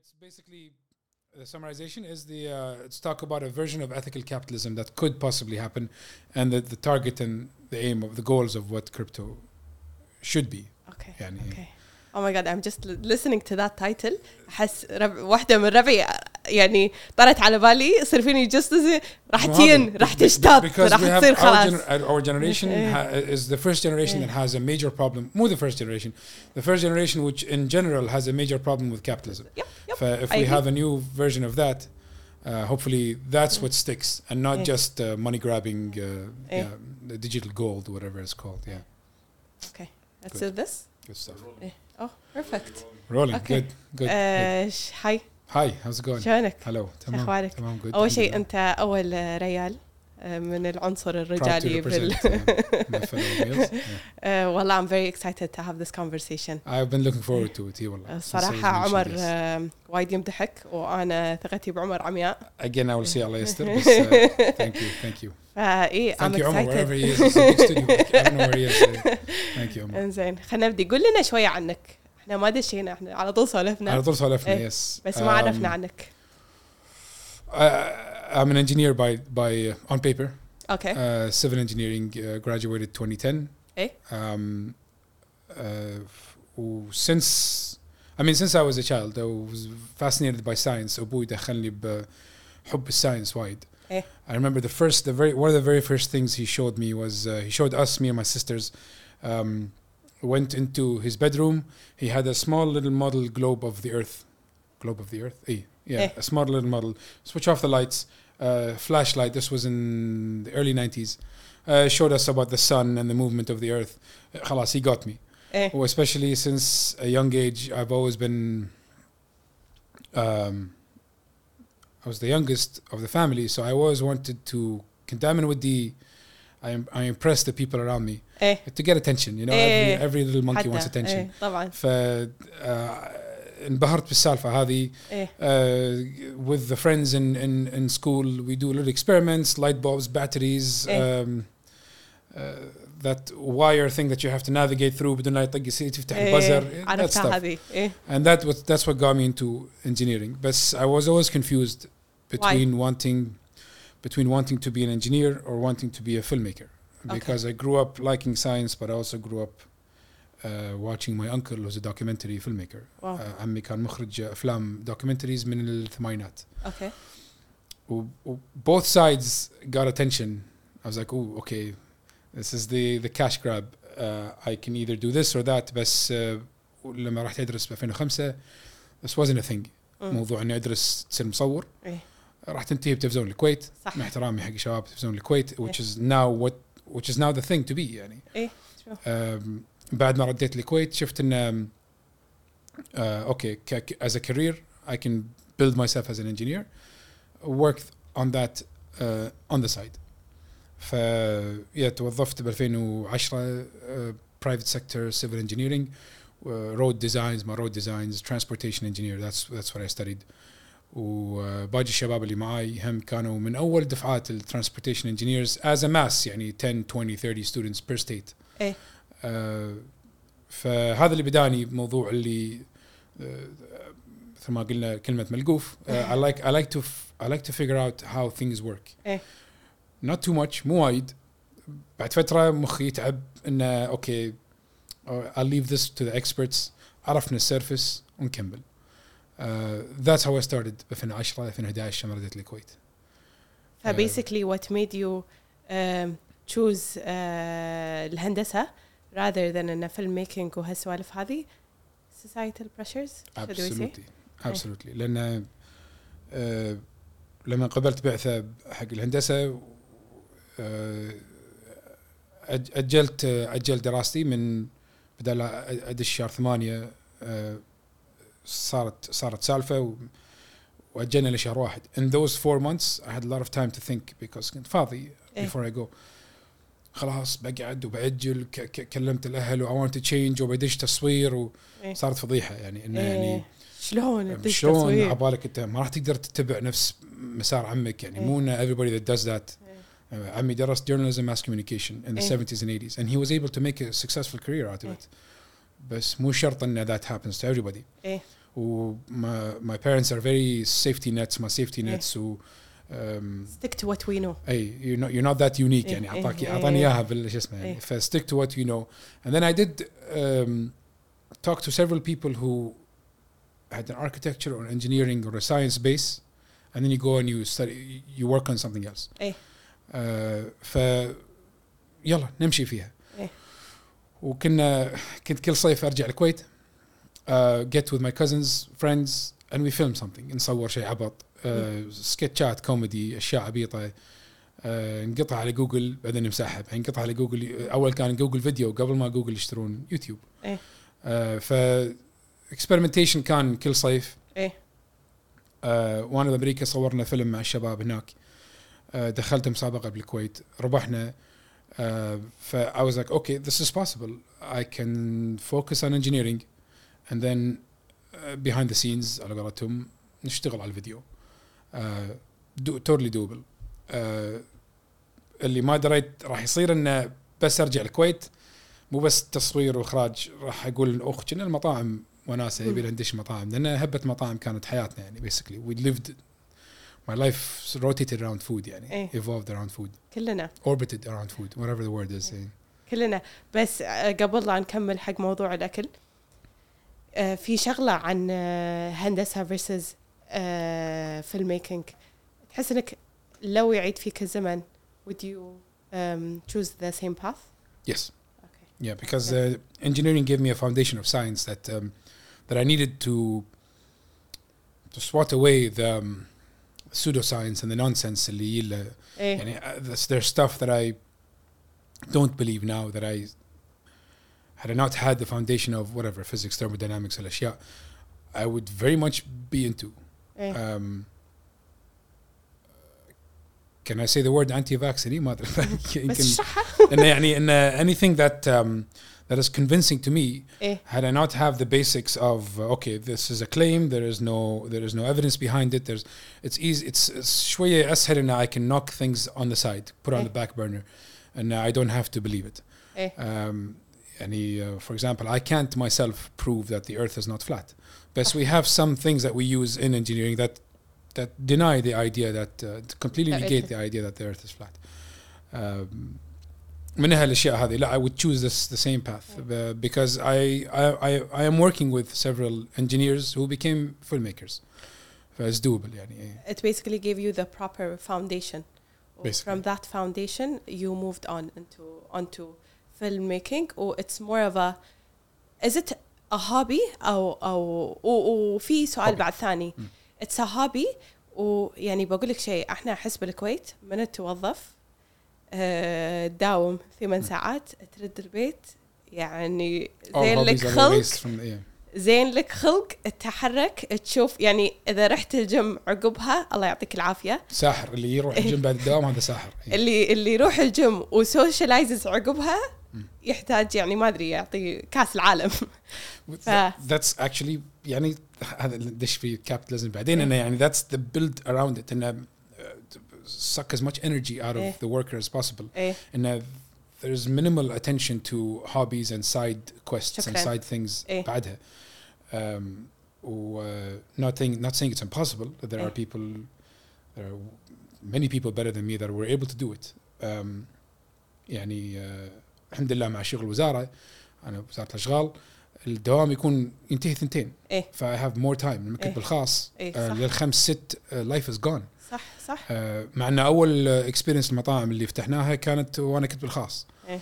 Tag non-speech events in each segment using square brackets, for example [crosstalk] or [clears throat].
it's basically the summarization is the uh, it's talk about a version of ethical capitalism that could possibly happen, and the, the target and the aim of the goals of what crypto should be. اوكي يعني اوكي Oh my god, I'm just listening to that title أحس رب... واحدة من ربعي يعني طرت على بالي يصير فيني just راح تين راح تشتاط because راح we have تصير our, خلاص gener- our generation Yeah. ha- is the first generation Yeah. that has a major problem. More the first generation, the first generation which in general has a major problem with capitalism. Yep, yep, Fa- if I we agree. have a new version of that, uh, hopefully that's what sticks and not Yeah. just uh, money grabbing, uh, Yeah. yeah, the digital gold, whatever it's called. Yeah, Okay, let's Good. do this. good stuff. Oh, perfect. Rolling, Okay. good, good. good. آه، ش- هاي هاوز جوينج شلونك؟ هلو تمام. أخبارك؟ تمام جود أول شيء أنت أول ريال آه، من العنصر الرجالي بال [laughs] [laughs] آه، والله I'm very excited to have this conversation. I've been looking forward to it. والله. آه، الصراحة عمر وايد يمدحك وأنا ثقتي بعمر عمياء. Again I will see الله يستر بس ثانك يو thank you. فاي ام اكسايتد إنزين خلينا نبدي قول لنا شوية عنك. إحنا ما دشينا إحنا على طول سولفنا على طول سولفنا إيه. yes. بس ما عرفنا Um, عنك I'm an engineer by by uh, on paper. أوكي Uh, civil engineering uh, graduated 2010. إيه. Um, uh, و- since I mean since I was a child I was fascinated by science أبوي دخلني بحب الساينس وايد. إيه. I remember the first the very one of the very first things he showed me was uh, he showed us me and my sisters um, went into his bedroom. He had a small little model globe of the Earth. Globe of the Earth? Eh, yeah, eh. a small little model. Switch off the lights. Uh, flashlight. This was in the early 90s. Uh, showed us about the sun and the movement of the Earth. Uh, Khalas, he got me. Eh. Oh, especially since a young age, I've always been. Um, I was the youngest of the family, so I always wanted to contaminate with the I, I impress the people around me ايه to get attention you know Eh. every, every little monkey wants حتى attention ايه طبعا ف آه، انبهرت بالسالفه هذه ايه uh, with the friends in, in, in school we do little experiments light bulbs batteries Eh. um, uh, that wire thing that you have to navigate through بدون لا يطق يصير تفتح إيه، البزر that عرفتها stuff هذه ايه and that was that's what got me into engineering but I was always confused between wanting between wanting to be an engineer or wanting to be a filmmaker because I grew up liking science but I also grew up uh, watching my uncle who's a documentary filmmaker واو uh, عمي كان مخرج افلام documentaries من الثمانينات اوكي و, و both sides got attention I was like oh okay this is the the cash grab uh, I can either do this or that بس uh, لما رحت ادرس ب 2005 this wasn't a thing مم. موضوع اني ادرس تصير مصور إيه. راح تنتهي بتلفزيون الكويت صح. مع احترامي حق شباب تلفزيون الكويت وتش از ناو وات وتش از ناو ذا ثينج تو بي يعني. إيه بعد ما رديت الكويت شفت إن آه، أوكي از ا كارير اي كان بيلد ماي سيلف از ان انجينير on اون ذات اون ذا سايد ف يا توظفت ب 2010 برايفت سيكتور سيفل انجينيرنج رود ديزاينز ما رود ديزاينز ترانسبورتيشن انجينير ذاتس ذاتس وات اي ستديد وباقي الشباب اللي معاي هم كانوا من أول دفعات الترانسبورتيشن انجينيرز از ا ماس يعني 10 20 30 students per state. إيه. آه فهذا اللي بداني بموضوع اللي آه مثل ما قلنا كلمة ملقوف. آه I like I like to f- I like to figure out how things work. إيه. not too much مو وايد. بعد فترة مخي يتعب إنه أوكي I'll leave this to the experts. عرفنا السيرفس ونكمل. ذاتس هاو اي ستارتد 2010 2011 لما رديت الكويت فبيسكلي وات ميد يو تشوز الهندسة rather than ان فيلم ميكينج وهالسوالف هذه societal pressures absolutely. إيه. absolutely. لأن آه، لما قبلت بعثة حق الهندسة آه، أجلت آه، اجلت دراستي من بدل أدش شهر ثمانية صارت صارت سالفة واجلنا لشهر واحد in those four months I had a lot of time to think because كنت فاضي إيه. before I go خلاص بقعد ك- كلمت الأهل و I want to change وبدش تصوير إيه. وصارت فضيحة يعني إنه يعني إيه. شلون تدش شلون تصوير؟ عبالك أنت ما راح تقدر تتبع نفس مسار عمك يعني إيه. مو إن everybody that does that إيه. عمي درس journalism mass communication in the إيه. 70s and 80s and he was able to make a successful career out of إيه. it بس مو شرط ان that happens to everybody إيه. و my, my parents are very safety nets my safety إيه. nets و um, stick to what we know اي you're not, you're not that unique إيه، يعني إيه، اعطاك إيه، اعطاني إيه. اياها بال شو اسمه يعني إيه. ف stick to what you know and then I did um, talk to several people who had an architecture or engineering or a science base and then you go and you study you work on something else إيه. uh, ف يلا نمشي فيها إيه. وكنا كنت كل صيف أرجع الكويت get with my cousins friends and we film something نصور شيء عبط uh, سكتشات كوميدي أشياء عبيطة آه، نقطع على جوجل بعدين نمسحها. الحين نقطع على جوجل أول كان جوجل فيديو قبل ما جوجل يشترون يوتيوب. إيه. آه ف اكسبيرمنتيشن كان كل صيف. آه وأنا بأمريكا صورنا فيلم مع الشباب هناك. آه دخلت مسابقة بالكويت ربحنا. ف I was like okay this is possible. I can focus on engineering and then uh, behind the scenes على قولتهم نشتغل على الفيديو. تورلي دوبل آه اللي ما دريت راح يصير إنه بس أرجع الكويت مو بس تصوير وإخراج راح أقول اخ كنا المطاعم وناسة يبي ندش مطاعم لأن هبة مطاعم كانت حياتنا يعني بيسكلي وي lived my life rotated around food يعني إيه. evolved around food كلنا orbited around food whatever the word is يعني. كلنا بس آه، قبل لا نكمل حق موضوع الاكل آه، في شغله عن آه، هندسه versus فيلم ميكينج تحس انك لو يعيد فيك الزمن would you um, choose the same path yes okay Yeah, because uh, engineering gave me a foundation of science that um, that I needed to to swat away the um, pseudoscience and the nonsense اللي اللي- ايه يعني uh, there's, there's stuff that I don't believe now that I had I not had the foundation of whatever physics, thermodynamics الأشياء I would very much be into. ايه Um, can I say the word anti-vax? ما أدري بس يمكن اشرحها انه يعني انه anything that um, that is convincing to me ايه had I not have the basics of uh, okay this is a claim there is no there is no evidence behind it there's it's easy it's, it's شوية أسهل إن I can knock things on the side put on إيه. the back burner and I don't have to believe it ايه um, يعني uh, for example I can't myself prove that the earth is not flat but we have some things that we use in engineering that that deny the idea that uh, completely That it negate is- the idea that the earth is flat um, من هالاشياء هذه لا I would choose this the same path uh, because I, I I I am working with several engineers who became filmmakers فاز doable يعني it basically gave you the proper foundation Basically. from that foundation you moved on into onto filmmaking or it's more of a is it a hobby أو أو وفي سؤال Hobby. بعد ثاني مم. it's a hobby ويعني بقول لك شيء إحنا احس بالكويت من توظف آه، تداوم ثمان ساعات ترد البيت يعني زين لك خلق. زين لك خلق تتحرك تشوف يعني إذا رحت الجيم عقبها الله يعطيك العافية ساحر اللي يروح الجيم بعد [laughs] الدوام هذا ساحر yeah. اللي اللي يروح الجيم وسوشيالايزز عقبها. يحتاج يعني ما أدري يعطي كأس العالم [laughs] that's actually يعني هذا ندش في كابيتاليزم بعدين إنه يعني that's the build around it إنه suck as much energy out إيه. of the worker as possible ايه انه there's minimal attention to hobbies and side quests and شكراً. side things إيه. بعدها um, و uh, not saying not saying it's impossible that there are إيه. people there are many people better than me that were able to do it um, يعني uh, الحمد لله مع شغل الوزاره انا وزاره الاشغال الدوام يكون ينتهي ثنتين إيه. ف I have more time لما كنت إيه. بالخاص إيه، uh, صح. للخمس ست uh, life is gone صح صح. آه، مع إن أول اكسبيرينس المطاعم اللي فتحناها كانت وأنا كنت بالخاص. إيه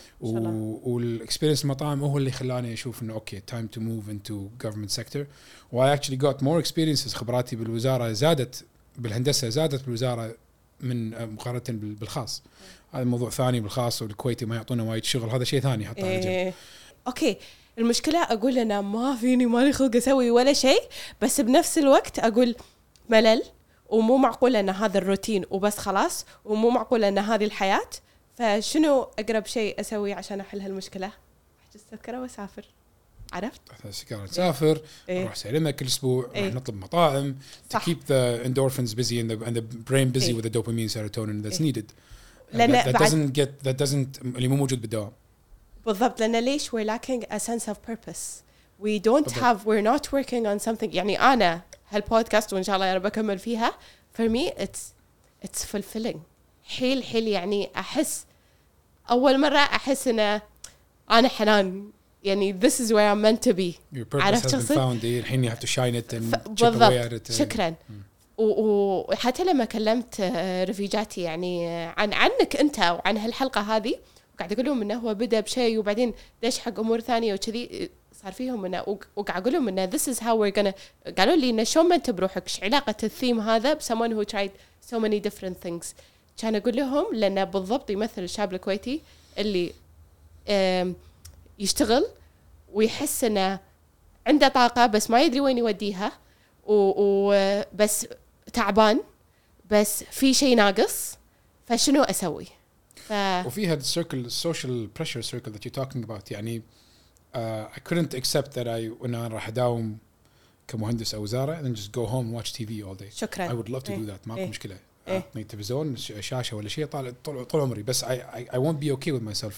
والاكسبيرينس المطاعم هو اللي خلاني أشوف إنه أوكي تايم تو موف انتو جفرمنت سيكتور واي اكشلي جوت مور اكسبيرينسز خبراتي بالوزارة زادت بالهندسة زادت بالوزارة من آه، مقارنة بال- بالخاص. هذا موضوع ثاني بالخاص والكويتي ما يعطونا وايد شغل. هذا شيء ثاني حطه على جنب. إيه. أوكي المشكلة أقول أنا ما فيني مالي خلق أسوي ولا شيء بس بنفس الوقت أقول ملل. ومو معقول إن هذا الروتين وبس خلاص ومو معقول إن هذه الحياة فشنو أقرب شيء اسويه عشان أحل هالمشكلة أحجز تذكره وأسافر عرفت سيجاره تسافر إيه. نروح سينما كل أسبوع إيه. نطلب مطاعم to صح. keep the endorphins busy and the, and the brain busy إيه. with the dopamine serotonin that's إيه. needed لأن that, that doesn't get that doesn't اللي مو موجود بالدوام بالضبط لأن ليش we're lacking a sense of purpose we don't بالضبط. have we're not working on something يعني أنا هالبودكاست وإن شاء الله يا رب أكمل فيها. For me it's it's fulfilling. حيل حيل يعني أحس أول مرة أحس إنه أنا حنان. يعني this is where I'm meant to be. Your purpose عرفت has been شخصي؟ found. إيه، الحين you have to shine it and chip away at it. شكرا. و- وحتى لما كلمت آه، رفيجاتي يعني عن عنك أنت وعن هالحلقة هذه وقاعد أقول لهم إنه هو بدأ بشيء وبعدين دش حق أمور ثانية وكذي صار فيهم إنه وق- وقاعد أقول لهم إنه this is how we're gonna قالوا لي إنه شلون ما أنت بروحك إيش علاقة الثيم هذا ب someone who tried so many different things كان أقول لهم لأنه بالضبط يمثل الشاب الكويتي اللي يشتغل ويحس إنه عنده طاقة بس ما يدري وين يوديها وبس تعبان بس في شيء ناقص فشنو أسوي؟ ف وفي هذا السيركل السوشيال بريشر سيركل that you're talking about يعني I couldn't accept that I when أنا راح اداوم كمهندس أو وزاره and then just go home and watch TV all day I شكرا would love to إيه. do that ماكو إيه. مشكله إيه. اعطني تلفزيون شاشه ولا شيء طال طول, طول عمري بس I, I, I won't be okay with myself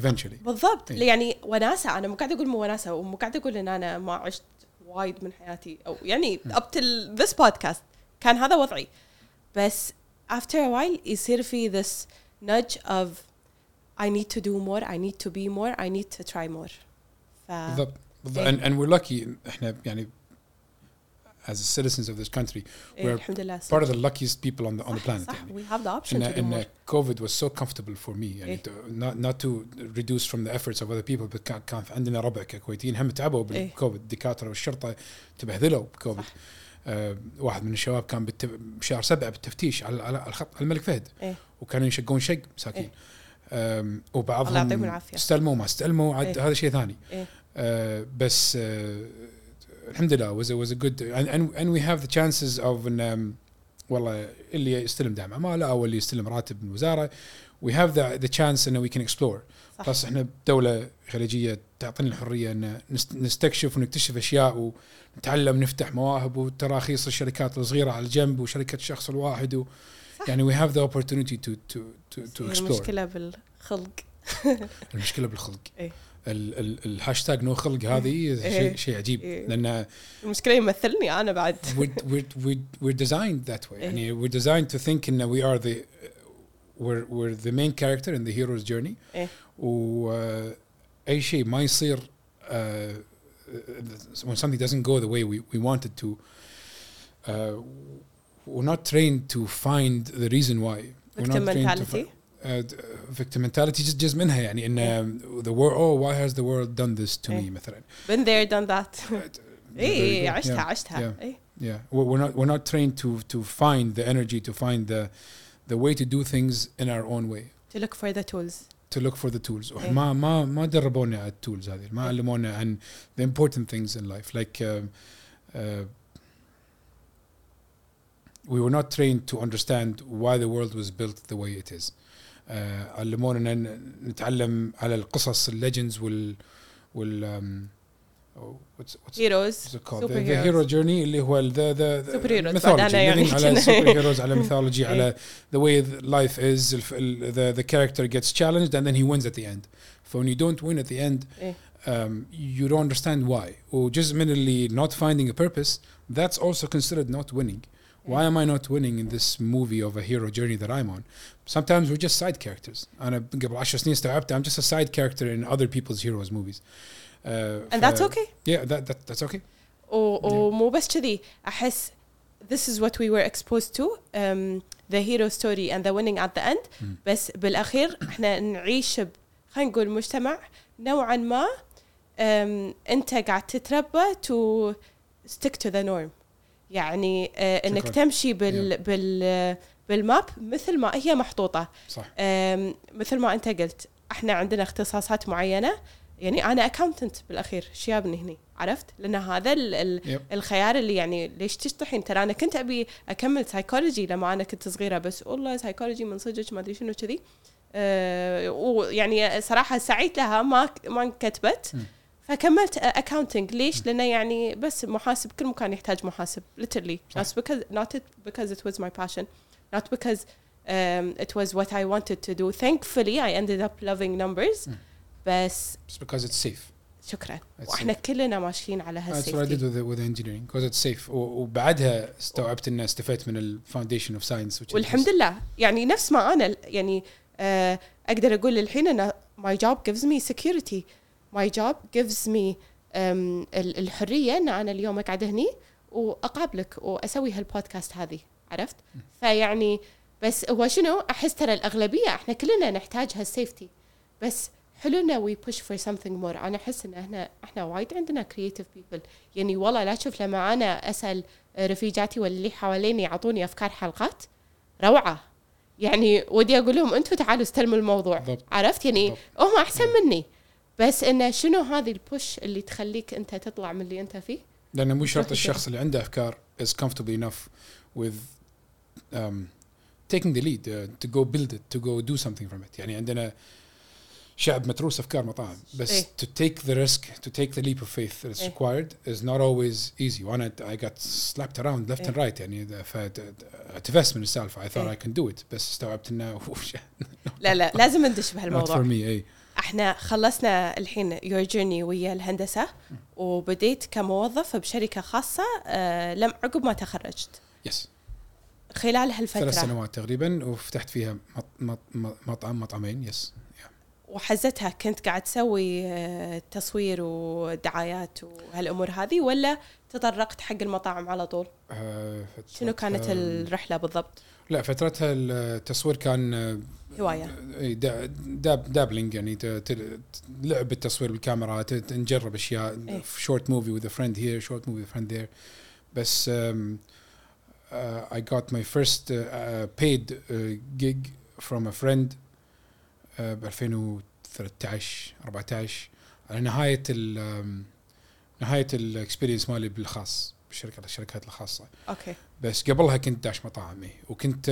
eventually بالضبط إيه. يعني وناسه أنا مو قاعدة أقول مو وناسه ومو قاعدة أقول ان أنا ما عشت وايد من حياتي أو يعني up till this podcast كان هذا وضعي بس after a while يصير في this nudge of I need to do more I need to be more I need to try more ف بالضبط بالضبط إيه. and, and we're lucky احنا يعني as citizens of this country إيه we're الحمد لله part of the luckiest people on the on the صح, planet صح يعني we have the option ان to do more ان كوفيد was so comfortable for me يعني إيه. to, not not to reduce from the efforts of other people but كان كان عندنا ربع ككويتيين هم تعبوا إيه. بالكوفيد الدكاتره والشرطه تبهذلوا بكوفيد صح. آه واحد من الشباب كان بالت... بشهر سبعه بالتفتيش على على على الخط على الملك فهد إيه. وكانوا يشقون شق مساكين إيه. الله وبعضهم يعطيهم العافية. استلموا ما استلموا عاد إيه. هذا شيء ثاني إيه. آه بس آه الحمد لله was a, was a good and, and, and we have the chances of ان um, والله اللي يستلم دعم عماله أو اللي يستلم راتب من الوزاره we have the, the chance إنه we can explore صح. بس إحنا دولة خليجية تعطينا الحرية إن نست- نستكشف ونكتشف أشياء ونتعلم نفتح مواهب وتراخيص الشركات الصغيرة على الجنب وشركة الشخص الواحد و. يعني we have the opportunity to to to, to هي explore المشكله بالخلق [laughs] المشكله بالخلق إيه. ال- ال- الهاشتاج نو خلق هذه إيه. شيء شيء عجيب إيه. لان المشكله يمثلني انا بعد we're, we're, we're, we're designed that way إيه. يعني we're designed to think ان we are the we're, we're the main character in the hero's journey إيه. واي شيء ما يصير uh, when something doesn't go the way we, we want it to uh, we're not trained to find the reason why we're victim not trained to mentality uh, d- victim mentality جزء جزء منها يعني ان um, the world oh why has the world done this to إيه. me مثلا been there done that Very اي good. عشتها Yeah. عشتها Yeah. اي Yeah, we're we're not we're not trained to to find the energy to find the the way to do things in our own way to look for the tools to look for the tools إيه. ما ما ما دربونا على التولز هذه ما إيه. علمونا عن the important things in life like um, uh, we were not trained to understand why the world was built the way it is uh, علمونا ان نتعلم على القصص الليجندز وال وال um, oh, what's, what's heroes what's it called? The, the Superheroes. hero journey اللي هو ال- the the, the Superheroes. mythology بعد أنا يعني living على كنا- superheroes على mythology إيه. [laughs] على [laughs] the way th- life is الف- ال- the the character gets challenged and then he wins at the end. So when you don't win at the end إيه. um, you don't understand why. وجزء من اللي not finding a purpose that's also considered not winning. Why am I not winning in this movie of a hero journey that I'm on? Sometimes we're just side characters. أنا قبل 10 سنين استوعبت I'm just a side character in other people's heroes movies. Uh, and ف- that's okay Yeah, that, that that's okay. و- ومو بس كذي احس this is what we were exposed to um, the hero story and the winning at the end مم. بس بالاخير احنا نعيش ب خلينا نقول مجتمع نوعا ما um, انت قاعد تتربى to stick to the norm يعني uh, إنك شكراً. تمشي بال بال بالماب مثل ما هي محطوطة صح. مثل ما أنت قلت إحنا عندنا اختصاصات معينة يعني أنا اكاونتنت بالأخير إيش جابني هني عرفت لأن هذا ال ال Yep. الخيار اللي يعني ليش تشطحين ترى أنا كنت أبي أكمل سايكولوجي لما أنا كنت صغيرة بس والله سايكولوجي من صدق ما أدري شنو كذي أه ويعني صراحة سعيت لها ما ما انكتبت. فكملت اكاونتنج ليش؟ لأنه يعني بس محاسب كل مكان يحتاج محاسب literally not because not it because it was my passion not because um, it was what I wanted to do thankfully I ended up loving numbers. بس It's because it's safe. شكرا That's وإحنا safe. كلنا ماشيين على That's what I did هالسيفتي with, with engineering because it's safe وبعدها استوعبت ان استفدت من ال foundation of science which is والحمد لله يعني نفس ما أنا يعني آه أقدر أقول الحين ان my job gives me security my job gives me um, ال- الحرية إن أنا اليوم أقعد هني وأقابلك وأسوي هالبودكاست هذه عرفت؟ فيعني بس هو شنو؟ أحس ترى الأغلبية إحنا كلنا نحتاج هالسيفتي بس حلو انه وي بوش فور something مور أنا أحس إن إحنا إحنا وايد عندنا كرييتيف بيبل يعني والله لا تشوف لما أنا أسأل رفيجاتي واللي حواليني يعطوني أفكار حلقات روعة. يعني ودي أقول لهم أنتم تعالوا استلموا الموضوع. بالضبط. عرفت؟ يعني. هم أحسن مني. بس انه شنو هذه البوش اللي تخليك انت تطلع من اللي انت فيه لأنه مو شرط. الشخص اللي عنده افكار is comfortable enough with um, taking the lead uh, to go build it to go do something from it يعني عندنا شعب متروس افكار مطاعم بس إيه. to take the risk to take the leap of faith that's إيه. required is not always easy وأنا I got slapped around left إيه. and right يعني ده- فت- اعتفست من السالفه I thought إيه. I can do it بس استوعبت انه لا لا لازم ندش not بهالموضوع for me اي إحنا خلصنا الحين يور جيرني ويا الهندسة وبديت كموظف بشركة خاصة آه لم عقب ما تخرجت. يس خلال ثلاث هالفتره سنوات تقريبا وفتحت فيها مط- مط- مط- مطعم مطعمين. يس وحزتها كنت قاعد تسوي آه، تصوير ودعايات وهالأمور هذه ولا تطرقت حق المطاعم على طول؟ آه، شنو كانت الرحلة بالضبط؟ لا فترتها التصوير كان هواية دا- داب دابلينج يعني لعب بالتصوير بالكاميرا نجرب أشياء. شورت موفي وذ فريند هير شورت موفي وذ فريند ذير بس I got my first uh, uh, paid uh, gig from a friend uh, ب 2013 14 على نهاية ال نهاية الاكسبيرينس مالي بالخاص بالشركة الشركات الخاصة أوكي بس قبلها كنت داش مطاعم إيه. وكنت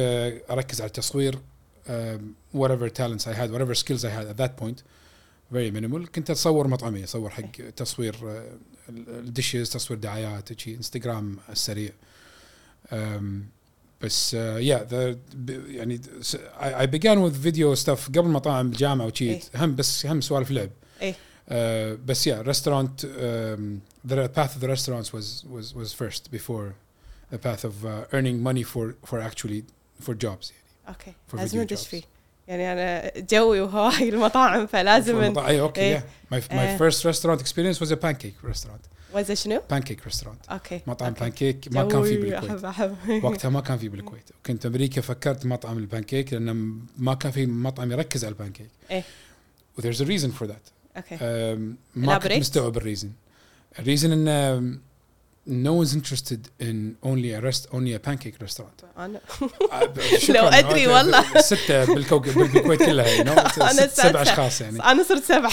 أركز على التصوير um, whatever talents I had whatever skills I had at that point very minimal كنت اتصور مطعمي اصور حق تصوير آه، ال- الدشز تصوير دعايات شي انستغرام السريع um, بس uh, yeah the, ب- يعني s- I, I began with video stuff قبل مطاعم بالجامعه وشي إيه. هم بس هم سوالف لعب إيه. Uh, بس yeah restaurant um, the path of the restaurants was was was first before the path of uh, earning money for for actually for jobs أوكي. لازم ادش فيه. يعني أنا جوي وهواي [laughs] المطاعم فلازم المطاعم أي أوكي ماي فيرست ريستورانت اكسبيرينس واز ا بانكيك ريستورانت واز شنو؟ بانكيك ريستورانت أوكي مطعم بانكيك ما كان في بالكويت. [laughs] وقتها ما كان في بالكويت. وكنت أمريكا فكرت مطعم البانكيك لأن ما كان في مطعم يركز على البانكيك. إيه. وذيرز ا ريزن فور ذات أوكي. Um، ما كنت مستوعب الريزن الريزن إنه no one's interested in only a rest only a pancake restaurant [laughs] أنا شكراً. [laughs] لو أدري والله. ستة بالكوكب بالكويت كلها. [laughs] أنا ست سبع. أشخاص يعني أنا صرت سبعة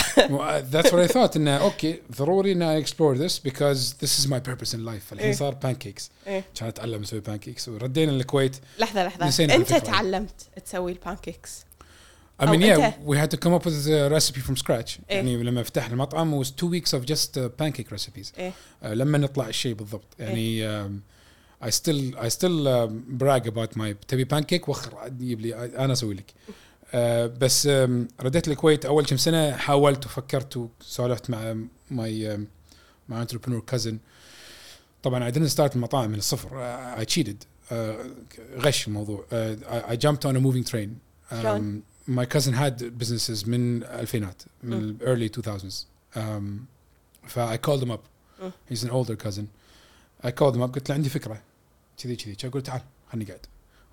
that's what I thought إنه أوكي ضروري ان I explore this because this is my purpose in life الحين إيه. صار pancakes إيه. كان اتعلم أسوي pancakes وردينا للكويت لحظة لحظة أنت. تعلمت تسوي البانكيكس I أو mean yeah أنت- we had to come up with a recipe from scratch إيه. يعني لما فتحنا المطعم was two weeks of just uh, pancake recipes ايه uh, لما نطلع الشيء بالضبط يعني um, I still I still um, brag about my تبي pancake وخر جيب لي انا اسوي لك uh, بس um, رديت الكويت اول كم سنه حاولت وفكرت وسولفت مع my um, my entrepreneur cousin طبعا I didn't start المطاعم من الصفر uh, I cheated uh, غش الموضوع uh, I, I jumped on a moving train شلون؟ um, my cousin had businesses من الألفينات من مم. ال early 2000s um, ف I called him up مم. he's an older cousin I called him up قلت له عندي فكرة كذي كذي قلت تعال خلني قاعد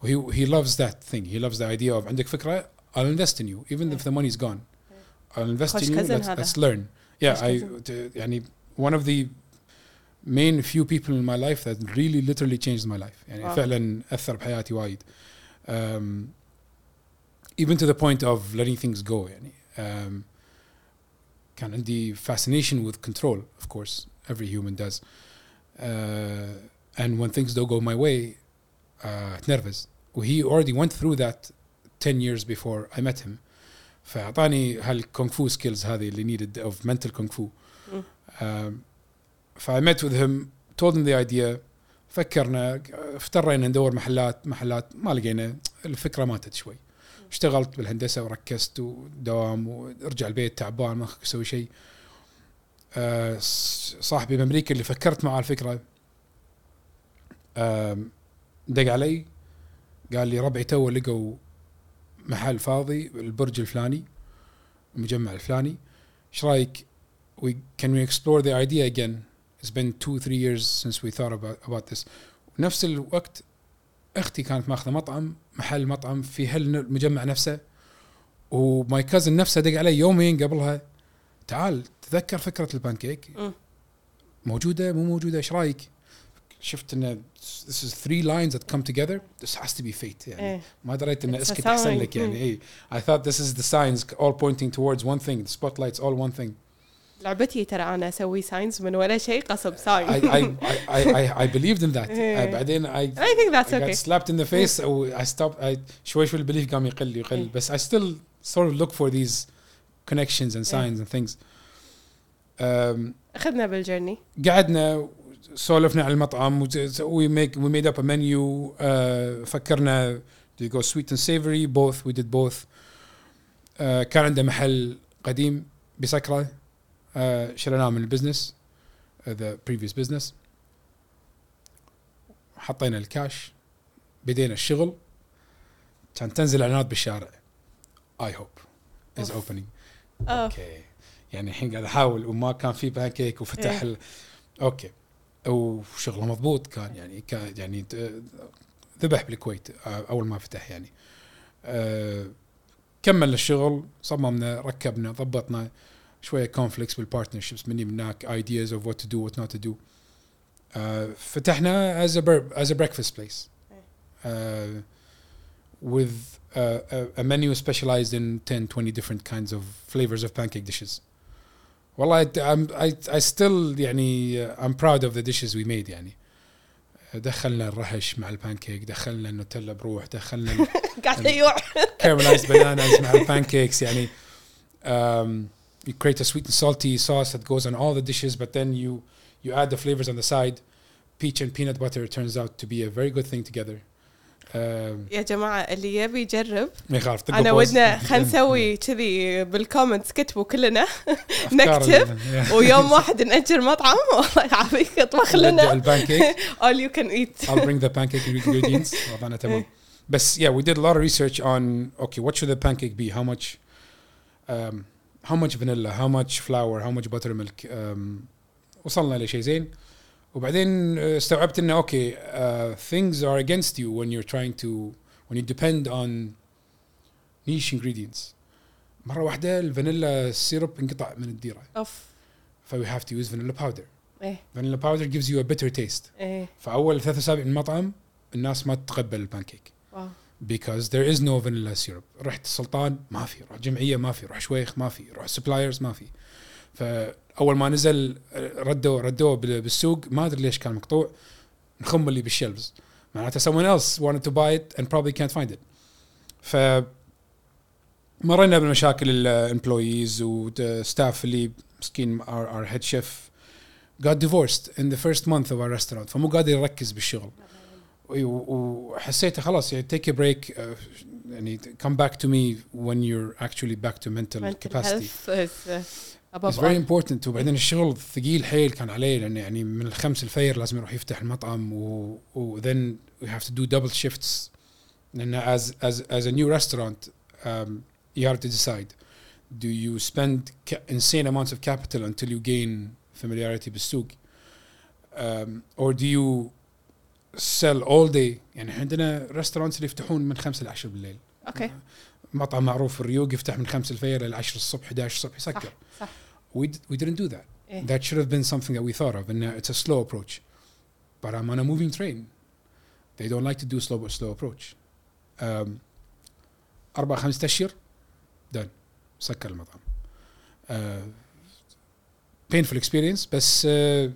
وهي he loves that thing he loves the idea of عندك فكرة I'll invest in you even if the money's gone I'll invest خوش in you cousin let's, هذا. let's learn yeah خوش I cousin. t- يعني one of the main few people in my life that really literally changed my life يعني واو. فعلا أثر بحياتي وايد um, even to the point of letting things go يعني um, كان عندي fascination with control of course every human does uh, and when things don't go my way uh, اتنرفز وهي already went through that 10 years before I met him فأعطاني هالكونغ فو skills هذه اللي needed of mental kung fu مم. um, ف I met with him told him the idea فكرنا افترينا ندور محلات محلات ما لقينا الفكره ماتت شوي اشتغلت بالهندسة وركزت ودوام ورجع البيت تعبان ما أسوي شيء. آه، صاحبي بأمريكا اللي فكرت معه الفكرة. دق علي قال لي ربعي تو لقوا محل فاضي بالبرج الفلاني المجمع الفلاني. إيش رأيك؟ We can we explore the idea again? It's been two three years since we thought about, about this. نفس الوقت أختي كانت ماخذة مطعم محل مطعم في هالمجمع نفسه. وماي كازن نفسه دق علي يومين قبلها تعال تذكر فكرة البان كيك موجودة؟ مو موجودة إيش رأيك؟ شفت إن this از ثري لاينز that come توجذر this has تو بي فيت يعني. ما دريت إن أسكت أحسن لك يعني. اي I thought this is the signs all pointing towards one thing. The spotlights all one thing. لعبتي ترى أنا أسوي ساينز من ولا شيء قصب ساين I I I I, I believed in that إيه. uh, بعدين I I think that's I got okay slapped in the face أو I stopped I شوي شوي البليف قام يقل يقل إيه. بس I still sort of look for these connections and signs and things um, اخذنا بالجرني قعدنا سولفنا على المطعم وي ميك وي ميد اب ا منيو فكرنا do you go sweet and savory both we did both uh, كان عنده محل قديم بسكرة uh, شريناه من البزنس the previous business. حطينا الكاش بدينا الشغل. كان تنزل إعلانات بالشارع. I hope is أوف. opening. آه أوكي. يعني الحين قاعد أحاول وما كان في بانكيك وفتح إيه. ال... أوكي. وشغله مضبوط كان يعني كان يعني ذبح بالكويت آه، أول ما فتح يعني. آه، كمل الشغل صممنا ركبنا ضبطنا. شويه كونفليكس بالبارتنرشيبس مني من هناك ايدياز اوف وات تو دو وات نوت تو دو فتحنا as a bur- as a breakfast place uh, with uh, a, a menu specialized in 10 20 different kinds of flavors of pancake dishes والله I, I'm, I, I still يعني uh, I'm proud of the dishes we made يعني دخلنا الرهش مع البانكيك دخلنا النوتيلا بروح دخلنا ال- [laughs] قاعد يوع caramelized bananas مع pancakes يعني um, you create a sweet and salty sauce that goes on all the dishes but then you you add the flavors on the side peach and peanut butter turns out to be a very good thing together um, يا جماعه اللي يبي يجرب ما يخاف طقوا انا pause. ودنا خلينا [laughs] نسوي كذي بالكومنتس كتبوا كلنا أفكار نكتب ال- [laughs] yeah. ويوم واحد ناجر مطعم [laughs] الله يعافيك اطبخ نبدأ لنا البانكيك all you can eat I'll bring the pancake ingredients وضعنا تمام بس yeah we did a lot of research on okay what should the pancake be how much um, how much vanilla how much flour how much buttermilk um, وصلنا لشيء زين وبعدين uh, استوعبت انه اوكي uh, things are against you when you're trying to when you depend on niche ingredients مره واحده الفانيلا سيرب انقطع من الديره اوف ف we have to use vanilla powder ايه vanilla powder gives you a bitter taste ايه فاول ثلاث اسابيع من المطعم الناس ما تتقبل البانكيك واو Because there is no vanilla syrup. رحت السلطان ما في. روح جمعية ما في. روح شويخ ما في. روح سبلايرز ما في. فأول ما نزل ردوا ردوه بال- بالسوق ما أدري ليش كان مقطوع. نخم اللي بالشلفز معناته someone else wanted to buy it and probably can't find it. ف مرينا بمشاكل الامبلويز والستاف اللي مسكين our, our head chef got divorced in the first month of our restaurant. فمو قادر يركز بالشغل. وحسيت خلاص يعني take a break uh, يعني come back to me when you're actually back to mental, mental capacity health is uh, It's above very all important وبعدين الشغل ثقيل حيل كان عليه لانه يعني من الخمس الفير لازم يروح يفتح المطعم و, و then we have to do double shifts لان as as as a new restaurant um, you have to decide do you spend ca- insane amounts of capital until you gain familiarity بالسوق um, or do you sell all day يعني عندنا ريستورانتس اللي يفتحون من 5 ل 10 بالليل أوكي مطعم معروف في الريوق يفتح من 5 الفجر ل 10 الصبح 11 الصبح يسكر صح صح we, d- we didn't do that إيه. that should have been something that we thought of and uh, it's a slow approach but I'm on a moving train they don't like to do slow slow approach um, أربع خمسة أشهر done سكر المطعم uh, painful experience بس uh,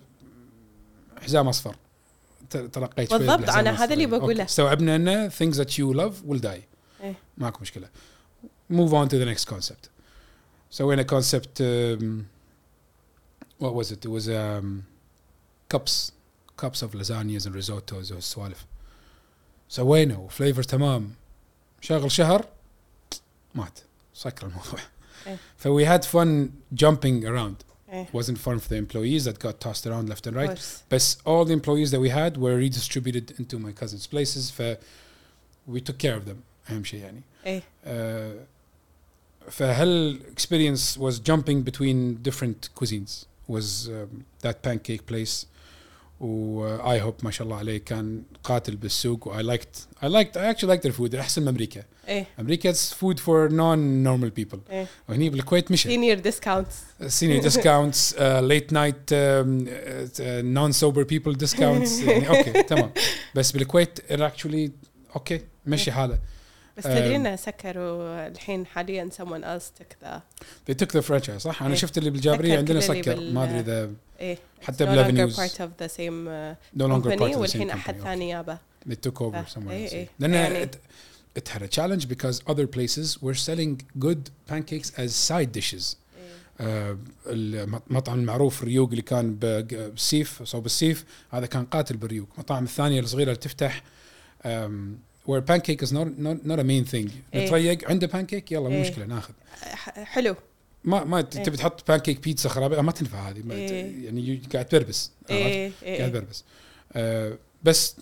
حزام أصفر ت- تلقيت بالضبط، الأصفر. هذا اللي. بقوله. استوعبنا أن things that you love will die إيه. ماكو مشكلة move on to the next concept سوينا concept um, what was it it was um, cups cups of lasagnas and risottos والسوالف سوينا وفليفر تمام شغل شهر مات سكر الموضوع إيه. ف we had fun jumping around إيه. wasn't fun for the employees that got tossed around left and Of right course. بس all the employees that we had were redistributed into my cousins places ف we took care of them اهم شيء يعني ايه uh, فهل experience was jumping between different cuisines was um, that pancake place واي هوب ما شاء الله عليه كان قاتل بالسوق واي لايكت اي لايكت اي اكشلي لايكت الفود أحسن من أمريكا. إيه. أمريكا فود فور نون نورمال بيبل وهني بالكويت مشى. سينيور ديسكاونتس سينيور ديسكاونتس ليت نايت نون سوبر بيبل ديسكاونتس أوكي تمام. بس بالكويت اكشلي أوكي مشي حاله بس تدري إنه سكروا الحين حاليا someone else took the they took the franchise صح؟ أنا إيه. شفت اللي بالجابرية عندنا سكر بال- ما أدري إذا إيه. حتى It's no بالافنيوز longer part of the same uh, no longer part of the same والحين أحد. ثاني يابه they took over somewhere إيه، else. إيه. لأن يعني- it, it had a challenge because other places were selling good pancakes as side dishes. آه، المطعم المعروف ريوق اللي كان بالسيف صوب السيف هذا كان قاتل بالريوق. المطاعم الثانية الصغيرة اللي تفتح where pancake is not not, not a main thing إيه. نتريق عنده pancake يلا مو إيه. مشكلة ناخذ حلو ما ما إيه. تبي تحط بانكيك بيتزا خرابيط ما تنفع هذه ما إيه. يعني قاعد تبربس عرفت؟ إيه قاعد إيه تبربس آه، بس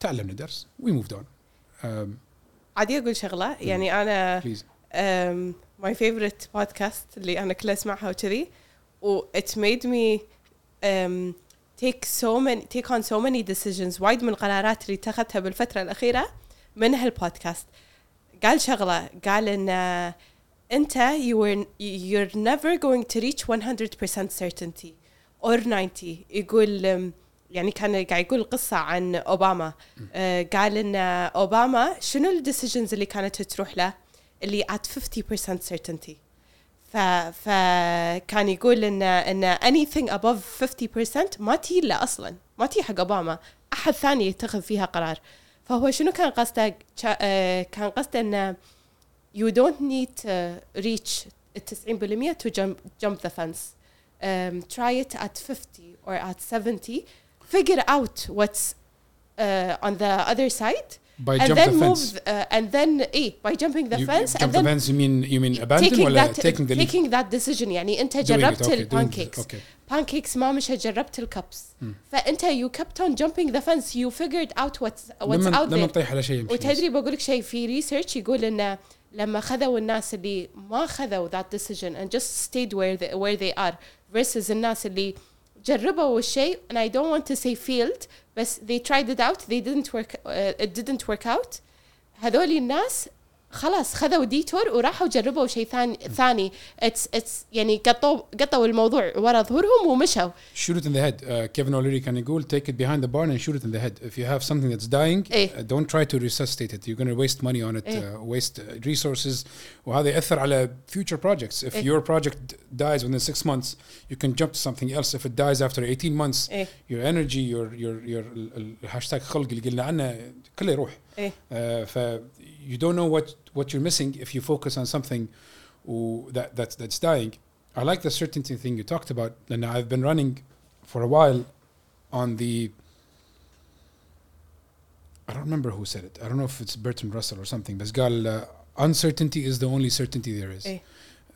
تعلمنا درس وي موفد اون عادي أقول شغلة يعني أنا ماي فيفورت بودكاست اللي أنا كل أسمعها وكذي و it made me take so many take on so many decisions وايد من القرارات اللي اتخذتها بالفترة الأخيرة من هالبودكاست. قال شغلة قال إن آه، أنت you you're never going to reach 100% certainty or 90 يقول يعني كان قاعد يقول قصة عن أوباما. آه قال إن أوباما شنو الديسيجنز اللي كانت تروح له اللي at 50% certainty ف فكان يقول ان ان anything above 50% ما تجي له أصلا ما تجي حق اوباما احد ثاني يتخذ فيها قرار فهو شنو كان قصده كا- آه، كان قصده انه you don't need to reach ال 90% to jump, jump the fence um, try it at 50 or at 70 figure out what's uh, on the other side by and jump then the move fence uh, and then ايه by jumping the You- fence jump and the then fence you mean you mean abandon taking ولا that taking the lead taking that decision يعني انت Doing it, جربت okay, doing it, البانكيكس okay pancakes ما مش جربت الكبس Hmm. فانت you kept on jumping the fence you figured out what's what's لما out لما there نطيح على شيء يمشي وتدري بقول لك شيء في ريسيرش يقول انه لما خذوا الناس اللي ما خذوا that decision and just stayed where they, where they are versus الناس اللي جربوا الشيء and I don't want to say failed بس they tried it out they didn't work uh, it didn't work out هذول الناس خلاص خذوا ديتور وراحوا جربوا شيء ثاني ثاني اتس اتس يعني قطوا قطوا الموضوع ورا ظهورهم ومشوا shoot it in the head uh, Kevin O'Leary كان يقول take it behind the barn and shoot it in the head if you have something that's dying إيه. uh, don't try to resuscitate it you're going to waste money on it إيه. uh, waste uh, resources وهذا يأثر على future projects if إيه. your project dies within six months you can jump to something else if it dies after 18 months إيه your energy your your your ال- ال- الهاشتاج خلق اللي قلنا عنه كله يروح إيه uh, ف you don't know what what you're missing if you focus on something و- that that's that's dying. I like the certainty thing you talked about, and I've been running for a while on the. I don't remember who said it. I don't know if it's Bertrand Russell or something. But قال uh, uncertainty is the only certainty there is. إيه.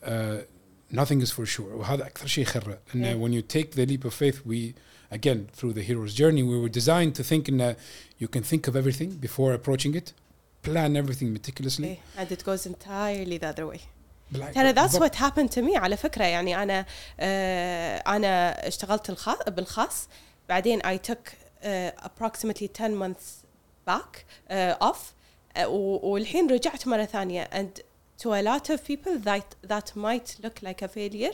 Uh, nothing is for sure. وهذا أكثر شيء يخرع. And إيه. uh, when you take the leap of faith, we again through the hero's journey, we were designed to think in uh, you can think of everything before approaching it, plan everything meticulously. ايه and it goes entirely the other way بالع- ترى that's بالضبط. what happened to me على فكرة يعني أنا آه أنا اشتغلت الخاص بالخاص بعدين I took uh, approximately 10 months back uh, off uh, و- والحين رجعت مرة ثانية and to a lot of people that that might look like a failure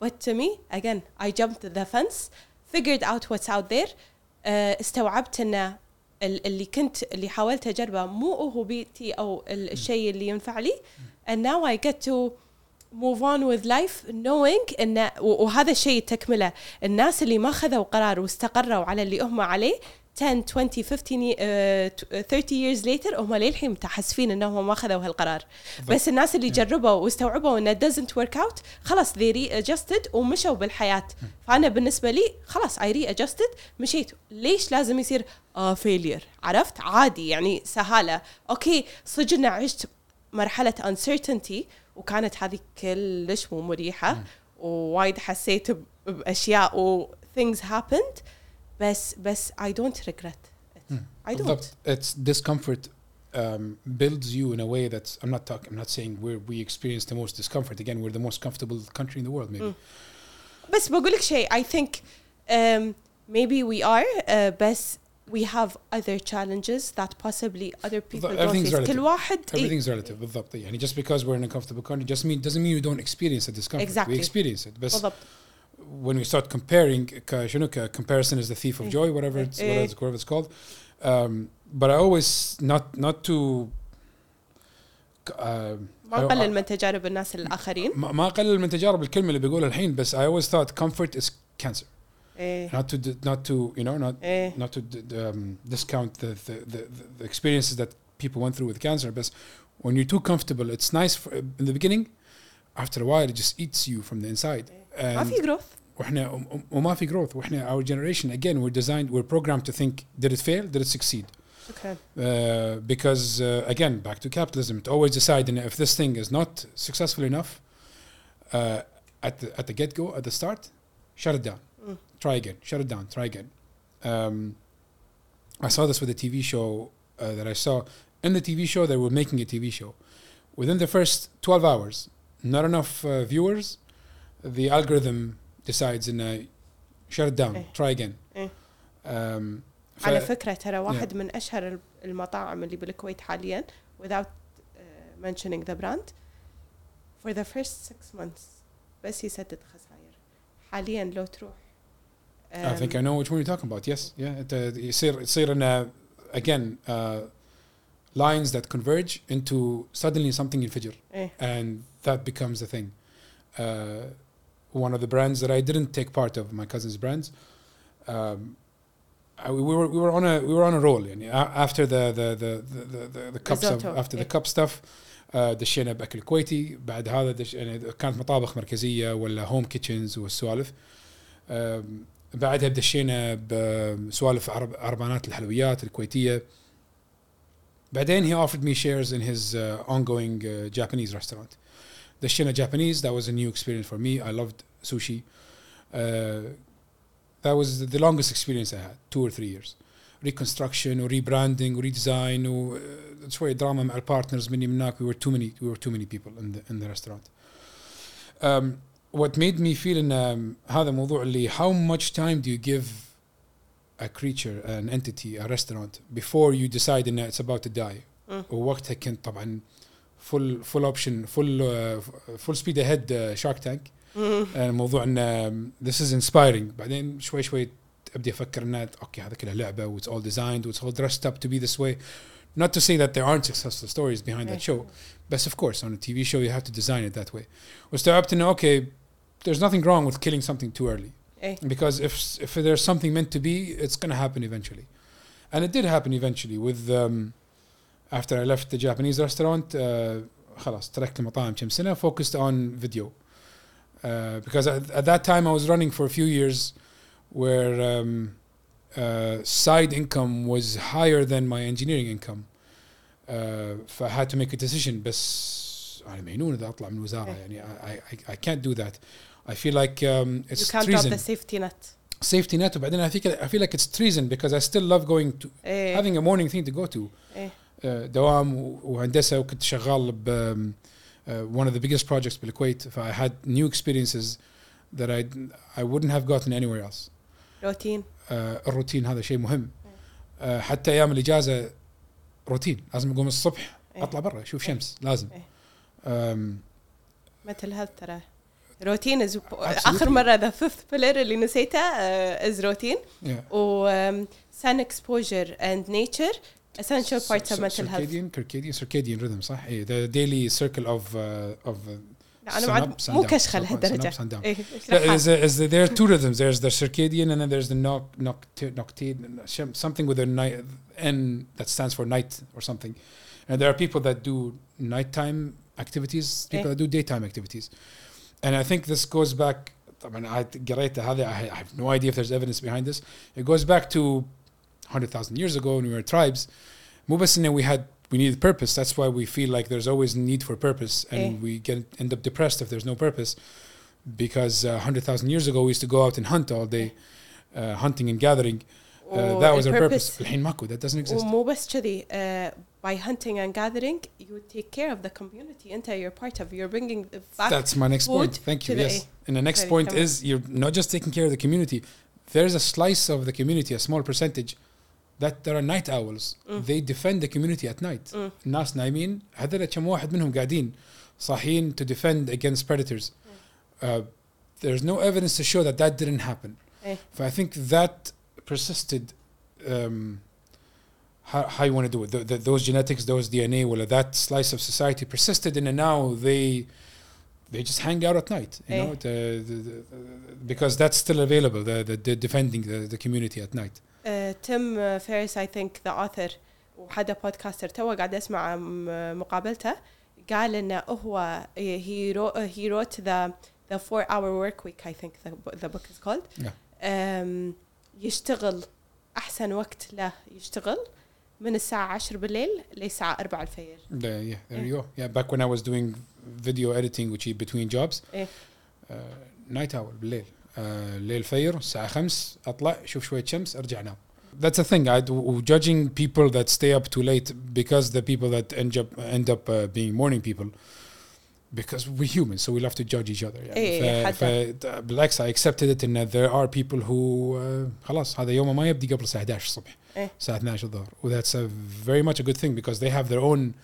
but to me again I jumped the fence figured out what's out there uh, استوعبت ان ال- اللي كنت اللي حاولت أجربه مو هو بيتي أو ال- الشيء اللي ينفع لي. and now I get to move on with life knowing ان وهذا الشيء تكملة. الناس اللي ما خذوا قرار واستقروا على اللي هم عليه 10 20 15 uh, 30 years later هم للحين متحسفين إنهم ما خذوا هالقرار بس الناس اللي جربوا واستوعبوا انه doesn't work out خلاص they readjusted ومشوا بالحياة. فأنا بالنسبة لي خلاص I readjusted مشيت. ليش لازم يصير آه failure عرفت؟ عادي يعني سهالة. أوكي صدق إن عشت مرحلة uncertainty وكانت هذه كلش مو مريحة. ووايد حسيت بأشياء و things happened. بس بس I don't regret it. I don't. بالضبط. It's discomfort um, builds you in a way that's I'm not talking I'm not saying where we experience the most discomfort again we're the most comfortable country in the world maybe Mm. بس بقول لك شيء I think um, maybe we are uh, بس we have other challenges that possibly other people don't everything's face relative. كل واحد إيه. everything's relative بالضبط يعني just because we're in a comfortable country just mean doesn't mean you don't experience the discomfort Exactly. we experience it بس بالضبط when we start comparing ك- شنو ك- comparison is the thief of إيه. joy whatever it's إيه. whatever it's, whatever it's called um, but I always not not to uh, ما I- نقلل من تجارب الناس الاخرين ما ما اقلل من تجارب الكلمه اللي بقولها الحين بس I always thought comfort is cancer ايه not to d- not to you know not ايه not to d- d- um, discount the, the, the, the experiences that people went through with cancer but when you're too comfortable it's nice for, in the beginning after a while it just eats you from the inside ما and في growth واحنا وما في growth واحنا our generation again we're designed we're programmed to think did it fail did it succeed شكرا uh, because uh, again back to capitalism to always decide and if this thing is not successful enough uh, at the at the get go at the start shut it down Mm. try again shut it down try again um, I saw this with a TV show uh, that I saw in the TV show they were making a TV show within the first 12 hours not enough uh, viewers the algorithm decides in a shut it down إيه. try again إيه. um, ف- على فكره ترى واحد من اشهر المطاعم اللي بالكويت حاليا without uh, mentioning the brand for the first six months بس يسدد خسائر حاليا لو تروح I think I um, know which one you're talking about. Yes, yeah. It, uh, يصير يصير إنه again uh, lines that converge into suddenly something ينفجر إيه. and that becomes the thing. Uh, one of the brands that I didn't take part of, my cousin's brands. Um, I, we were we were on a we were on a roll يعني a- after the the the the, the, the, the cups of Risotto, after the yeah. cup stuff uh, دشينا باكل كويتي بعد هذا دش يعني كانت مطابخ مركزيه ولا هوم كيتشنز والسوالف um, بعدها دشينا بسوالف عرب عربانات الحلويات الكويتيه بعدين he offered me shares in his uh, ongoing uh, Japanese restaurant دشينا Japanese that was a new experience for me I loved sushi uh, that was the longest experience I had two or three years reconstruction or rebranding or redesign or uh, شوية دراما مع البارتنرز مني من هناك we were too many we were too many people in the in the restaurant um, what made me feel in um, هذا الموضوع اللي how much time do you give a creature an entity a restaurant before you decide ان it's about to die مم. ووقتها كنت طبعا full full option full uh, full speed ahead uh, shark tank مم. الموضوع ان this is inspiring بعدين شوي شوي ابدي افكر ان اوكي هذا كلها لعبه it's all designed it's all dressed up to be this way not to say that there aren't successful stories behind that show but of course on a TV show you have to design it that way واستوعبت انه okay there's nothing wrong with killing something too early إيه. because if if there's something meant to be it's going to happen eventually and it did happen eventually with um, after I left the Japanese restaurant uh, خلاص تركت المطاعم كم سنه focused on video uh, because at, at that time I was running for a few years where um, uh, side income was higher than my engineering income uh, فI had to make a decision بس أنا مجنون إذا أطلع من الوزارة إيه. يعني I, I, I can't do that I feel like um, you it's can't drop treason the safety net safety net وبعدين I think I feel like it's treason because I still love going to إيه. having a morning thing to go to إيه. دوام وهندسة وكنت شغال ب uh, one of the biggest projects بالكويت. ف I had new experiences that I I wouldn't have gotten anywhere else. روتين. uh, الروتين هذا شيء مهم. uh, حتى أيام الإجازة روتين. لازم أقوم الصبح إيه. أطلع برا أشوف إيه. شمس لازم. إيه. مثل هذا ترى. روتين از آخر مرة ذا فيفث بيلر اللي نسيته از روتين. و sun exposure and nature. essential parts of mental health circadian circadian circadian rhythm صح ايه the daily circle of uh, of uh, لا انا sun بعد up, sun مو down. كشخه sun up, لهالدرجه sun up, sun down. إيه، There اشرحها. is a, is the, there are two rhythms. There's the circadian and then there's the noc, nocti- noctine, something with a night N that stands for night or something. And there are people that do nighttime activities, people Eh. that do daytime activities. And I think this goes back. I mean, I قريت هذا. I I have no idea if there's evidence behind this. It goes back to 100,000 years ago when we were tribes. مو بس إنه we had we needed purpose. That's why we feel like there's always need for purpose, and Eh. we get end up depressed if there's no purpose. because uh, 100,000 years ago we used to go out and hunt all day uh, hunting and gathering uh, that was our purpose الحين ماكو that doesn't exist ومو بس كذي uh, by hunting and gathering you take care of the community انت you're part of you're bringing back That's my next point. food Thank you. to the- Yes. And the next Sorry, point come on. is you're not just taking care of the community. There's a slice of the community, a small percentage, that there are night owls. Mm. They defend the community at night. Mm. الناس نايمين هذول كم واحد منهم قاعدين صاحيين to defend against predators. Mm. Uh, there's no evidence to show that that didn't happen. إيه. So I think that persisted. Um, how, how you want to do it? The, the, those genetics, those DNA, well, that slice of society persisted, and now they they just hang out at night, you Eh. know, the, the, the, because that's still available. The, the, the defending the, the community at night. تيم فيرس اي ثينك ذا اوثر وحدا بودكاستر تو قاعد اسمع مقابلته قال انه هو هي هي روت ذا ذا 4 اور ورك ويك اي ثينك ذا بوك از كولد يشتغل أحسن وقت له يشتغل من الساعة 10 بالليل للساعة 4 الفجر. Yeah, there إيه. you go. Yeah, back when I was doing video editing which is between jobs. Uh, night hour بالليل. Uh, ليل فير الساعة 5 اطلع شوف شوية شمس ارجع انام. That's a thing. I do, judging people that stay up too late because the people that end up end up uh, being morning people because we're humans so we love to judge each other يعني. إيه، ف, حتى. ف, بالعكس I accepted it in that there are people who uh, خلاص هذا يومه ما يبدي قبل الساعة 11 الصبح إيه. الساعة 12 الظهر و that's a very much a good thing because they have their own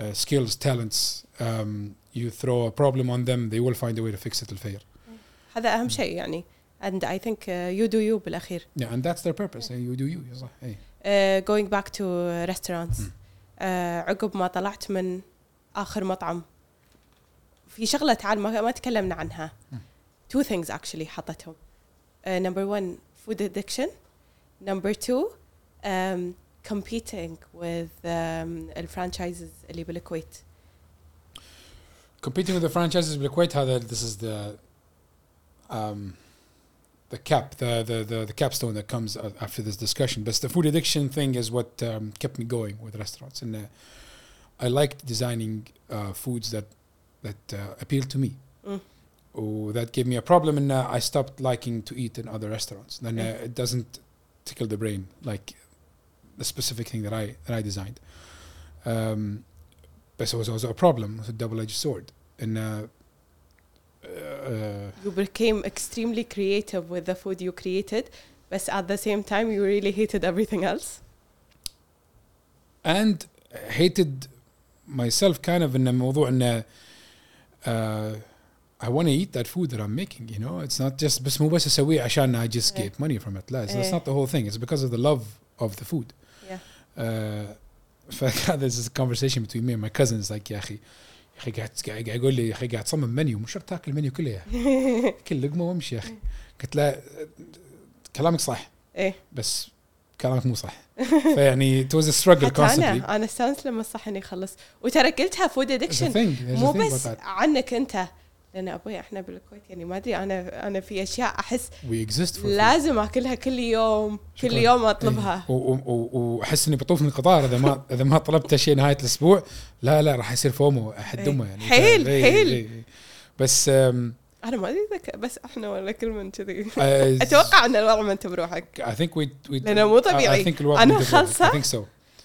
uh, skills talents um, you throw a problem on them they will find a way to fix it الفير هذا أهم شيء يعني and I think uh, you do you بالأخير yeah and that's their purpose you do you صح إيه. uh, going back to restaurants مم. uh, عقب ما طلعت من آخر مطعم في شغلة تعال ما, ما تكلمنا عنها مم. two things actually حطتهم uh, number one food addiction number two um, competing with um, الفرانشايزز اللي بالكويت competing with the franchises بالكويت هذا this is the um, the cap the, the the the capstone that comes after this discussion. But the food addiction thing is what um, kept me going with restaurants. And uh, I liked designing uh, foods that that uh, appeal to me. Mm. Oh, that gave me a problem and uh, I stopped liking to eat in other restaurants. Then Mm. uh, it doesn't tickle the brain like the specific thing that I that I designed. Um, but so it was also a problem. It was a double-edged sword. And uh, uh, you became extremely creative with the food you created but at the same time you really hated everything else and hated myself kind of in الموضوع ان uh, I want to eat that food that I'm making you know it's not just بس مو بس اسويه عشان I just إيه. get money from it لا it's, that's إيه. not the whole thing it's because of the love of the food yeah uh, [laughs] فكان there's this conversation between me and my cousins like يا اخي يا أخي قاعد قاعد يقول لي يا أخي قاعد تصمم منيو مو شرط تاكل المنيو كله يا أخي. [laughs] كل لقمة وامشي يا أخي. قلت له كلامك صح. إيه. بس كلامك مو صح. فيعني it was a struggle حتى constantly. أنا أنا استانس لما الصحن يخلص وترى قلتها فود ادكشن مو بس عنك أنت. لأن أبوي إحنا بالكويت يعني ما أدري أنا أنا في أشياء أحس. لازم أكلها كل يوم كل. يوم أطلبها إيه. وأحس إني بطوف من القطار إذا ما إذا ما طلبت شيء نهاية الأسبوع لا لا راح يصير فومو أحد إيه. امه يعني حيل- إيه، حيل. إيه، إيه. بس أنا ما أدري بس إحنا ولا كل من كذي I- [laughs] أتوقع إن الوضع ما أنت بروحك I think we we لأنه مو طبيعي. I think الوضع أنا مو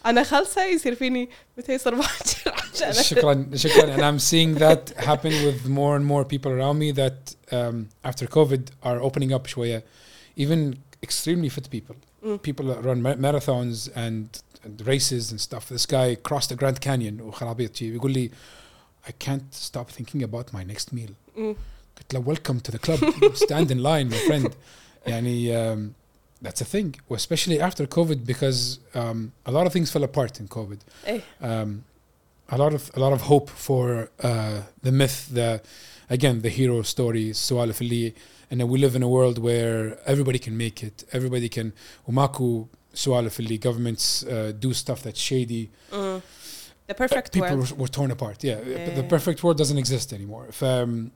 أنا خلصه يصير فيني متى يصير باكر عشان شكرا شكرا and I'm seeing that happen with more and more people around me that um, after COVID are opening up شوية even extremely fit people Mm. people that run ma- marathons and, and races and stuff this guy crossed the Grand Canyon وخرابيط يقول لي I can't stop thinking about my next meal مم. قلت له welcome to the club stand in line my friend يعني um, that's a thing, especially after COVID, because um, a lot of things fell apart in COVID. Eh. Um, a lot of a lot of hope for uh, the myth, the again the hero story, Sualif fili, and we live in a world where everybody can make it. Everybody can. Umaku Sualif fili. governments uh, do stuff that's shady. Mm. The perfect uh, people world. People were, were, torn apart. Yeah, yeah the perfect world doesn't exist anymore. If, um,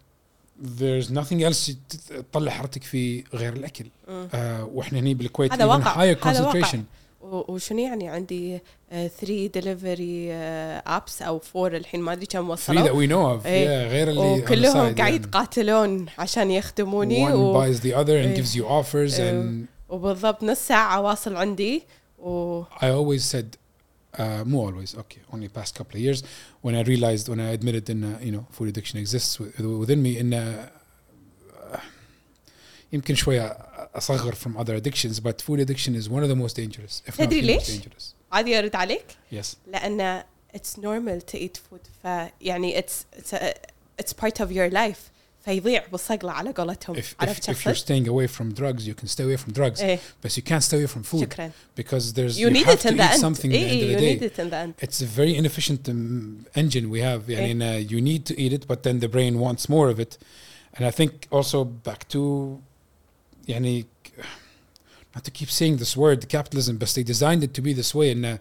there's nothing else تطلع حرتك فيه غير الأكل. Uh, وإحنا هني بالكويت هذا واقع. higher هذا واقع. وشنو يعني عندي 3 ديليفري ابس أو 4 الحين ما أدري كم وصلوا we know of إيه. yeah غير اللي وكلهم قاعد. يتقاتلون عشان يخدموني one و... buys the other and إيه. gives you offers إيه. and وبالضبط نص ساعة واصل عندي و I always said, uh, more always, okay, only past couple of years, when I realized, when I admitted in, uh, you know, food addiction exists wi- within me, in uh, يمكن شوية أصغر from other addictions, but food addiction is one of the most dangerous, if not تدري the most ليش؟ dangerous. عادي ارد عليك Yes. لان it's normal to eat food فيعني it's it's, a, it's part of your life فيضيع بالصقلة على قولتهم If, عرفت if, شو if you're اقصد؟ staying away from drugs, you can stay away from drugs, ايه but you can't stay away from food شكرا because there's you need have it to in the eat end something at the end ايه of you the need day. it in the end It's a very inefficient um, engine we have. I mean, uh, you need to eat it, but then the brain wants more of it. And I think also back to, يعني, not to keep saying this word, capitalism, but they designed it to be this way and uh,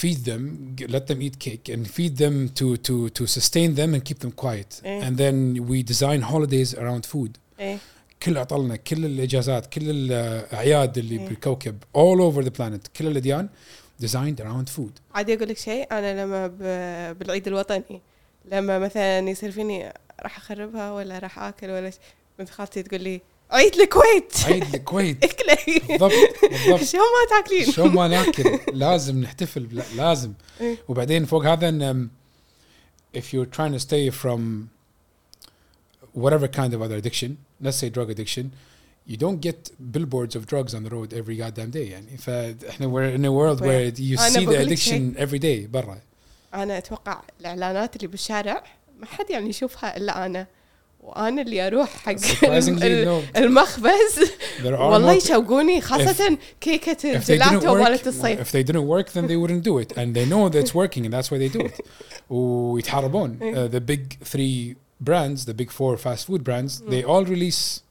feed them, g- let them eat cake and feed them to, to, to sustain them and keep them quiet. Eh. And then we design holidays around food. ايه كل عطلنا كل الاجازات كل الاعياد اللي إيه. بالكوكب all over the planet كل الاديان designed around food. عادي اقول لك شيء انا لما ب... بالعيد الوطني لما مثلا يصير فيني راح اخربها ولا راح اكل ولا ش... بنت خالتي تقول لي عيد الكويت عيد الكويت اكلي بالضبط بالضبط شو ما تاكلين شو ما ناكل لازم نحتفل لا لازم إيه. وبعدين فوق هذا ان um, if you're trying to stay from whatever kind of other addiction let's say drug addiction you don't get billboards of drugs on the road every goddamn day يعني فاحنا we're in a world where you see the addiction every day برا أنا أتوقع الاعلانات اللي بالشارع ما حد يعني يشوفها الا أنا وأنا اللي أروح حق المخبز والله يشوقوني they didn't الجيلاتو مالت الصيف if they didn't work then they wouldn't do it and they know that it's working and that's why they do it ويتحاربون إيه. uh, the big three brands the big four fast food brands they all release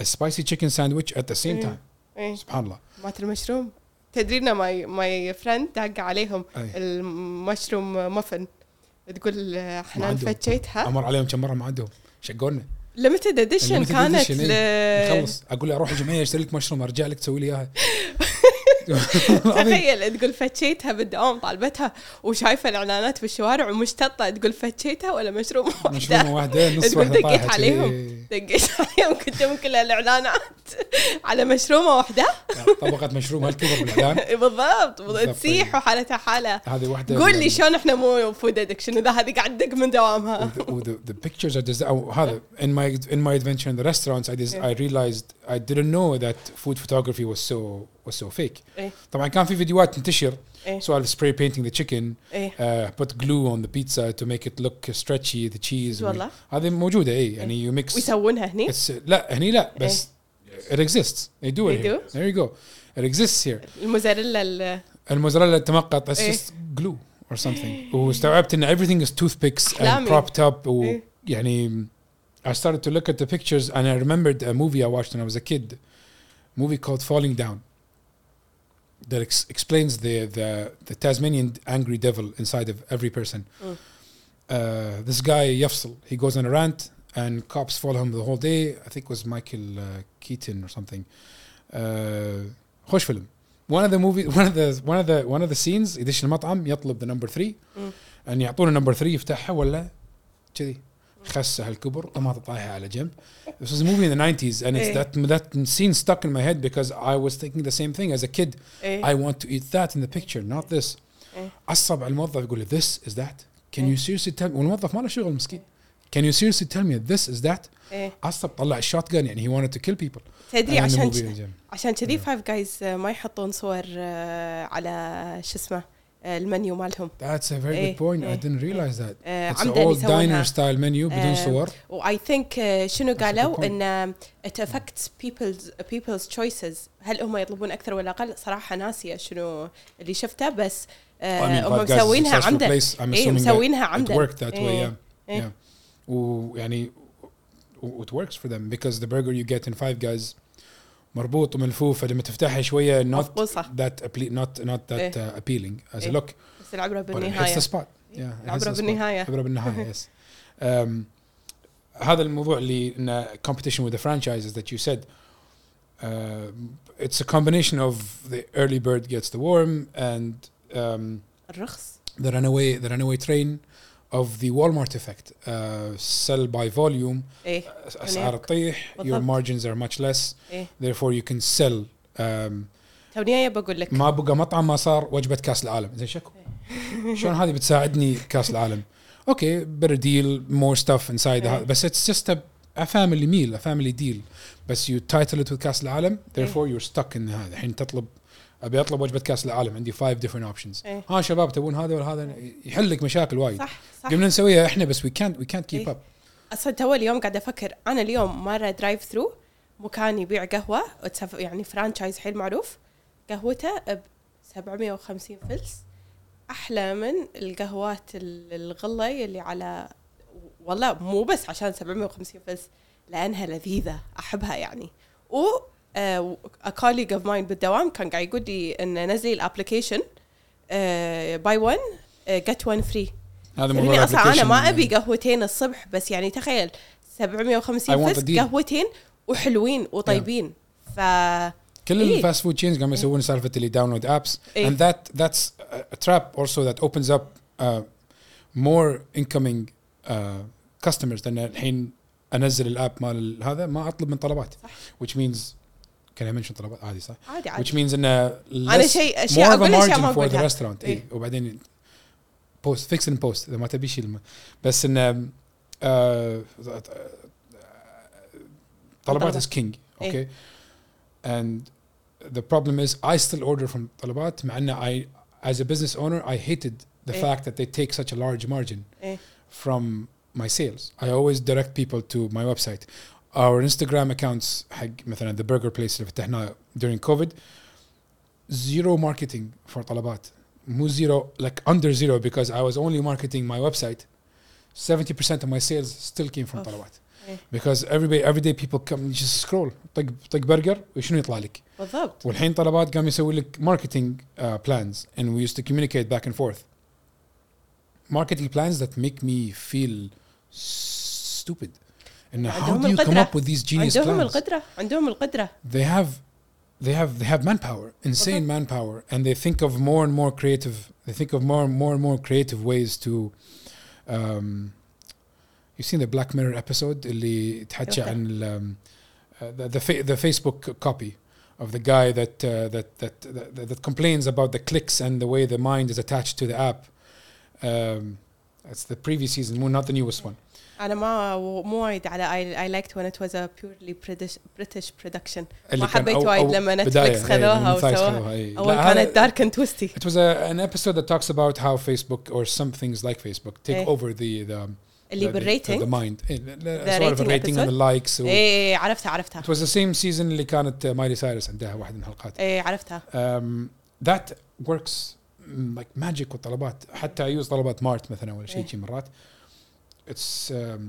a spicy chicken sandwich at the same إيه. time إيه. سبحان الله مات المشروم تدرينا ماي ماي فريند داق عليهم. المشروم مافن تقول آه، حنان عندهم. فتشيتها أمر عليهم كم مره ما عندهم شقونا. ليمتد اديشن كانت ل... نخلص. أقول له أروح الجمعية أشتري لك مشروم أرجع لك تسوي لي إياها. [laughs] [laughs] تخيل تقول فتشيتها بالدوام طالبتها وشايفة الإعلانات بالشوارع ومشتطة تقول فتشيتها ولا مشروم واحدة واحدة نص تقول دقيت عليهم. كذي. دقيت [laughs] عليهم قدام كل الإعلانات [laughs] على مشرومة واحدة طبقة مشروم هالكبر بالإعلان بالضبط بالضبط. تسيح وحالتها حالة هذه واحدة قول لي شلون إحنا مو فود ادكشن إذا هذه قاعد تدق من دوامها the, the, the pictures are desi- أو هذا in my in my adventure in the restaurants I Yeah. I realized I didn't know that food photography was so was so fake. إيه. طبعا كان في فيديوهات تنتشر إيه. سؤال spray painting the chicken ايه uh, put glue on the pizza to make it look stretchy the cheese والله هذه موجودة اي يعني you mix ويسوونها هني it's لا هني لا بس it exists they do it They here. do? there you go it exists here الموزاريلا ال- الموزاريلا تمقط it's إيه. just glue or something واستوعبت ان everything is toothpicks and أحلامي. propped up إيه. ويعني I started to look at the pictures and I remembered a movie I watched when I was a kid movie called Falling Down that ex- explains the, the the Tasmanian angry devil inside of every person Mm. uh, this guy يفصل he goes on a rant and cops follow him the whole day I think it was Michael uh, Keaton or something uh, خوش فيلم one of the movie [laughs] one of the one of the one of the scenes يدش المطعم يطلب the number three مم. ان يعطونه number three يفتحها ولا كذي خسه هالكبر طماطه طايحه على جنب This was a movie in the 90s and it's إيه. that that scene stuck in my head because I was thinking the same thing as a kid إيه I want to eat that in the picture not this إيه. عصب على الموظف يقول لي this is that can إيه. you seriously tell me والموظف ما له شغل مسكين can you seriously tell me this is that إيه عصب طلع الشوت gun يعني he wanted to kill people تدري عشان. عشان كذي. فايف جايز ما يحطون صور آه، على شو اسمه آه، المنيو مالهم That's a very إيه. good point I إيه. didn't realize that آه، It's عمدا all diner يسوونها style menu بدون آه، صور واي ثينك شنو That's a good قالوا point. ان it affects people's people's choices هل هم يطلبون اكثر ولا اقل صراحه ناسيه شنو اللي شفته بس آه، I mean, هم Five Guys is a مسوينها successful عمدا place. I'm ايه assuming that مسوينها it عمدا worked that way إيه. yeah إيه. yeah ويعني و- it works for them because the burger you get in Five Guys مربوط وملفوفه لما تفتحها شوية نوت ذات نوت نوت ذات ابيلينج از لوك بس العبرة إيه. بالنهاية. العبرة بالنهاية. العبرة بالنهاية يس هذا الموضوع اللي انه competition with the franchises that you said. Uh, it's a combination of the early bird gets the worm and um, الرخص. the runaway the runaway train. of the Walmart effect. Uh, sell by volume, ايه اسعار تطيح, your بالضبط. margins are much less, ايه therefore you can sell. Um, توني جايه بقول لك ما بقى مطعم ما صار وجبه كاس العالم زين شكو شلون هذه بتساعدني كاس العالم اوكي better deal more stuff inside إيه. the بس it's just a, a family meal a family deal بس you title it with كاس العالم therefore you're stuck in هذا الحين تطلب أبي أطلب وجبة كأس العالم عندي different options. إيه. ها شباب تبون هذا ولا هذا؟ يحل لك مشاكل وايد. صح صح. قمنا نسويها إحنا بس can't we can't keep إيه. up. أصلا تو اليوم قاعدة أفكر أنا اليوم مرة درايف ثرو مكان يبيع قهوة يعني فرانشايز حيل معروف. قهوته ب 750 فلس. أحلى من القهوات ال- الغلة اللي على والله مو بس عشان 750 فلس لأنها لذيذة أحبها يعني. و كوليج اوف ماين بالدوام كان قاعد يقول لي إن نزلي الابلكيشن باي 1 جت 1 فري هذا يعني أصلا أنا ما. أبي قهوتين الصبح بس يعني تخيل 750 I want فلس the deal. قهوتين وحلوين وطيبين ف كل إيه. الفاست فود تشينز قاموا يسوون سالفة اللي داونلود ابس a trap also that opens up uh, more incoming uh, customers لأن الحين أنزل الأب مال هذا ما أطلب من طلبات صح. which means can I mention طلبات عادي صح عادي which عادي means انه انا less- شيء اشياء more of a اقول اشياء ما margin for the اقولها restaurant إيه. إيه. وبعدين بوست فيكس ان بوست اذا ما تبي شيل الم- بس انه آه، طلبات is king okay إيه. and the problem is I still order from طلبات مع انه I as a business owner I hated the إيه. fact that they take such a large margin إيه. from my sales I always direct people to my website our Instagram accounts حق مثلا the burger place اللي فتحناه during COVID zero marketing for طلبات مو zero like under zero because I was only marketing my website 70% of my sales still came from أوف. طلبات إيه. because every day every day people come you just scroll طق طق برجر وشنو يطلع لك بالضبط والحين طلبات قام يسوي لك marketing uh, plans and we used to communicate back and forth marketing plans that make me feel stupid and how عندهم do you come القدرة. up with these genius عندهم plans القدره عندهم القدره they have they have they have manpower insane manpower and they think of more and more creative they think of more and more and more creative ways to um you've seen the black mirror episode اللي تحكي شفتها. عن ال, um, uh, the the, fa- the facebook copy of the guy that, uh, that, that that that complains about the clicks and the way the mind is attached to the app um, that's the previous season not the newest one انا ما مو وايد على I, I liked when it was a purely British British production اللي ما كان حبيت أو- وايد أو لما بداية، نتفلكس إيه، خذوها لما نتفلكس وسووها خذوها، إيه. اول لا، هذا- كانت دارك اند تويستي It was a, an episode that talks about how Facebook or some things like Facebook take إيه. over the the اللي the, the, the بالريتنج mind إيه، لا- لا، سوالف rating الريتنج and episode؟ the likes و- ايه عرفتها عرفتها It was the same season اللي كانت مايلي سايرس عندها واحد من الحلقات ايه عرفتها um, that works mm, like magic والطلبات حتى يوز طلبات مارت مثلا ولا شيء إيه. شي مرات it's um,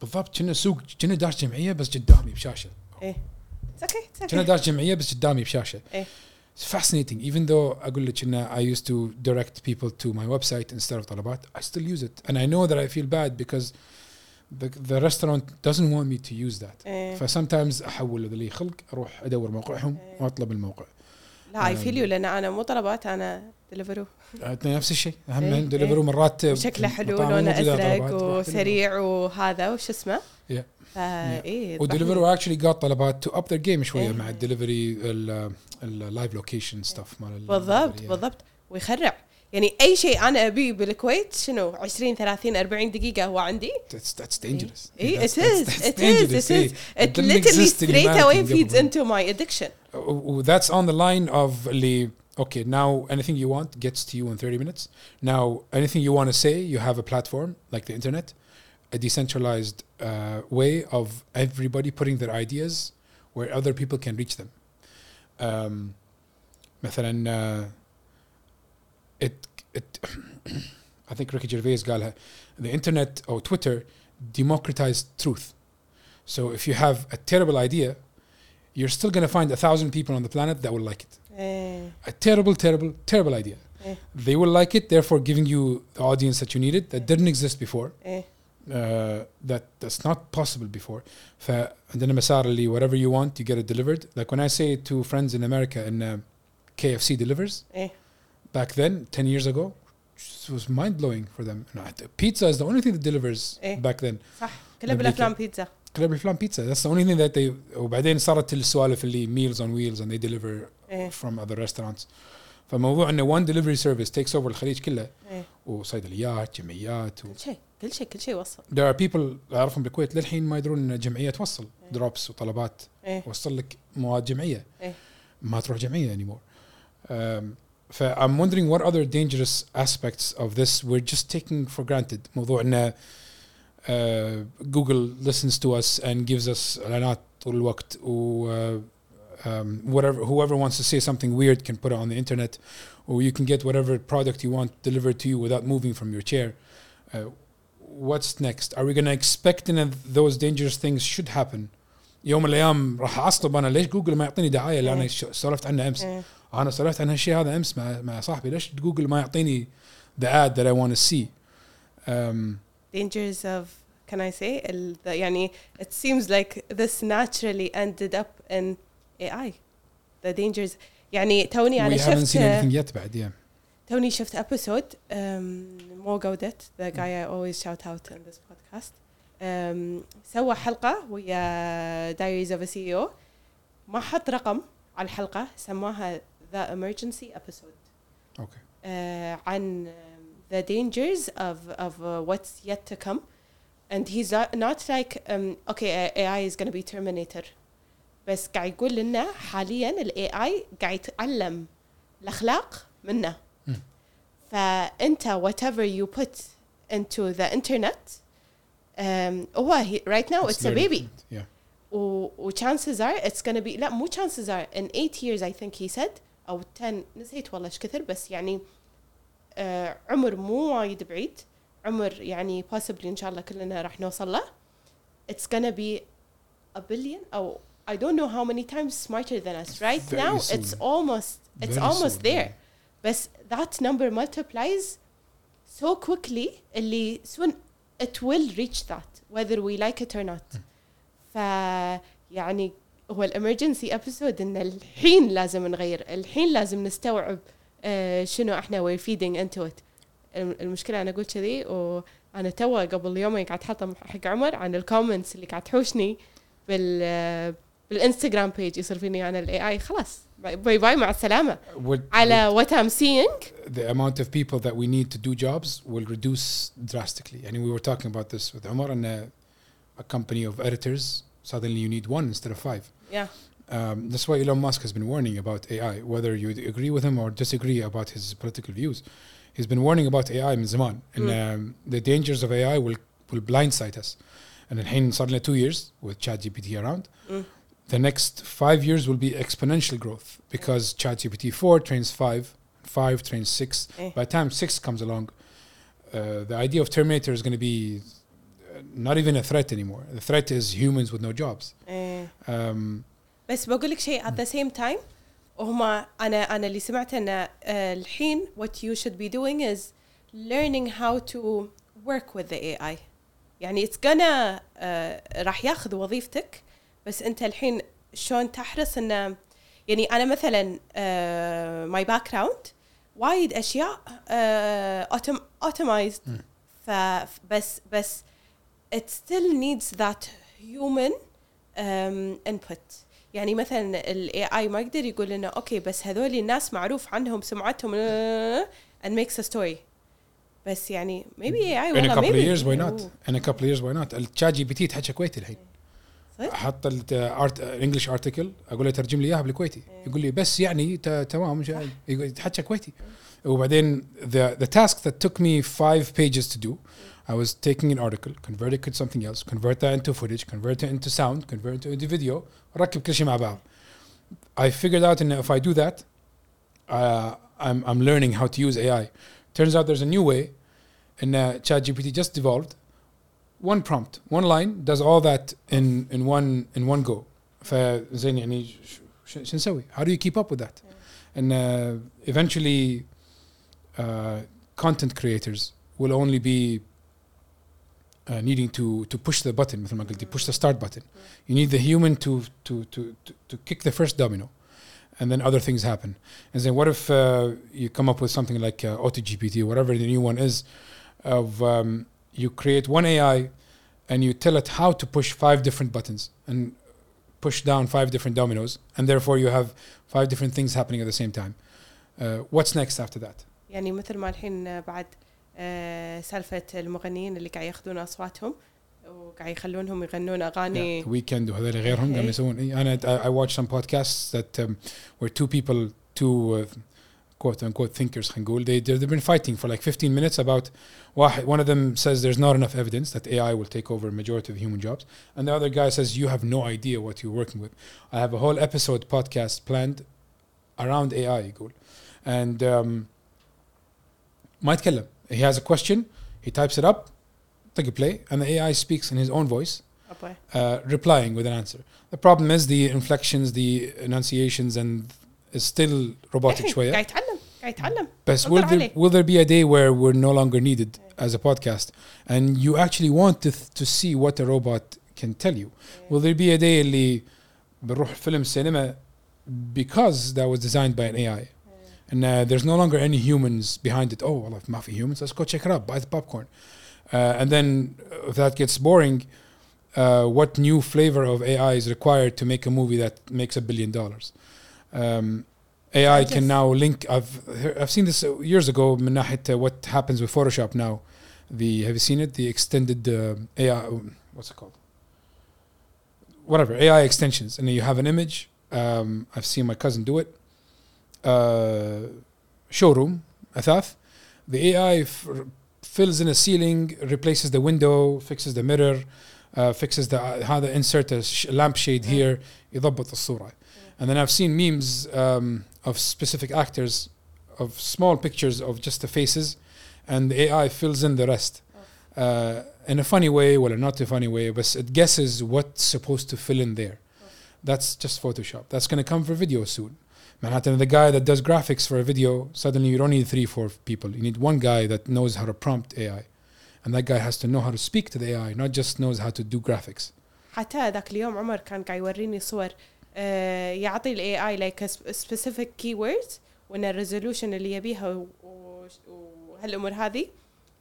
بالضبط كنا سوق كنا داش جمعيه بس قدامي بشاشه ايه It's okay, it's كنا okay. داش جمعيه بس قدامي بشاشه إيه. It's fascinating even though اقول لك ان I used to direct people to my website instead of طلبات I still use it and I know that I feel bad because the, the restaurant doesn't want me to use that إيه. فسمتايمز احول اذا لي خلق اروح ادور موقعهم إيه. واطلب الموقع لا اي فيل يو لأن أنا مو طلبات أنا دليفرو نفس الشيء. أهم إيه، من دليفرو مرات شكله حلو لونه أزرق وسريع وهذا وش اسمه؟ Yeah. فا إيه ودليفرو اكشلي قاط طلبات تو اب ذير جيم شوية إيه. مع الدليفري اللايف لوكيشن ستاف مال ال- بالضبط. بالضبط. ويخرع. يعني اي شيء انا ابيه بالكويت شنو 20 30 40 دقيقه هو عندي That's that's dangerous. ايه That's- it that's- is that's it is dangerous, it إيه. is it didn't literally exist in straight humanity away قبل. feeds into my addiction و- و- that's on the line of اللي okay now anything you want gets to you in 30 minutes now anything you want to say you have a platform like the internet a decentralized uh, way of everybody putting their ideas where other people can reach them um, مثلا uh, it it [clears throat] I think Ricky Gervais قالها the internet or Twitter democratized truth so if you have a terrible idea you're still going to find a thousand people on the planet that will like it ايه a terrible terrible terrible idea إيه. they will like it therefore giving you the audience that you needed that didn't exist before ايه uh, that that's not possible before فعندنا مسار اللي whatever you want you get it delivered like when I say to friends in America in uh, KFC delivers ايه back then 10 years ago it was mind blowing for them No, pizza is the only thing that delivers إيه. back then صح كلها بأمريكا. بالافلام بيتزا كلاب الفلان pizza that's the only thing that they وبعدين صارت السوالف اللي meals on wheels and they deliver ايه from other restaurants فموضوع انه one delivery service takes over الخليج كله ايه وصيدليات جمعيات و... كل شيء كل شيء كل شيء وصل there are people اعرفهم بالكويت للحين ما يدرون ان جمعيه توصل إيه. دروبس وطلبات ايه وصل لك مواد جمعيه إيه. ما تروح جمعيه anymore um, ف I'm wondering what other dangerous aspects of this we're just taking for granted موضوع انه uh, Google listens to us and gives us اعلانات طول الوقت و uh, um, whatever whoever wants to say something weird can put it on the internet or you can get whatever product you want delivered to you without moving from your chair uh, what's next are we going to expect that those dangerous things should happen يوم من الايام راح اصطب انا ليش جوجل ما يعطيني دعايه اللي انا إيه. ش- سولفت عنها امس ايه أنا سولفت عن هالشيء هذا امس مع مع صاحبي ليش جوجل ما يعطيني the ad that I want to see um, dangers of can I say ال- the, يعني it seems like this naturally ended up in AI the dangers يعني توني we أنا haven't شفت seen anything yet بعد yeah توني شفت ابيسود مو جودت the guy I always shout out in this podcast um, سوى حلقة ويا Diaries of a CEO ما حط رقم على الحلقة سماها The Emergency Episode okay uh, عن um, the dangers of of uh, what's yet to come and he's not, not like um, okay uh, AI is going to be Terminator بس قاعد يقول لنا حاليا ال AI قاعد يتعلم الأخلاق منه Mm. فأنت whatever you put into the internet um, هو he, right now it's, a learning baby from it, yeah و, و chances are it's gonna be لا مو chances are in 8 years I think he said أو 10 نسيت والله إيش كثر بس يعني آه عمر مو وايد بعيد عمر يعني possibly إن شاء الله كلنا راح نوصل له it's gonna be a billion أو I don't know how many times smarter than us right Very now soon. it's almost it's Very almost soon, there. بس that number multiplies so quickly اللي soon it will reach that whether we like it or not ف يعني هو الإمرجنسي ابيسود إن الحين لازم نغير الحين لازم نستوعب آه شنو إحنا feeding into it الم- المشكلة أنا أقول كذي وأنا تو قبل يومين قاعد حاطه حق عمر عن الكومنتس اللي قاعد تحوشني بال آه، بالإنستغرام بيج يصير فيني عن الاي اي خلاص باي باي مع السلامة Would- على what I'm seeing the amount of people that we need to do jobs will reduce drastically. And we were talking about this with and a, a company of editors. Suddenly, you need one instead of five. Yeah. Um, that's why Elon Musk has been warning about AI, whether you agree with him or disagree about his political views. He's been warning about AI in Zaman, and mm. um, the dangers of AI will will blindside us. And then suddenly two years with ChatGPT around, mm. the next five years will be exponential growth because ChatGPT four trains five, five trains six. Eh. By the time six comes along, uh, the idea of Terminator is going to be uh, not even a threat anymore. The threat is humans with no jobs. Eh بس بقول لك شيء at the same time وهما أنا أنا اللي سمعته إن آه، الحين what you should be doing is learning how to work with the AI يعني it's gonna آه، راح ياخذ وظيفتك بس أنت الحين شلون تحرص انه يعني أنا مثلا آه، my background وايد أشياء اوتومايزد مم. فبس بس it still needs that human um, input. يعني مثلا الاي اي ما يقدر يقول لنا أوكي بس هذول الناس معروف عنهم سمعتهم آه، and makes a story. بس يعني maybe AI in a والله couple maybe. years why not? In a couple of years why not? الشات جي بي تي يتحكى كويتي الحين. صدق؟ حط الارت انجلش ارتكل أقول له ترجم لي إياها بالكويتي. يقول لي بس يعني تمام يقول- يتحكى كويتي. وبعدين the the task that took me five pages to do I was taking an article convert it to something else convert that into footage convert it into sound convert it into video ركب كل شيء مع بعض I figured out that if I do that uh, I'm, I'm learning how to use AI turns out there's a new way and uh, ChatGPT just evolved one prompt one line does all that in in one in one go فزين يعني ش- ش- شو نسوي how do you keep up with that and uh, eventually uh, content creators will only be uh, needing to to push the button مثل ما قلتي push the start button you need the human to to to to, to kick the first domino and then other things happen and then what if uh, you come up with something like uh, AutoGPT whatever the new one is of um, you create one AI and you tell it how to push five different buttons and push down five different dominoes and therefore you have five different things happening at the same time uh, what's next after that يعني مثل ما الحين بعد آه، سالفه المغنيين اللي قاعد ياخذون اصواتهم وقاعد يخلونهم يغنون اغاني ويكند وهذول غيرهم قاعد إيه. يسوون إيه، انا I, I watched some podcasts that um, where two people two uh, quote unquote thinkers خلينا نقول they they've been fighting for like 15 minutes about واحد one of them says there's not enough evidence that AI will take over a majority of human jobs and the other guy says you have no idea what you're working with I have a whole episode podcast planned around AI يقول and um, ما يتكلم he has a question he types it up طق play and the AI speaks in his own voice أبوي. uh, replying with an answer. The problem is the inflections, the enunciations, and is still robotic إيه، شوية. قاعد يتعلم قاعد يتعلم But قدر will there, عليه. will there be a day where we're no longer needed as a podcast and you actually want to, to see what a robot can tell you? Will there be a day اللي بنروح فيلم سينما because that was designed by an AI And uh, there's no longer any humans behind it. Oh, well, if mafia humans, let's go check it out, buy the popcorn. Uh, and then if that gets boring, uh, what new flavor of AI is required to make a movie that makes a billion dollars? Um, AI can now link. I've I've seen this uh, years ago. Menahit, uh, what happens with Photoshop now? The have you seen it? The extended AI. Oh, what's it called? Whatever AI extensions, and then you have an image. Um, I've seen my cousin do it Uh, showroom أثاث. The AI f- fills in a ceiling, replaces the window, fixes the mirror, uh, fixes the هذا insert a sh- lampshade here يضبط الصورة. And then I've seen memes um, of specific actors of small pictures of just the faces and the AI fills in the rest. Uh, in a funny way, well, not a funny way, but it guesses what's supposed to fill in there. That's just Photoshop. That's going to come for video soon. Manhattan, the guy that does graphics for a video, suddenly you don't need three, four people. You need one guy that knows how to prompt AI. And that guy has to know how to speak to the AI, not just knows how to do graphics. حتى ذاك اليوم عمر كان قاعد يوريني صور آه، يعطي الاي اي لايك سبيسيفيك كي ووردز وان الريزولوشن اللي يبيها و- و- وهالامور هذه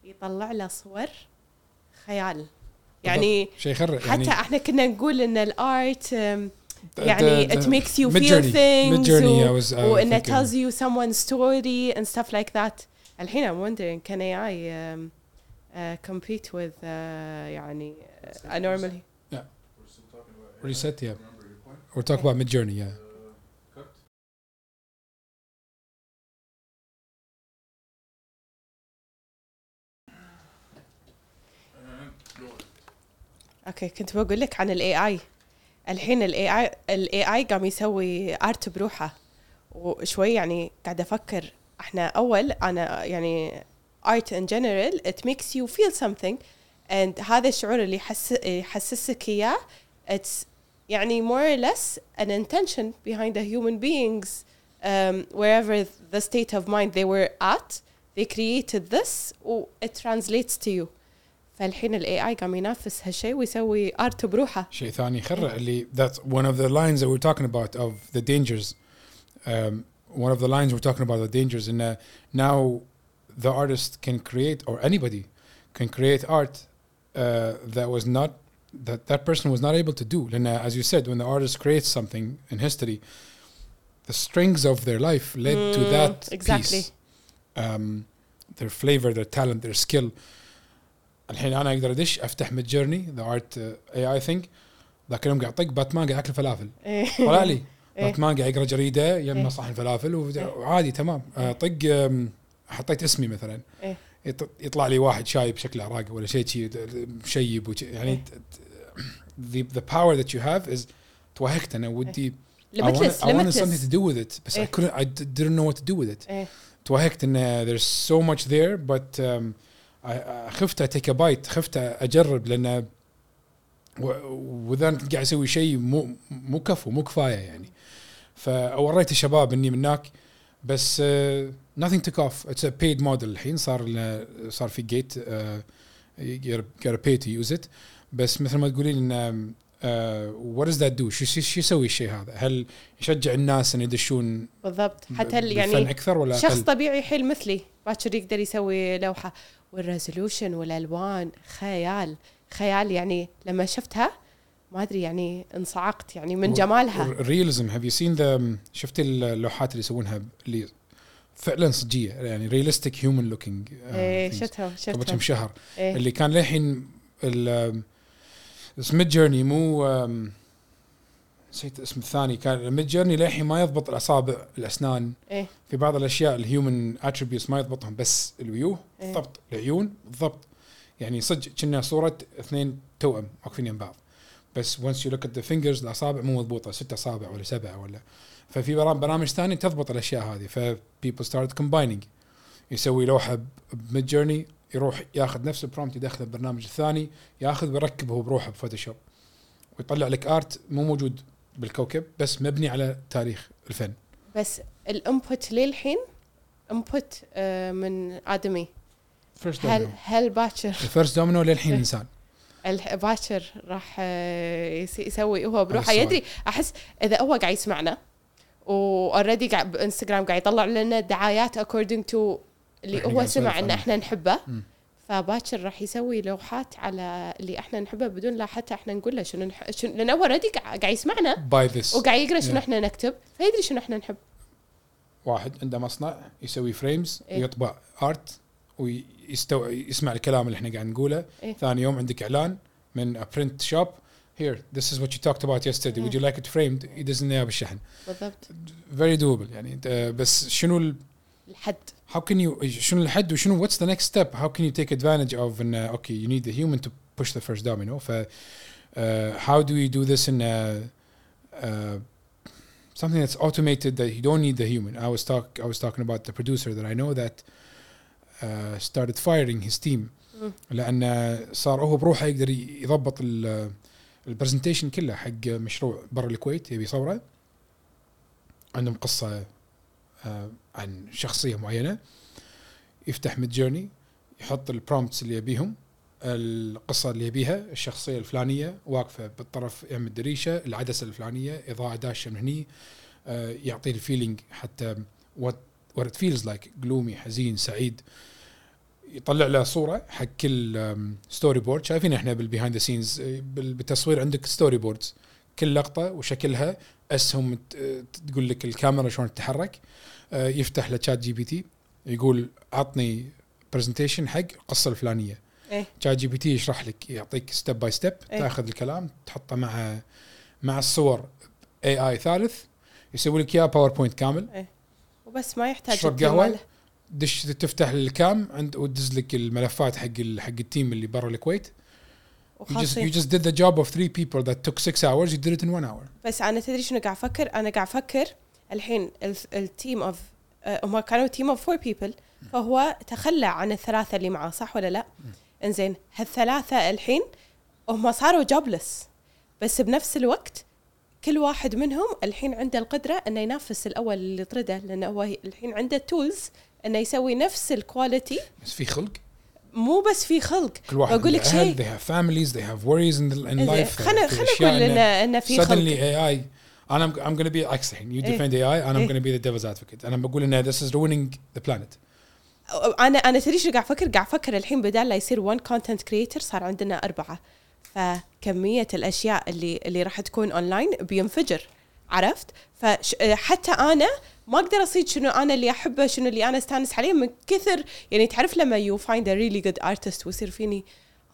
يطلع له صور خيال يعني شيء يخرع حتى يعني احنا كنا نقول ان الارت yeah, the, the it makes you feel things journey I was, and it tells you someone's story and stuff like that. Alhina, I'm wondering can AI um, uh, compete with uh, يعني uh, a normal yeah. Reset yeah. We're talking about Midjourney yeah اوكي كنت بقول لك عن الاي اي الحين الاي اي الاي اي قام يسوي ارت بروحه وشوي يعني قاعدة أفكر إحنا اول أنا يعني art in general it makes you feel something and هذا الشعور اللي يحس يحسسك اياه it's يعني more or less an intention behind the human beings um, wherever the state of mind they were at they created this it translates to you فالحين الاي اي قام ينافس هالشيء ويسوي ارت بروحه شيء ثاني يخرع اللي that's one of the lines that we're talking about of the dangers um, one of the lines we're talking about the dangers and uh, now the artist can create or anybody can create art uh, that was not that that person was not able to do and uh, as you said when the artist creates something in history the strings of their life led to Mm, that exactly. piece um, their flavor their talent their skill الحين أنا أقدر أدش أفتح ميد جيرني ذا ارت اي اي ثينك ذاك اليوم قاعد اطق باتمان قاعد ياكل فلافل [laughs] طلع لي [laughs] إيه. باتمان قاعد يقرأ جريدة إيه. يم صحن فلافل وعادي تمام آه، طق حطيت اسمي مثلا إيه. يط- يطلع لي واحد شايب شكله عراقي ولا شيء شي مشيب يعني إيه. the power that you have is توهقت أنا ودي I wanted, limitless I wanted something limitless to do with it بس I إيه. couldn't I didn't know what to do with it إيه. توهقت إن there's so much there but um, خفت اتيك بايت خفت أجرب لأن و- وإذا أنا كنت قاعد أسوي شيء مو مو كفو مو كفاية يعني. فوريت الشباب إني من هناك بس uh, nothing off. It's a paid model. الحين صار صار في جيت gotta pay to use it. بس مثل ما تقولين إن وات does that do شو يسوي الشيء هذا؟ هل يشجع الناس إن يدشون بالضبط. حتى يعني أكثر ولا شخص أقل؟ طبيعي حيل مثلي. باكر يقدر يسوي لوحة. والريزولوشن والألوان خيال. خيال يعني لما شفتها ما أدري يعني انصعقت يعني من جمالها. الرياليزم هاف يو سين ذا شفت اللوحات اللي يسوونها اللي فعلا صجية يعني ريالستيك هيومن لوكينج إيه شفتها قبل شفتها كم شهر. إيه. اللي كان للحين اسم جيرني مو نسيت الاسم الثاني كان ميد جيرني للحين ما يضبط الأصابع الأسنان. إيه. في بعض الأشياء الهيومن اتريبيوتس ما يضبطهم بس الويوه إيه. بالضبط العيون بالضبط يعني صدق كنا صورة اثنين توأم واقفين يم بعض. بس once you look at the fingers الأصابع مو مضبوطة ست أصابع ولا سبعة ولا. ففي برام- برامج ثانية تضبط الأشياء هذه ف people started combining. يسوي لوحة بميد جيرني يروح ياخذ نفس البرومت يدخله بالبرنامج الثاني ياخذ ويركبه بروحه بفوتوشوب. ويطلع لك ارت مو موجود. بالكوكب بس مبني على تاريخ الفن بس الانبوت للحين انبوت من آدمي فيرست هل هل باكر الفيرست دومينو للحين إيه. إنسان باكر راح آه، يس- يسوي هو بروحه. يدري أحس إذا هو قاعد يسمعنا واوريدي قاعد بانستغرام قاعد يطلع لنا دعايات اكوردنج تو اللي هو سمع إن. إحنا نحبه. فباكر راح يسوي لوحات على اللي إحنا نحبه بدون لا حتى إحنا نقول له شنو نح... شنو لأنه هو اوريدي قاعد يسمعنا باي ذس وقاعد يقرأ شنو Yeah. إحنا نكتب فيدري شنو إحنا نحب. واحد عنده مصنع يسوي فريمز إيه. ويطبع ارت ويستو... يسمع الكلام اللي إحنا قاعد نقوله. إيه. ثاني يوم عندك إعلان من برنت شوب here this is what you talked about yesterday. Would you like it framed? يدزلنا اياه بالشحن بالضبط. Very doable. يعني انت بس شنو ال... الحد. how can you شنو الحد وشنو what's the next step how can you take advantage of ان okay you need the human to push the first domino ف uh, how do we do this in uh, uh, something that's automated that you don't need the human I was talk I was talking about the producer that I know that uh, started firing his team مم. لان صار هو بروحه يقدر يضبط البرزنتيشن كله حق مشروع برا الكويت يبي يصوره عندهم قصه آه، عن شخصية معينة يفتح ميد جيرني يحط البرومتس اللي يبيهم القصة اللي يبيها الشخصية الفلانية واقفة بالطرف يم الدريشه العدسة الفلانية إضاءة داشه من هني آه، يعطي الفيلينج حتى what it feels like gloomy حزين سعيد. يطلع له صورة حق كل ستوري بورد شايفين إحنا بالبيهايند ذا سينز بالتصوير عندك ستوري بوردز كل لقطة وشكلها أسهم تقول لك الكاميرا شلون تتحرك آه، يفتح له شات جي بي تي يقول عطني برزنتيشن حق القصة الفلانية إيه شات جي بي تي يشرح لك يعطيك ستيب باي ستيب إيه. تاخذ الكلام تحطه مع مع الصور اي اي ثالث يسوي لك إياه باوربوينت كامل وبس ما يحتاج تشرب؟ ماله. دش تفتح الكام عند وتدز لك الملفات حق حق التيم اللي برا الكويت you just, you just did the job of three people that took six hours you did it in one hour. بس أنا تدري شنو قاعد أفكر؟ أنا قاعد أفكر الحين التيم اوف هم كانوا تيم اوف فور بيبل فهو تخلى عن الثلاثة اللي معاه صح ولا لا؟ إنزين هالثلاثة الحين هم صاروا جوبلس بس بنفس الوقت كل واحد منهم الحين عنده القدرة إنه ينافس الأول اللي طرده لأنه هو الحين عنده تولز إنه يسوي نفس الكواليتي بس في خلق؟ مو بس في خلق. كل واحد بقول لك شيء. they have families they have worries in, the, in life. خلنا أشياء نقول انه انه في suddenly خلق. AI أنا I'm, I'm going to be عكس الحين you إيه. defend AI and I'm إيه. going to be the devil's advocate. أنا بقول انه this is ruining the planet. أنا أنا تدري شو قاعد أفكر؟ قاعد أفكر الحين بدال لا يصير 1 كونتنت كريتر صار عندنا أربعة. فكمية الأشياء اللي اللي راح تكون اونلاين بينفجر. عرفت؟ فحتى أنا ما أقدر أصيد شنو أنا اللي أحبه شنو اللي أنا أستانس عليه من كثر يعني تعرف لما يو فايند ا ريلي جود ارتست ويصير فيني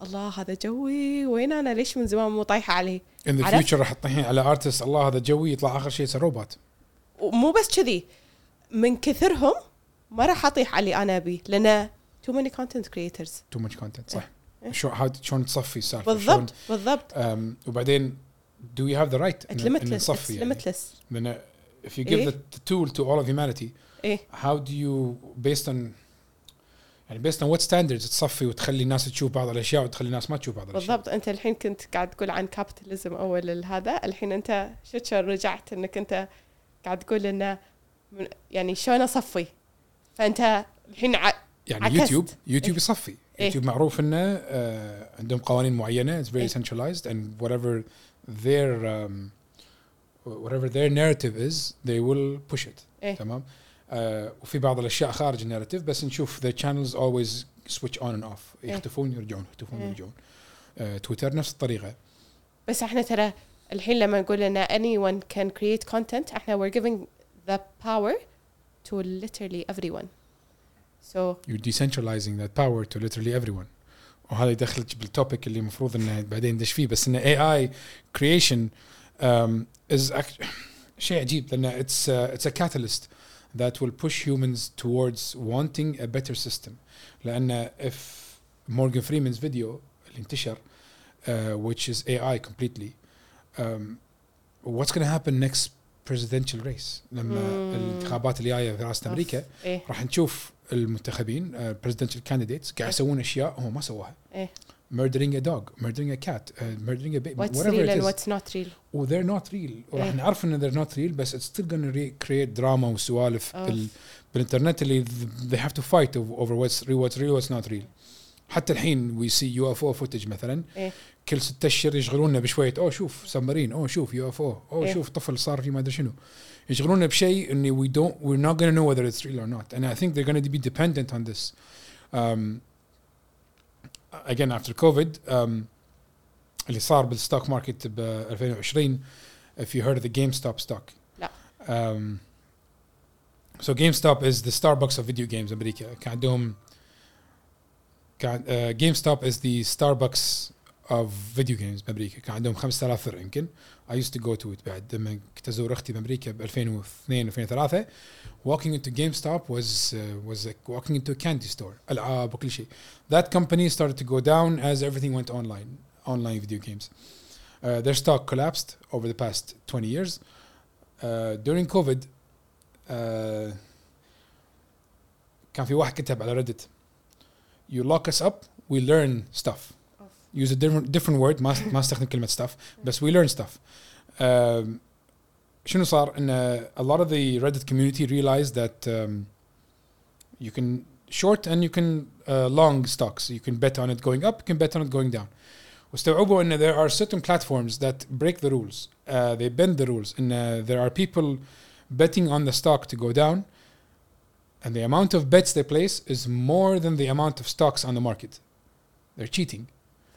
الله هذا جوي وين أنا؟ ليش من زمان مو طايحة عليه؟ The عرفت؟ future راح تطيحين على ارتست الله هذا جوي يطلع آخر شيء يصير روبوت ومو بس كذي من كثرهم ما راح أطيح على اللي أنا ابيه لأن تو ماني كونتنت كريترز too much content صح. إيه. شو شلون تصفي السالفة بالضبط بالضبط. وبعدين do we have the right It's إن- إن limitless. نصفي It's يعني limitless. لان if you give إيه. the, the tool to all of humanity إيه how do you based on يعني based on what standards تصفي وتخلي الناس تشوف بعض الاشياء وتخلي الناس ما تشوف بعض الاشياء بالضبط انت الحين كنت قاعد تقول عن كابيتاليزم اول هذا الحين انت شفت شلون رجعت انك انت قاعد تقول انه من- يعني شلون اصفي فانت الحين ع... يعني عكست. يوتيوب يوتيوب إيه. يصفي إيه. يوتيوب معروف انه آه عندهم قوانين معينه it's very إيه. centralized and whatever their um, whatever their narrative is they will push it إيه. تمام آه وفي بعض الاشياء خارج الناريتيف بس نشوف the channels always switch on and off إيه. يختفون يرجعون يختفون إيه. يرجعون آه تويتر نفس الطريقه بس احنا ترى الحين لما نقول ان anyone can create content احنا we're giving the power to literally everyone so you're decentralizing that power to literally everyone وهذا يدخلك بالتوبيك اللي المفروض إنه بعدين ندش فيه بس انه اي اي كريشن از شيء عجيب لأنه اتس اتس ا كاتاليست ذات ويل بوش هيومنز توردز wanting ا بيتر سيستم لأنه اف مورجن فريمنز فيديو اللي انتشر uh, which از اي اي كومبليتلي واتس gonna هابن نكست presidential ريس لما الانتخابات الجايه في رئاسه أمريكا إيه. راح نشوف المنتخبين بريزدنشال كانديديتس قاعد يسوون اشياء هم ما سووها إيه murdering a dog murdering a cat uh, murdering a baby what's whatever real it and is what's not real و they're not real وراح إيه. نعرف ان they're not real بس it's still gonna re- create دراما وسوالف. بال بالانترنت اللي they have to fight over what's real what's real what's not real حتى الحين we see UFO footage مثلا إيه. كل ست اشهر يشغلونا بشويه اوه شوف سمرين اوه شوف يو اف أو اوه إيه. شوف طفل صار في ما ادري شنو يشغلونا بشيء اني we don't we're not going to know whether it's real or not and I think they're going to be dependent on this um, again after COVID um, اللي صار بالستوك ماركت ب 2020 if you heard of the GameStop stock لا. um, so GameStop is the Starbucks of video games امريكا كان عندهم كان uh, GameStop is the Starbucks of video games بامريكا كان عندهم 5000 فرع يمكن I used to go to it بعد لما كنت ازور اختي بامريكا ب 2002 2003 walking into GameStop was uh, was like walking into a candy store العاب وكل شيء that company started to go down as everything went online online video games uh, their stock collapsed over the past 20 years uh, during COVID uh, كان في واحد كتب على ريدت you lock us up we learn stuff use a different different word ما ما استخدم كلمه stuff بس we learn stuff um, شنو صار ان a lot of the Reddit community realized that um, you can short and you can uh, long stocks you can bet on it going up you can bet on it going down واستوعبوا ان there are certain platforms that break the rules uh, they bend the rules and uh, there are people betting on the stock to go down and the amount of bets they place is more than the amount of stocks on the market they're cheating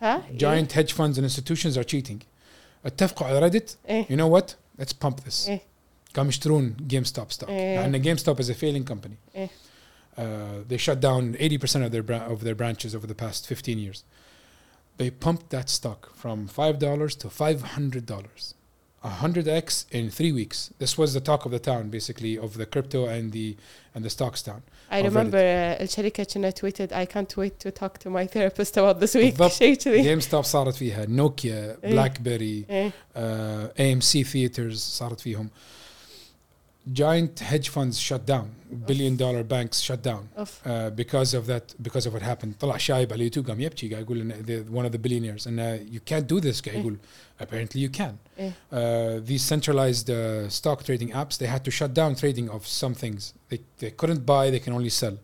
ها giant hedge funds and institutions are cheating اتفقوا على Reddit ايه you know what let's pump this ايه قاموا يشترون جيم ستوب ستوك إيه. لان جيم ستوب is a failing company إيه. uh, they shut down 80% of their bra- of their branches over the past 15 years they pumped that stock from $5 to $500 100x in 3 weeks this was the talk of the town basically of the crypto and the and the stocks town I of remember uh, الشركة كنا tweeted I can't wait to talk to my therapist about this week [laughs] بالضبط. شيء كذي جيم ستوب صارت فيها نوكيا إيه. بلاك بيري ايه اي ام سي ثياترز صارت فيهم giant hedge funds shut down billion dollar banks shut down اوف uh, because of that because of what happened طلع شايب على اليوتيوب قام يبكي قاعد يقول إن the- one of the billionaires and uh, you can't do this قاعد إيه. يقول apparently you can إيه. uh, these centralized uh, stock trading apps they had to shut down trading of some things they, they couldn't buy they can only sell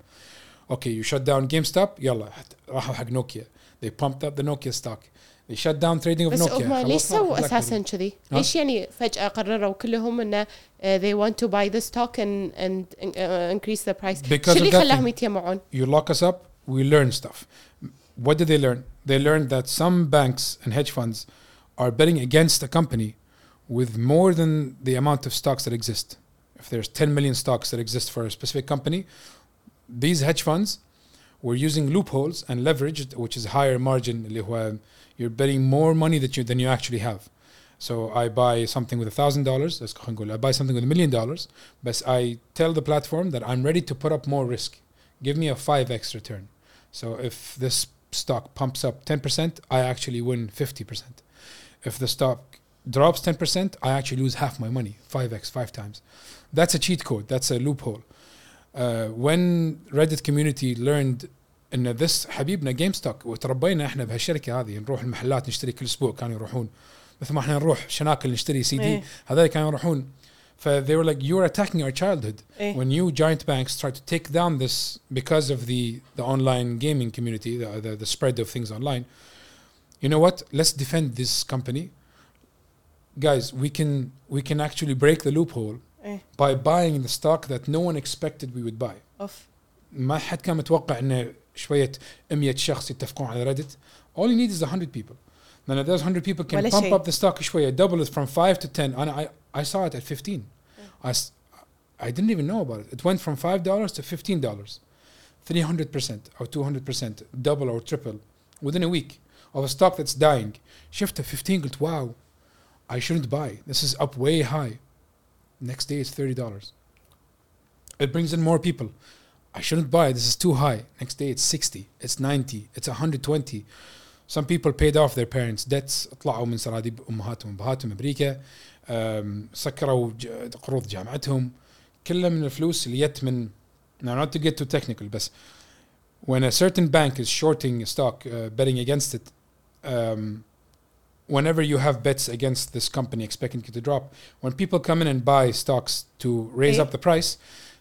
okay you shut down GameStop يلا راحوا حق نوكيا they pumped up the Nokia stock they shut down trading of بس Nokia هم ليش خلاص راحوا سووا BlackBerry. اساسا كذي؟ ها؟ ليش يعني فجأة قرروا كلهم انه uh, they want to buy the stock and and uh, increase the price Because شو اللي of that خلاهم thing. يتجمعون؟ you lock us up, we learn stuff. What did they learn? They learned that some banks and hedge funds are betting against a company with more than the amount of stocks that exist. If there's 10 million stocks that exist for a specific company, these hedge funds were using loopholes and leverage, which is higher margin, اللي هو you're betting more money that you, than you actually have. So I buy something with a thousand dollars. Let's. I buy something with a million dollars, but I tell the platform that I'm ready to put up more risk. Give me a five x return. So if this stock pumps up ten percent, I actually win fifty percent. If the stock drops ten percent, I actually lose half my money, five x, five times. That's a cheat code. That's a loophole. Uh, when Reddit community learned ان this حبيبنا جيم ستوك وتربينا احنا بهالشركه هذه نروح المحلات نشتري كل اسبوع كانوا يروحون مثل ما احنا نروح شناكل نشتري سي دي إيه. هذول كانوا يروحون ف they were like you're attacking our childhood إيه. when you giant banks try to take down this because of the the online gaming community the, the, the spread of things online you know what let's defend this company guys we can we can actually break the loophole إيه. by buying the stock that no one expected we would buy اوف ما حد كان متوقع ان شويه 100 شخص يتفقون على ريدت all you need is 100 people then those 100 people can ولا pump شيء. up the stock شويه double it from 5 to 10 and I I saw it at 15 I s- I didn't even know about it it went from 5 dollars to 15 dollars 300% or 200% double or triple within a week of a stock that's dying شفته 15 قلت wow I shouldn't buy this is up way high next day it's 30 dollars it brings in more people I shouldn't buy. This is too high. Next day it's 60, it's 90, it's 120. Some people paid off their parents' debts. طلعوا من سراديب امهاتهم وابهاتهم امريكا. أم، سكروا ج- قروض جامعتهم. كلها من الفلوس اللي جت من now not to get too technical بس when a certain bank is shorting a stock uh, betting against it um, whenever you have bets against this company expecting it to drop when people come in and buy stocks to raise Eh? up the price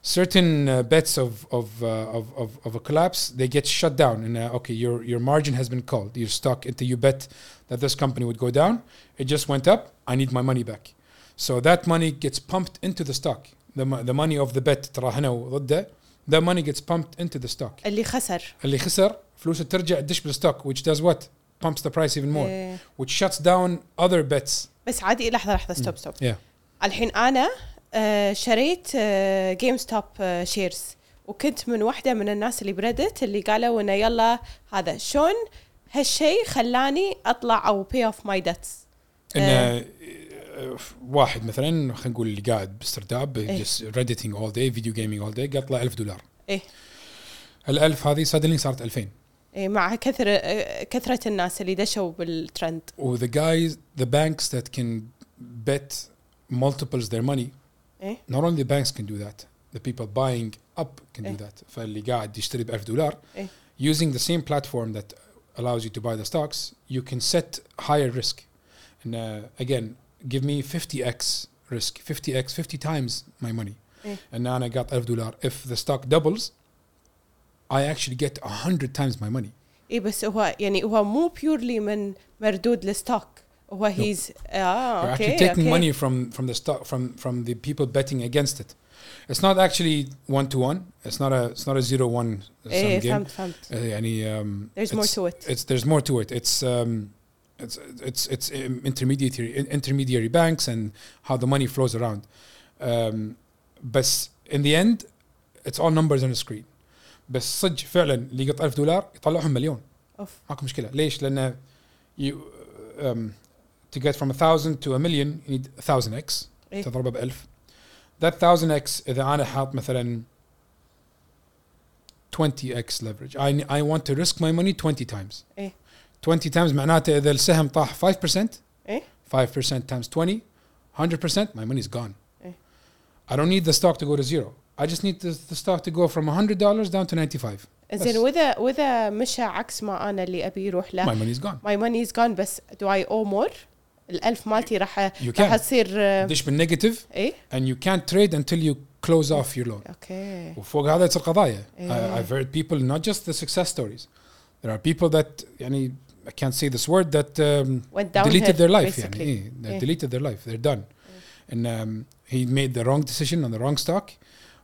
certain uh, bets of of, uh, of of of a collapse they get shut down and uh, okay your your margin has been called your stock into you bet that this company would go down it just went up i need my money back so that money gets pumped into the stock the, mo- the money of the bet ترى هنا وضده that money gets pumped into the stock اللي خسر اللي خسر فلوسه ترجع تدش بالستوك which does what pumps the price even more إيه. which shuts down other bets بس عادي لحظه لحظه ستوب ستوب yeah الحين انا آه، شريت جيم ستوب شيرز وكنت من واحدة من الناس اللي بريدت اللي قالوا إنه يلا هذا شلون هالشيء خلاني أطلع أو بي اوف ماي ديتس ان آه، واحد مثلا خلينا نقول اللي قاعد باسترداب redditing all day video gaming all day قاعد طلع 1000 دولار. إيه. ال1000 هذه suddenly صارت 2000 إيه، مع كثر آه، كثرة الناس اللي دشوا بالترند و the guys the banks that can bet multiples their money إيه. not only the banks can do that the people buying up can إيه. do that فاللي قاعد يشتري ب 1000 دولار إيه. using the same platform that allows you to buy the stocks you can set higher risk and uh, again give me 50x risk 50x 50 times my money إيه. and now I got 1000 دولار if the stock doubles I actually get 100 times my money اي بس هو يعني هو مو بيورلي من مردود الستوك هو هيز اه You're اوكي actually taking أوكي. money from from the stock from from the people betting against it. It's not actually one to one. It's not a it's not a zero one sum ايه game. فهمت فهمت Uh, يعني um, there's more it's, to it it's there's more to it. It's um, it's it's it's um, intermediary intermediary banks and how the money flows around. Um, but in the end, it's all numbers on a screen. بس صدق فعلا اللي يقط 1000 دولار يطلعهم مليون. اوف ماكو مشكله ليش؟ لان you um, to get from 1000 to a million you need 1000x إيه؟ ب 1000 that 1000x اذا انا حاط مثلا 20x leverage. I, I want to risk my money 20 times. إيه؟ 20 times معناته اذا السهم طاح 5% إيه؟ 5% times 20 100% my money is gone. إيه؟ I don't need the stock to go to zero. I just need the, the stock to go from $100 down to 95 زين واذا واذا مشى عكس ما انا اللي ابي يروح له my money is gone. my money is gone بس do I owe more الألف مالتي راح راح تصير تدش بالنيجاتيف اي and you can't trade until you close off your loan أوكي وفوق هذا تصير قضايا إيه. I've heard people not just the success stories there are people that يعني I can't say this word that um, Went down deleted their life basically. يعني إيه. إيه. deleted their life they're done إيه. and um, he made the wrong decision on the wrong stock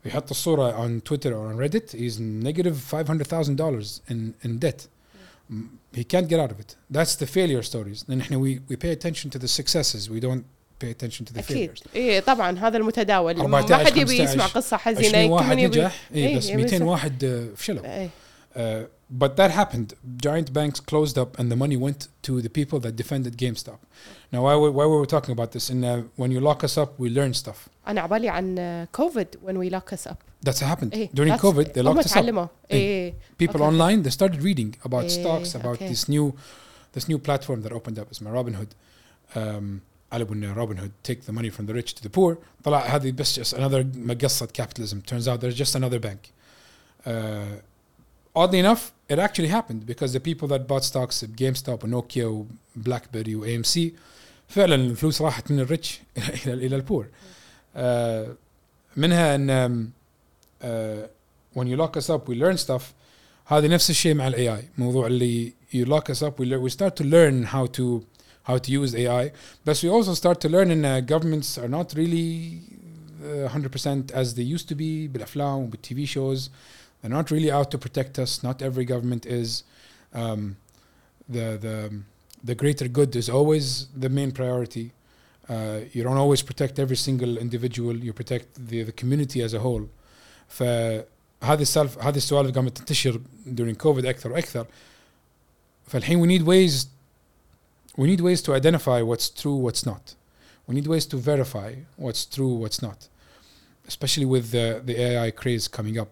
ويحط الصورة on Twitter or on Reddit he's negative $500,000 in in debt he can't get out of it that's the failure stories then إحنا we, we pay attention to the successes we don't pay attention to the اكيد failures ايه طبعا هذا المتداول ما 14 حد يبي 15 يسمع قصه 20 حزينه واحد كل يبي نجح اي إيه، بس يبي 200 يصير. واحد آه، فشلوا ايه Uh, but that happened. Giant banks closed up, and the money went to the people that defended GameStop. Now, why, we- why were we talking about this? And uh, when you lock us up, we learn stuff. انا عبالي عن كوفيد when we lock us up That's what happened ايه during that's- COVID. They هم locked us up. تعلموا ايه People Okay. online they started reading about Eh, stocks, about okay. this new, this new platform that opened up. اسمه Robinhood. Um, قالوا ان Robinhood take the money from the rich to the poor. طلع هذه بس just another مقصة capitalism. Turns out there's just another bank. Uh, oddly enough, it actually happened because the people that bought stocks at GameStop ونوكيا وبلاك بيري وAMC فعلا الفلوس راحت من الريتش [laughs] الى الى البور. Uh, آه منها ان um, uh, when you lock us up we learn stuff هذه نفس الشيء مع الاي اي موضوع اللي you lock us up we, learn, we start to learn how to how to use AI but we also start to learn in uh, governments are not really uh, 100% as they used to be بالافلام وبالتي في shows they're not really out to protect us not every government is um, the the the greater good is always the main priority uh, you don't always protect every single individual you protect the, the community as a whole فهذه السالفه هذه السوالف قامت تنتشر during COVID أكثر وأكثر فالحين we need ways we need ways to identify what's true what's not we need ways to verify what's true what's not especially with the, the AI craze coming up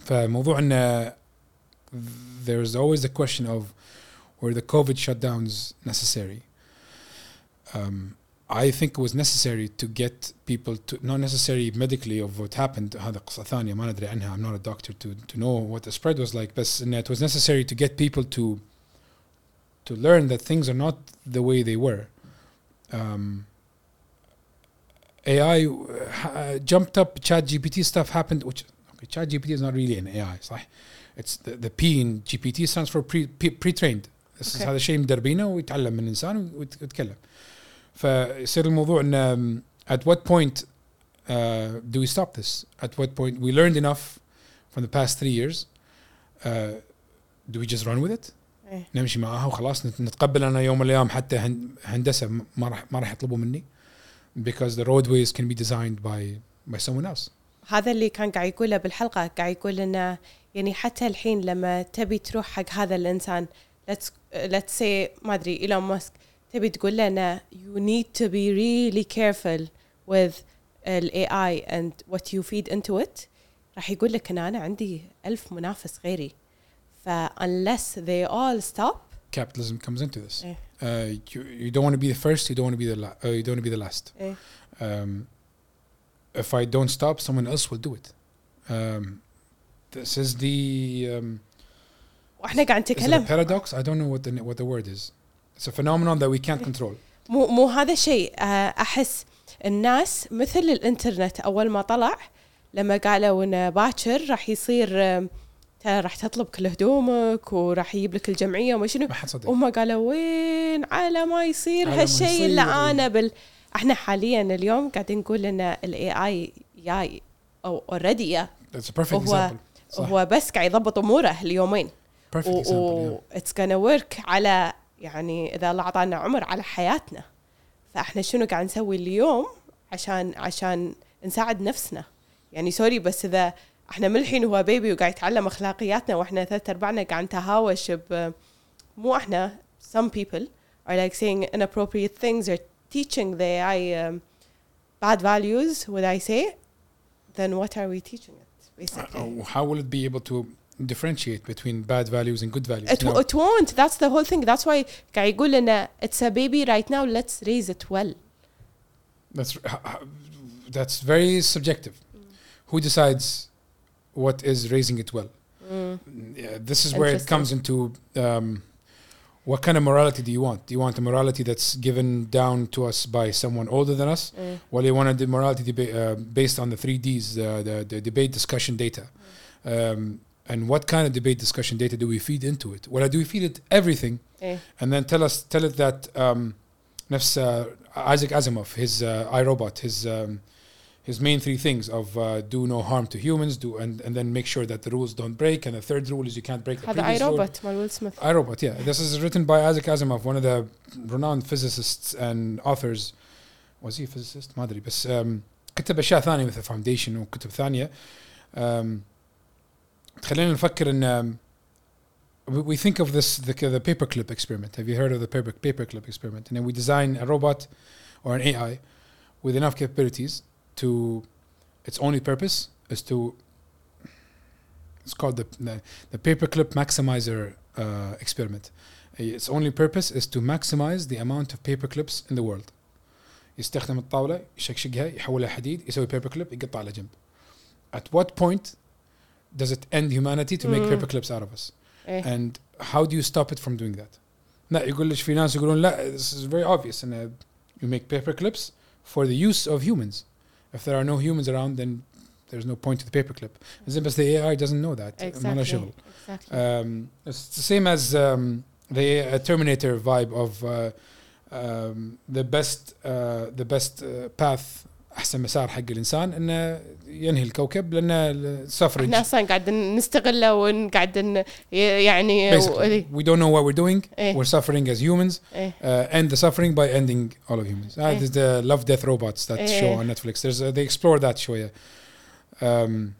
فموضوع ان there's always the question of were the COVID shutdowns necessary um, I think it was necessary to get people to not necessarily medically of what happened هذا قصة ثانية ما ندري عنها I'm not a doctor to to know what the spread was like بس إن it was necessary to get people to to learn that things are not the way they were um, AI uh, jumped up chat GPT stuff happened which okay, chat GPT is not really an AI صح it's the, the P in GPT stands for pre, pre, pre-trained okay. هذا شيء مدربينه ويتعلم من الانسان ويتكلم فيصير الموضوع ان at what point uh, do we stop this at what point we learned enough from the past three years uh, do we just run with it إيه. نمشي معاها وخلاص نت- نتقبل انا يوم من الايام حتى هن- هندسه ما راح ما راح يطلبوا مني because the roadways can be designed by by someone else هذا اللي كان قاعد يقوله بالحلقه قاعد يقول انه يعني حتى الحين لما تبي تروح حق هذا الانسان let's let's say ما ادري ايلون ماسك تبي تقول له انه you need to be really careful with ال AI and what you feed into it راح يقول لك ان انا عندي ألف منافس غيري ف unless they all stop capitalism comes into this إيه. uh, you, you don't want to be the first you don't want to be the la- uh, you don't want to be the last إيه. um, if I don't stop, someone else will do it. Um, this is the um, واحنا قاعد is it a نتكلم paradox. I don't know what the what the word is. It's a phenomenon that we can't control. مو مو هذا الشيء آه، أحس الناس مثل الإنترنت أول ما طلع لما قالوا إنه باكر راح يصير تا- راح تطلب كل هدومك وراح يجيب لك الجمعية وما شنو. وهم قالوا وين على ما يصير هالشيء. اللي أنا بال إحنا حاليا اليوم قاعدين نقول إن الاي اي جاي أو اوريدي هو-. هو بس قاعد يضبط أموره اليومين. و اتس gonna ورك على يعني إذا الله أعطانا عمر على حياتنا فإحنا شنو قاعد نسوي اليوم عشان عشان نساعد نفسنا؟ يعني سوري بس إذا إحنا من الحين هو بيبي وقاعد يتعلم أخلاقياتنا وإحنا ثلاث أرباعنا قاعد نتهاوش ب مو إحنا some people are like saying inappropriate things or teaching the AI um, bad values would I say? Then what are we teaching it basically? Uh, how will it be able to differentiate between bad values and good values? It, You know, it won't. That's the whole thing. That's why قاعد يقول إنه it's a baby right now. Let's raise it well. that's that's very subjective. Who decides what is raising it well? Yeah, this is where it Interesting. comes into um, what kind of morality do you want? Do you want a morality that's given down to us by someone older than us? Well, you want a morality deba- uh, based on the three Ds, uh, the, the debate, discussion, data. Um, and what kind of debate, discussion, data do we feed into it? Well, do we feed it everything إيه. and then tell us tell it that um, نفس uh, Isaac Asimov, his uh, iRobot, his um, his main three things of uh, do no harm to humans, do and, and then make sure that the rules don't break, and the third rule is you can't break the هذا previous اي rule. روبوت مال ويل سميث. iRobot, yeah. This is written by Isaac Asimov, one of the renowned physicists and authors. Was he a physicist? ما ادري بس um, كتب اشياء ثانيه مثل فاونديشن وكتب ثانيه. Um, تخلينا نفكر ان um, we we think of this the, the paperclip experiment. Have you heard of the paper paperclip experiment? And then we design a robot or an AI with enough capabilities to its only purpose is to it's called the the, the paperclip maximizer uh, experiment. Its only purpose is to maximize the amount of paper clips in the world. يستخدم الطاولة يشكشقها يحولها حديد يسوي paper clip يقطع على جنب. At what point does it end humanity to make Mm. paper clips out of us? إيه. And how do you stop it from doing that? لا يقول لك في ناس يقولون لا this is very obvious and uh, you make paper clips for the use of humans. If there are no humans around, then there's no point to the paperclip. As in, but the AI doesn't know that. ما له exactly شغل. exactly Um, it's the same as um, the uh, Terminator vibe of uh, um, the best uh, the best uh, path احسن مسار حق الانسان انه ينهي الكوكب لأن السفرج إحنا أصلا قاعد نستغله وقاعد يعني we don't know what we're doing إيه. we're suffering as humans إيه. uh, end the suffering by ending all of humans. Ah, إيه. there's the Love Death Robots that إيه. show on Netflix. There's uh, they explore that شوية. Um,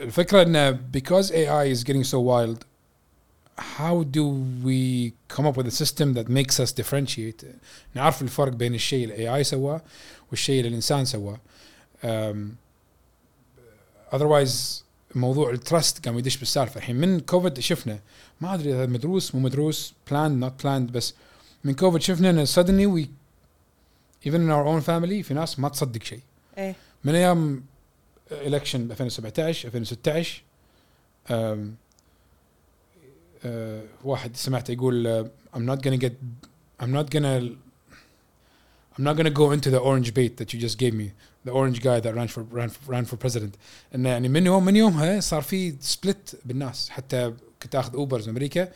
الفكرة إن because AI is getting so wild, how do we come up with a system that makes us differentiate? نعرف الفرق بين الشيء اللي AI سواه والشيء اللي الإنسان سواه. Um, otherwise موضوع التراست قام يدش بالسالفة الحين من كوفيد شفنا ما أدري إذا مدروس مو مدروس planned not planned بس من كوفيد شفنا ان suddenly we even in our own family في ناس ما تصدق شيء إيه من أيام election 2017 2016 أم أه واحد سمعته يقول I'm not gonna get I'm not gonna I'm not gonna go into the orange bait that you just gave me the orange guy that ran for ran for, ran for president. انه يعني من يوم من يومها صار في سبلت بالناس حتى كنت اخذ اوبرز من امريكا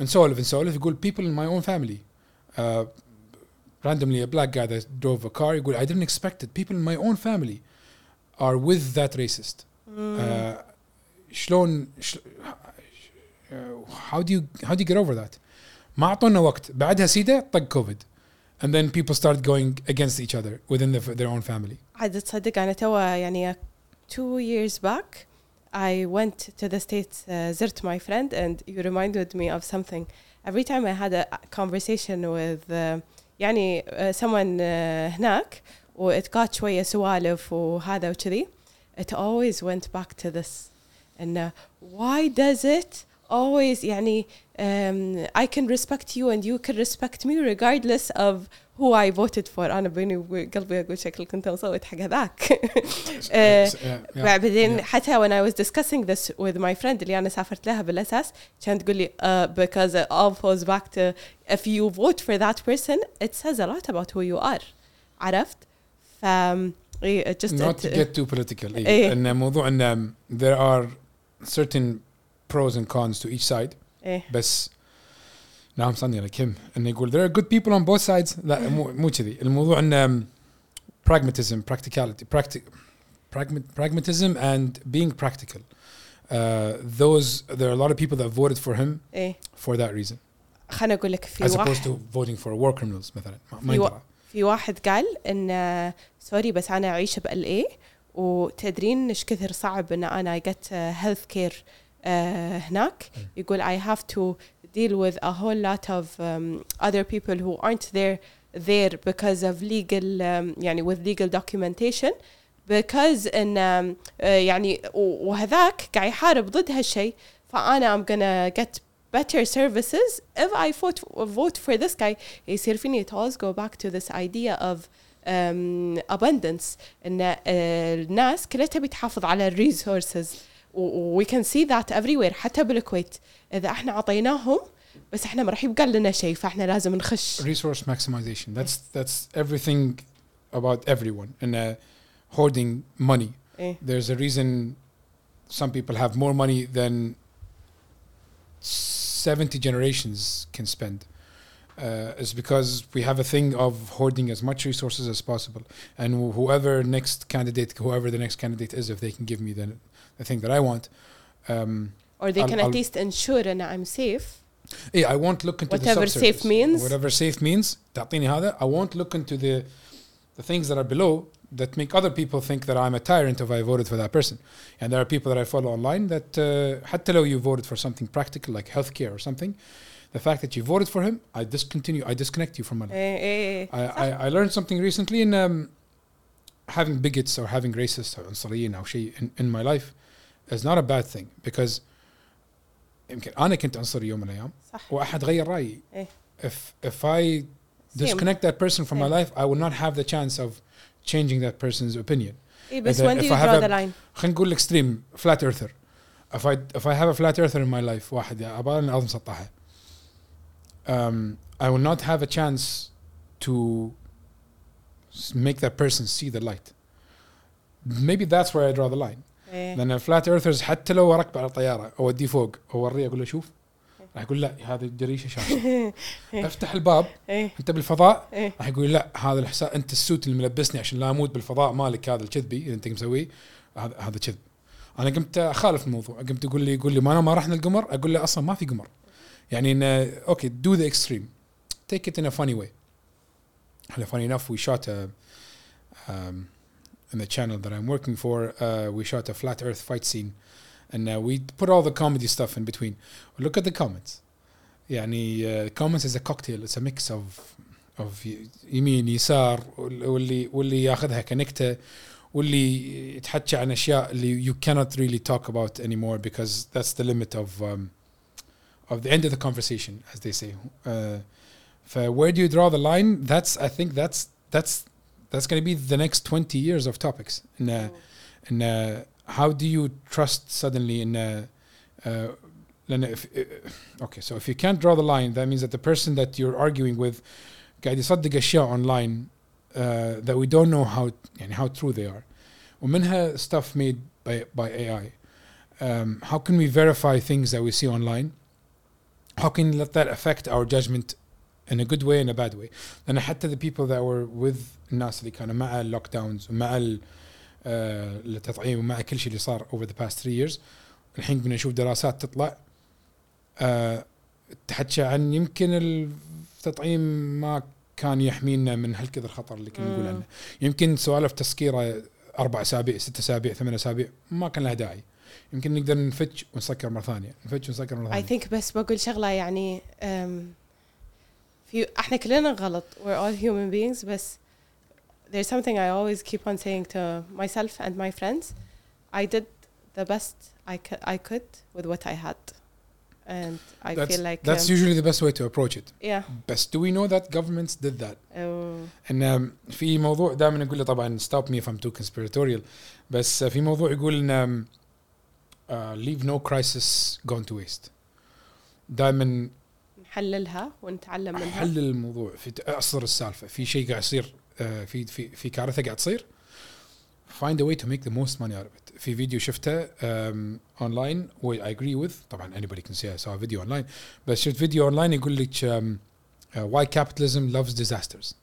نسولف نسولف يقول people in my own family uh, randomly a black guy that drove a car يقول I didn't expect it. People in my own family are with that racist. mm. uh, شلون, شلون how do you how do you get over that ما اعطونا وقت بعدها سيده طق كوفيد and then people started going against each other within the, their own family عاد تصدق انا توا يعني two years back I went to the States uh, زرت my friend and you reminded me of something every time I had a conversation with uh, يعني uh, someone uh, هناك واتقات شوية سوالف وهذا وكذي it always went back to this and uh, why does it always يعني um, I can respect you and you can respect me regardless of who I voted for أنا بيني وقلبي أقول شكل كنت مصوت حق هذاك آه، So, yeah, yeah. [laughs] بعدين yeah. حتى when I was discussing this with my friend اللي أنا سافرت لها بالأساس كانت تقول لي uh, because it all falls back to if you vote for that person it says a lot about who you are عرفت ف إيه، it just not to it- get too political إيه. إيه. ان موضوع ان there are certain pros and cons to each side إيه بس نعم صني كم انه يقول there are good people on both sides لا مو مو كذي الموضوع ان pragmatism practicality practic pragma- pragmatism and being practical uh, those there are a lot of people that voted for him إيه for that reason خليني أقول لك في as opposed واحد to voting for war criminals مثلا ما- ما في و- يندرى في واحد قال ان سوري بس انا اعيش بال اي وتدرين ايش كثر صعب ان انا جت هيلث كير هناك يقول I have to deal with a whole lot of um, other people who aren't there there because of legal um, يعني with legal documentation because ان um, uh, يعني و- وهذاك قاعد يحارب ضد هالشيء فانا I'm gonna get better services if I vote vote for this guy يصير فيني it always go back to this idea of um, abundance ان uh, الناس كلها تبي تحافظ على الريسورسز و we can see that everywhere حتى بالكويت اذا احنا عطيناهم بس احنا ما راح يبقى لنا شيء فاحنا لازم نخش resource maximization that's that's everything about everyone and uh, hoarding money إيه. there's a reason some people have more money than 70 generations can spend uh, it's because we have a thing of hoarding as much resources as possible and wh- whoever next candidate whoever the next candidate is if they can give me the, the thing that i want um, or they I'll- can at I'll- least ensure ان I'm safe yeah, I won't look into Whatever the safe subsurface. means. Whatever safe means. تعطيني هذا. I won't look into the the things that are below that make other people think that I'm a tyrant if I voted for that person. And there are people that I follow online that uh, حتى لو you voted for something practical like healthcare or something, the fact that you voted for him, I discontinue, I disconnect you from my life. إيه إيه I, I, I learned something recently in um, having bigots or having racists or عنصريين أو شيء in, in my life is not a bad thing because يمكن أنا كنت عنصري يوم من الأيام صح واحد غير رايي إيه. if if I disconnect that person from my إيه. life I will not have the chance of changing that person's opinion إيه بس إذا- when do if you I have draw a- the line خلينا نقول extreme flat earther if I if I have a flat earther in my life واحد أبغى الأرض مسطحة um, I will not have a chance to S- make that person see the light maybe that's where I draw the line إيه. لأن الفلات ايرثرز حتى لو اركب على طيارة أوديه فوق أوريه أقول له شوف. راح يقول لا هذه الجريشة [laughs] شاشه. أفتح الباب إيه. أنت بالفضاء؟ إيه. راح يقول لا هذا الحساب أنت السوت اللي ملبسني عشان لا أموت بالفضاء مالك هذا الكذبي اللي أنت مسويه هذا هذا كذب. أنا قمت أخالف الموضوع قمت أقول لي يقول لي ما أنا ما رحنا القمر؟ أقول له أصلا ما في قمر. يعني إنه أوكي دو ذا اكستريم take it in a funny way. And funny enough. We shot a um, in the channel that I'm working for uh, we shot a flat earth fight scene and uh, we put all the comedy stuff in between look at the comments يعني uh, comments is a cocktail it's a mix of of ي- يمين يسار وال- واللي واللي ياخذها كنكته واللي يتحكى عن اشياء اللي you cannot really talk about anymore because that's the limit of um, of the end of the conversation as they say uh, ف where do you draw the line that's I think that's that's that's going to be the next 20 years of topics and uh, and uh, how do you trust suddenly in uh, uh, لأن if, uh, okay so if you can't draw the line that means that the person that you're arguing with قاعد يصدق اشياء online uh, that we don't know how يعني how true they are ومنها stuff made by by AI um, how can we verify things that we see online how can we let that affect our judgment in a good way and a bad way. لأن حتى the people that were with الناس اللي كانوا مع اللوك داونز ومع ال- آه، التطعيم ومع كل شيء اللي صار over the past three years الحين بدنا نشوف دراسات تطلع. آه، تحكي عن يمكن التطعيم ما كان يحمينا من هالكثر خطر اللي كنا نقول. عنه. يمكن سوالف تسكيرة أربع أسابيع ست أسابيع ثمان أسابيع ما كان لها داعي. يمكن نقدر نفتش ونسكر مرة ثانية نفتش ونسكر مرة I ثانية. think بس بقول شغلة يعني في احنا كلنا غلط we're all human beings بس there's something I always keep on saying to myself and my friends I did the best I, c- I could with what I had and I that's, feel like that's um, usually the best way to approach it yeah بس do we know that governments did that uh, ان في موضوع دائما اقول له طبعا stop me if I'm too conspiratorial بس في موضوع يقول ان uh, leave no crisis gone to waste دائما نحللها ونتعلم منها. حلل الموضوع. في اعصر السالفة. في شيء قاعد يصير آه، في في في كارثة قاعد تصير. فايند ا واي تو ميك ذا موست ماني اوت في فيديو شفته اونلاين واي اي اجري وذ طبعا اني بودي كان سي سو فيديو اون لاين بس شفت فيديو اون لاين يقول لك واي كابيتاليزم لافز ديزاسترز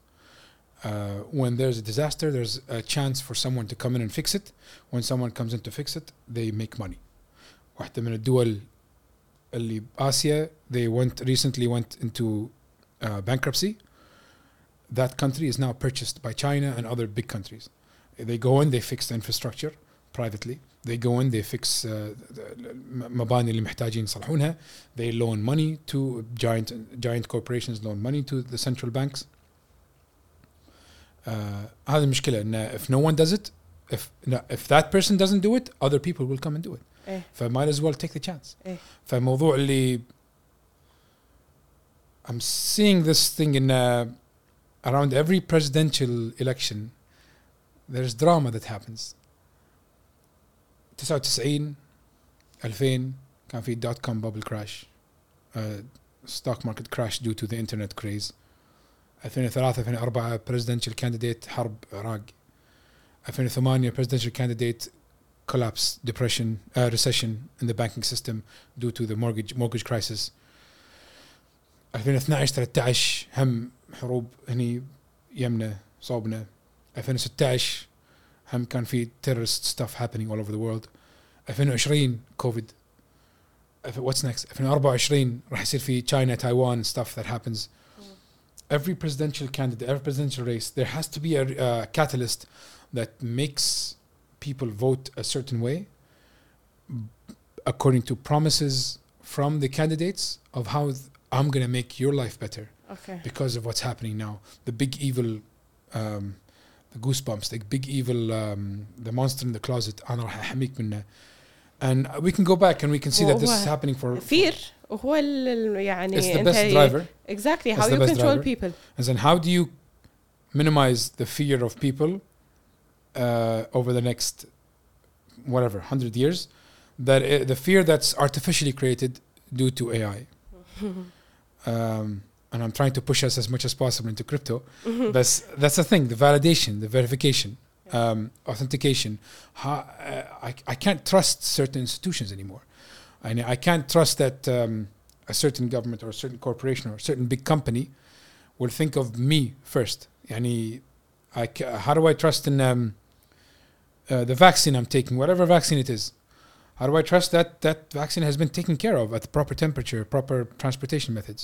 when there's a disaster there's a chance for someone to come in and fix it. When someone comes in to fix it they make money. واحدة من الدول اللي بآسيا they went recently went into uh, bankruptcy that country is now purchased by China and other big countries they go in they fix the infrastructure privately they go in they fix uh, the- المباني اللي محتاجين يصلحونها they loan money to giant giant corporations loan money to the central banks uh, هذه المشكلة ان if no one does it if no, if that person doesn't do it other people will come and do it إيه. فmight as well take the chance إيه. فموضوع اللي I'm seeing this thing in uh, around every presidential election there's drama that happens 99 2000 كان في دوت كوم بابل كراش ستوك ماركت كراش due to the internet craze 2003 2004 presidential candidate حرب عراق 2008 presidential candidate collapse depression uh, recession in the banking system due to the mortgage mortgage crisis 2012 13 هم حروب هني يمنا صوبنا 2016 هم كان في terrorist stuff happening all over the world 2020 كوفيد what's next 2024 راح يصير في China Taiwan stuff that happens every presidential candidate every presidential race there has to be a, a catalyst that makes people vote a certain way according to promises from the candidates of how th- I'm going to make your life better okay because of what's happening now. The big evil, um, the goosebumps, the big evil, um, the monster in the closet. أنا راح أحميك منه. And we can go back and we can see that this is هو happening for. fear وهو ال- يعني It's the أنت best driver. exactly It's how the you best control driver. people And then how do you minimize the fear of people uh, over the next whatever hundred years? That the fear that's artificially created due to AI. [laughs] um, and I'm trying to push us as much as possible into crypto. [laughs] That's that's the thing: the validation, the verification, um, authentication. How, uh, I I can't trust certain institutions anymore. I I can't trust that um, a certain government or a certain corporation or a certain big company will think of me first. Yani, I ca- how do I trust in um, uh, the vaccine I'm taking, whatever vaccine it is? How do I trust that that vaccine has been taken care of at the proper temperature, proper transportation methods?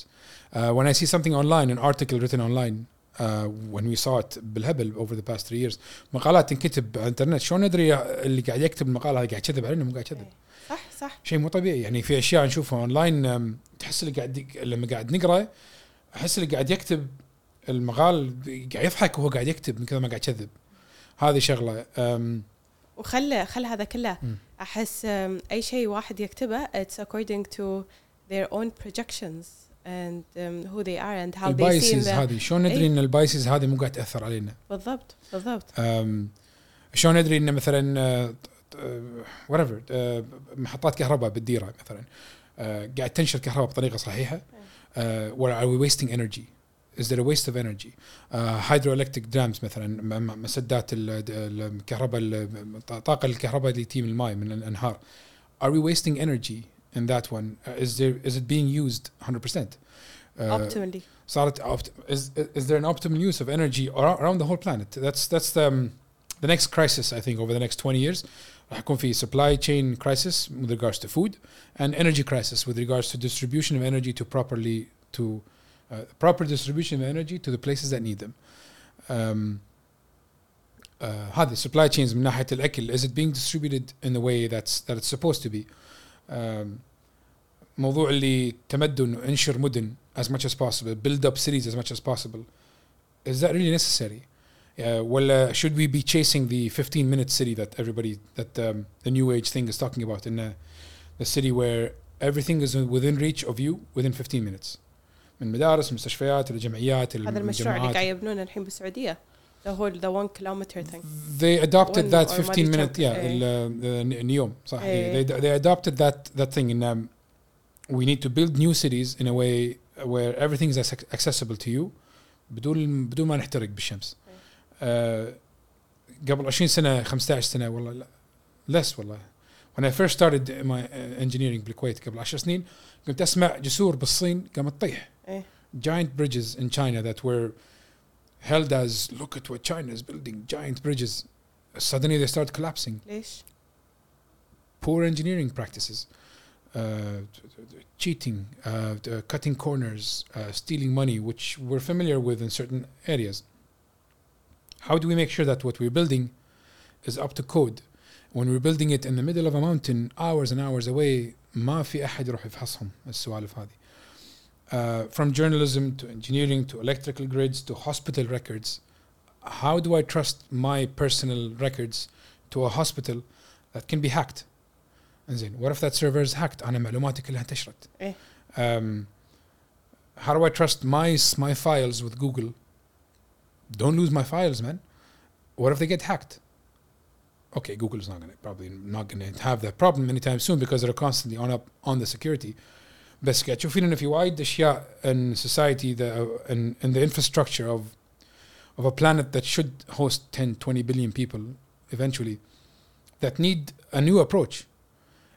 Uh, when I see something online, an article written online, uh, when we saw it بالهبل over the past three years مقالات تنكتب على الانترنت شلون ندري اللي قاعد يكتب المقاله هذه قاعد يكذب علينا مو قاعد يكذب صح صح شيء مو طبيعي يعني في اشياء نشوفها اونلاين أم، تحس اللي قاعد لما قاعد نقرا احس اللي قاعد يكتب المقال قاعد يضحك وهو قاعد يكتب من كثر ما قاعد يكذب هذه شغله أم، وخلى خل هذا كله. أحس أي شيء واحد يكتبه it's according to their own projections and um, who they are and how they see هذه. شلون ندري إيه. إن البايسز هذه مو قاعد تأثر علينا؟ بالضبط بالضبط. شلون ندري إن مثلا وات ايفر محطات كهرباء بالديره مثلا. آه، قاعد تنشر كهرباء بطريقة صحيحة. ولا are we wasting energy is there a waste of energy uh, hydroelectric dams مثلا م- م- مسدات ال- ال- الكهرباء ال- طاقه الكهرباء اللي تجي من الماء من الانهار are we wasting energy in that one uh, is there is it being used 100% uh, optimally صارت opt- is is there an optimal use of energy ar- around the whole planet that's that's the um, the next crisis I think over the next 20 years راح يكون في supply chain crisis with regards to food and energy crisis with regards to distribution of energy to properly to uh, proper distribution of energy to the places that need them um, uh, هذا supply chains من ناحية الأكل is it being distributed in the way that's that it's supposed to be um, موضوع اللي تمدن انشر مدن as much as possible build up cities as much as possible is that really necessary uh, ولا should we be chasing the 15 minute city that everybody that um, the new age thing is talking about in uh, the city where everything is within reach of you within 15 minutes من مدارس المستشفيات الجمعيات هذا المشروع اللي قاعد يبنونه الحين بالسعوديه whole the one kilometer thing they adopted that or 15 Madi minute yeah إيه. نيوم صح إيه. they, they adopted that that thing in um, we need to build new cities in a way where everything is acc- accessible to you بدون بدون ما نحترق بالشمس آه قبل 20 سنه 15 سنه والله لا less والله when I first started my uh, engineering بالكويت قبل 10 سنين كنت اسمع جسور بالصين قامت تطيح إيه. giant bridges in China that were held as look at what China is building giant bridges suddenly they start collapsing ليش؟ poor engineering practices uh, cheating uh, t- uh, cutting corners uh, stealing money which we're familiar with in certain areas how do we make sure that what we're building is up to code when we're building it in the middle of a mountain hours and hours away ما في احد يروح يفحصهم السوالف هذه uh, from journalism to engineering to electrical grids to hospital records how do I trust my personal records to a hospital that can be hacked انزين what if that server is hacked انا معلوماتي كلها انتشرت إيه. um, how do I trust my my files with Google don't lose my files man what if they get hacked okay Google is not going to probably not going to have that problem anytime soon because they're constantly on up on the security بس قاعد تشوفين انه في وايد اشياء in society the, in, in the infrastructure of of a planet that should host 10 20 billion people eventually that need a new approach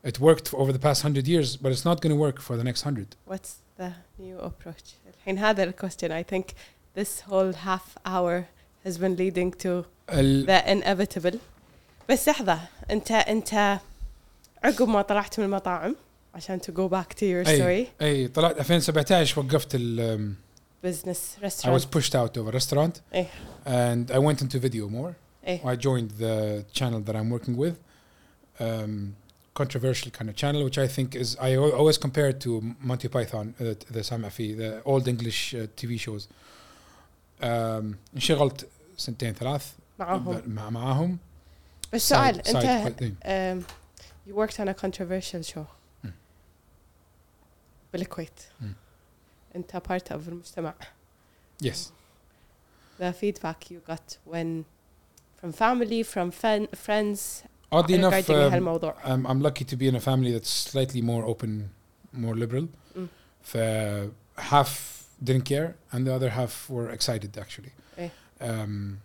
it worked for over the past 100 years but it's not going to work for the next 100 what's the new approach الحين هذا الكويستشن I think this whole half hour has been leading to ال- the inevitable بس لحظة انت انت عقب ما طلعت من المطاعم عشان to go back to your أي. story اي طلعت 2017 وقفت ال um, business I was restaurant pushed out of a restaurant إيه. and I went into video more إيه. I joined the channel that I'm working with um, controversial kind of channel which I think is I al- always compare it to Monty Python uh, the سامع فيه the old English uh, TV shows um, انشغلت سنتين ثلاث معاهم مع معاهم بس سؤال Side- side انت quite- إيه. um, you worked on a controversial show مم. بالكويت مم. انت part of المجتمع yes the feedback you got when from family from fen- friends oddly enough regarding um, هالموضوع I'm, I'm lucky to be in a family that's slightly more open more liberal Mm. ف half didn't care and the other half were excited actually إيه. um,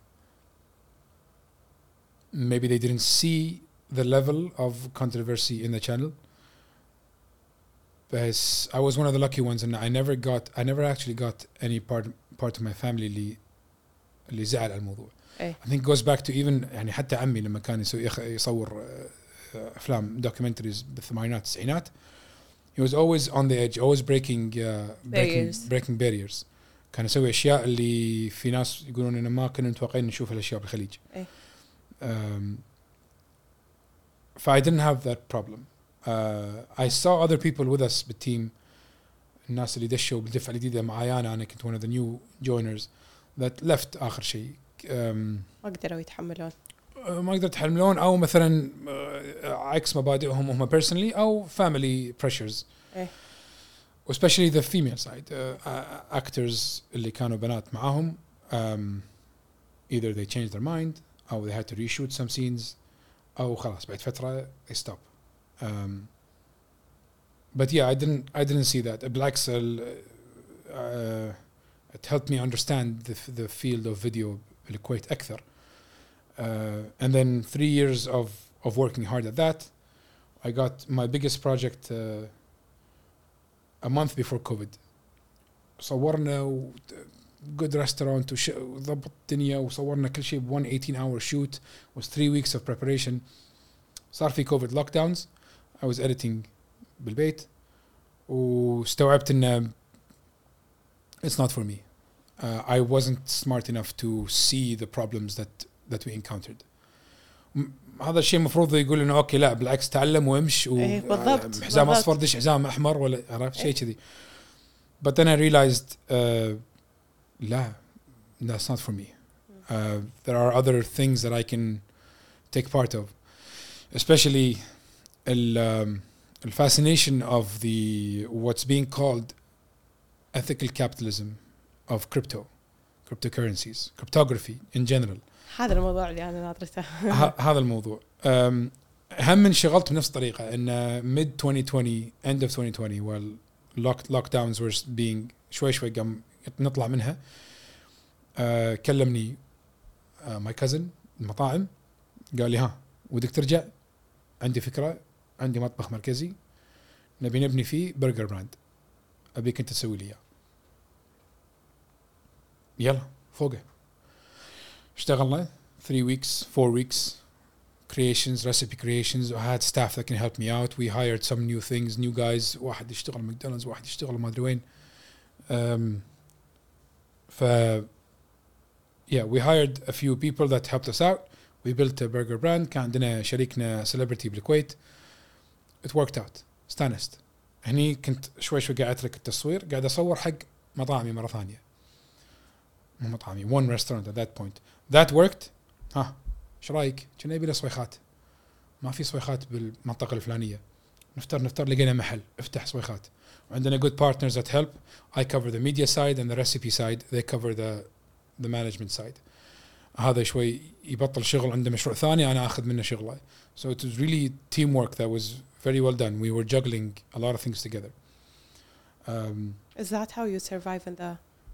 maybe they didn't see the level of controversy in the channel but I was one of the lucky ones and I never got I never actually got any part part of my family اللي اللي زعل على الموضوع إيه. I think it goes back to even يعني حتى عمي لما كان يسوي يخ- يصور آه، آه، افلام documentaries بالثمانينات التسعينات he was always on the edge always breaking uh, breaking, Barriers. breaking barriers كان يسوي اشياء اللي في ناس يقولون ان ما كنا متوقعين نشوف الاشياء بالخليج إيه. um, ف I didn't have that problem uh, I saw other people with us بالتيم الناس اللي دشوا بالدفعه الجديده معاي انا انا كنت one of the new joiners that left اخر شيء um, ما قدروا يتحملون ما قدرت يحملون او مثلا آه، عكس مبادئهم هم personally او family pressures إيه. especially the female side uh, actors اللي كانوا بنات معاهم um, either they changed their mind او they had to reshoot some scenes او خلاص بعد فتره they stop um, but yeah I didn't I didn't see that بالعكس ال- uh, it helped me understand the, the field of video بالكويت اكثر uh, and then three years of of working hard at that I got my biggest project uh, a month before COVID صورنا و- good restaurant وش- وضبط الدنيا وصورنا كل شيء ب 1 18 hour shoot was three weeks of preparation صار في COVID lockdowns I was editing بالبيت واستوعبت ان it's not for me uh, I wasn't smart enough to see the problems that that we encountered م- هذا الشيء المفروض يقول انه اوكي لا بالعكس تعلم وامش و إيه، بالضبط، آه، حزام بالضبط. اصفر دش حزام احمر ولا عرفت شيء إيه. كذي but then I realized uh, لا that's not for me uh, there are other things that I can take part of especially الفاسينيشن اوف ذا واتس بين كولد ethical اوف كريبتو كريبتو كرنسيز كريبتوغرافي ان جنرال هذا الموضوع اللي أنا ناطرته. [laughs] هذا الموضوع. Um, هم انشغلت بنفس الطريقة إن ميد 2020 اند اوف 2020 while locked, lockdowns were being شوي شوي قام نطلع منها uh, كلمني ماي my المطاعم قال لي ها ودك ترجع؟ عندي فكرة. عندي مطبخ مركزي نبي نبني فيه برجر براند ابيك انت تسوي لي اياه يلا فوقه اشتغلنا 3 weeks 4 weeks creations recipe creations I had staff that can help me out we hired some new things new guys واحد يشتغل ماكدونالدز واحد يشتغل ما ادري وين um, ف yeah we hired a few people that helped us out we built a burger brand كان عندنا شريكنا celebrity بالكويت it worked out. استانست. هني كنت شوي شوي قاعد أترك التصوير قاعد أصور حق مطاعمي مرة ثانية. مو مطعمي one restaurant at that point. That worked. ها إيش رأيك؟ كنا يبي له صويخات. ما في صويخات بالمنطقة الفلانية. نفتر نفتر لقينا محل. افتح صويخات. وعندنا good partners that help. I cover the media side and the recipe side. They cover the the management side. هذا شوي يبطل شغل عنده مشروع ثاني أنا آخذ منه شغله. so it was really teamwork that was very well done we were juggling a lot of things together um, Is that how you survive in the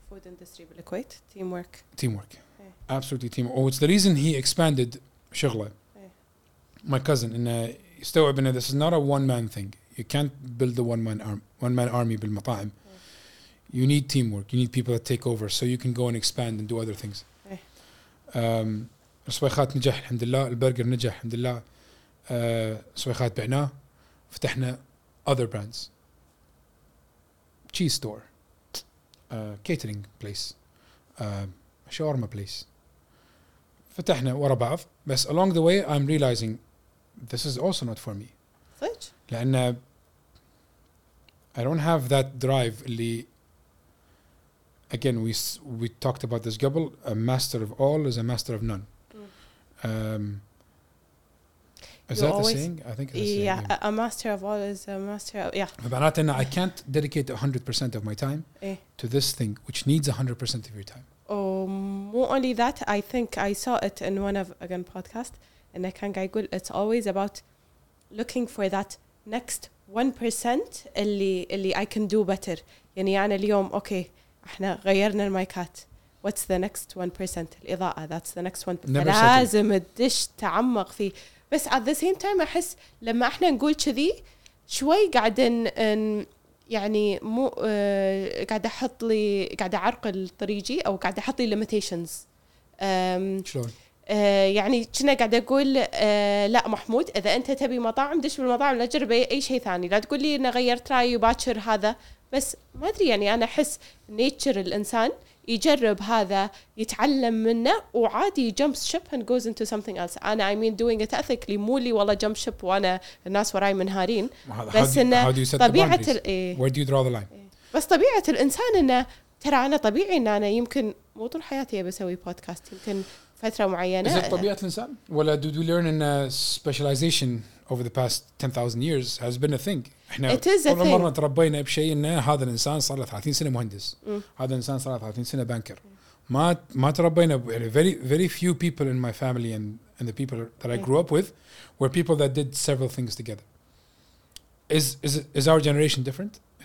food industry بالكويت teamwork teamwork إيه. absolutely team oh it's the reason he expanded شغله إيه. my cousin انه يستوعب انه this is not a one man thing you can't build a one man arm one man army بالمطاعم you need teamwork you need people that take over so you can go and expand and do other things إيه. um, الصويخات نجح الحمد لله البرجر نجح الحمد لله uh, صويخات بعناه فتحنا other brands cheese store uh, catering place uh, shawarma place فتحنا ورا بعض بس along the way I'm realizing this is also not for me صدق؟ لأن I don't have that drive اللي again we s- we talked about this قبل a master of all is a master of none um, is You that the always- saying I think it's the saying, Yeah, yeah. a, a master of all is a master of, yeah فمعناته ان I can't dedicate 100% of my time إيه. to this thing which needs 100% of your time Oh, more only that, I think I saw it in one of again podcast, and I can يقول it's always about looking for that next 1% اللي اللي I can do better. يعني أنا اليوم okay احنا غيرنا المايكات what's the next 1% الإضاءة that's the next 1% Never لازم تدش تعمق فيه بس at the same time أحس لما إحنا نقول كذي شوي قاعد يعني مو آه قاعد أحط لي قاعد اعرقل طريقي أو قاعد أحط لي limitations. شلون؟ آه يعني كنا قاعد أقول آه لا محمود إذا أنت تبي مطاعم دش بالمطاعم لا تجرب اي شيء ثاني. لا تقول لي انه غيرت رأيي باكر هذا. بس ما أدري يعني أنا أحس نيتشر الإنسان يجرب هذا يتعلم منه وعادي جمب شيب اند جوز انتو سمثينغ ايلس أنا اي مين دوينغ ات اثيكلي مو لي والله جمب شيب وأنا الناس وراي منهارين. بس إنه طبيعة وير دو يو درا ذا لاين بس طبيعة الإنسان إنه ترى أنا طبيعي إن أنا يمكن مو طول حياتي أبي أسوي بودكاست يمكن فترة معينة. هل طبيعة الإنسان؟ ولا دو وي ليرن إن سبيشاليزيشن over the past 10000 years has been a thing? إحنا أول مرة تربينا بشيء إنه هذا الإنسان صار له 30 سنة مهندس. هذا الإنسان صار له 30 سنة بانكر. ما ما تربينا يعني very very few people in my family and and the people that I grew up with were people that did several things together. Is is is our generation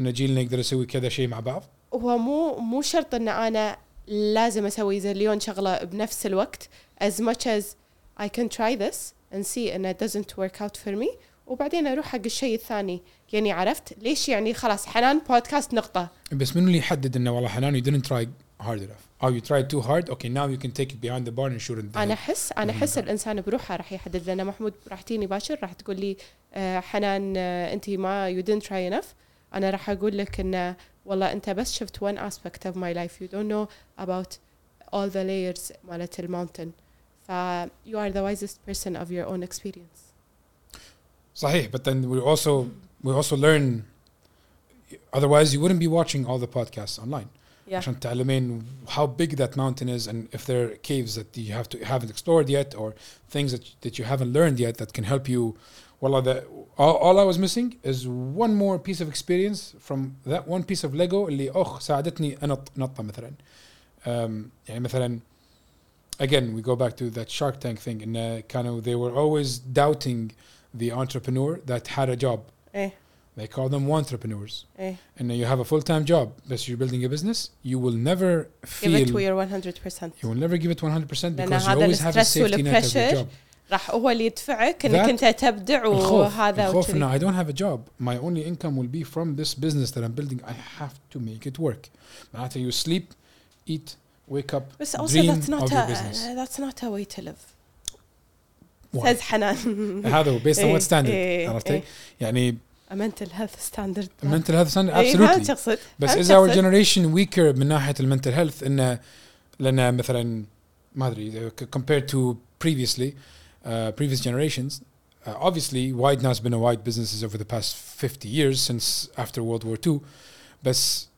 إن جيلنا يقدر يسوي كذا شيء مع بعض؟ هو مو مو شرط إن أنا لازم أسوي زليون شغلة بنفس الوقت. از ماتش از اي كان تراي this اند سي and it doesn't work out for me. وبعدين أروح حق الشيء الثاني. يعني عرفت ليش يعني خلاص حنان بودكاست نقطه بس منو اللي يحدد انه والله حنان you didn't try hard enough or you tried too hard okay now you can take it behind the barn and shoot it أنا. احس أنا احس الانسان بروحه راح يحدد لأن محمود راح تجيني باكر راح تقول لي آه، حنان آه، انت ما you didn't try enough أنا راح أقول لك انه والله انت بس شفت one aspect of my life you don't know about all the layers مالت الماونتن ف you are the wisest person of your own experience صحيح but then we also we also learn otherwise you wouldn't be watching all the podcasts online yeah عشان تعلمين how big that mountain is and if there are caves that you have to haven't explored yet or things that that you haven't learned yet that can help you well the all, all I was missing is one more piece of experience from that one piece of Lego اللي اخ ساعدتني انط نطه مثلا um, يعني مثلا again we go back to that Shark Tank thing and uh, kind of they were always doubting the entrepreneur that had a job ايه they call them entrepreneurs ايه and you have a full-time job but you're building a business you will never give it feel to your 100% you will never give it 100% لأن because you هذا always have a الستريس safety net of your والpressure job راح هو اللي يدفعك انك That- انت تبدع الخوف وهذا الخوف وكذي. انه I don't have a job my only income will be from this business that I'm building I have to make it work معناته you sleep eat wake up بس also dream that's not of a your business that's not a way to live Says حنان هذا هو إيه، what standard إيه، عرفتي إيه. يعني a mental health standard mental health standard إيه، ما absolutely تقصد بس our تقصد؟ generation weaker من ناحيه المنتل هيلث انه لأن مثلا ما ادري compared to previously uh, previous generations uh, obviously wide now's been a wide businesses over the past 50 years since after World War II بس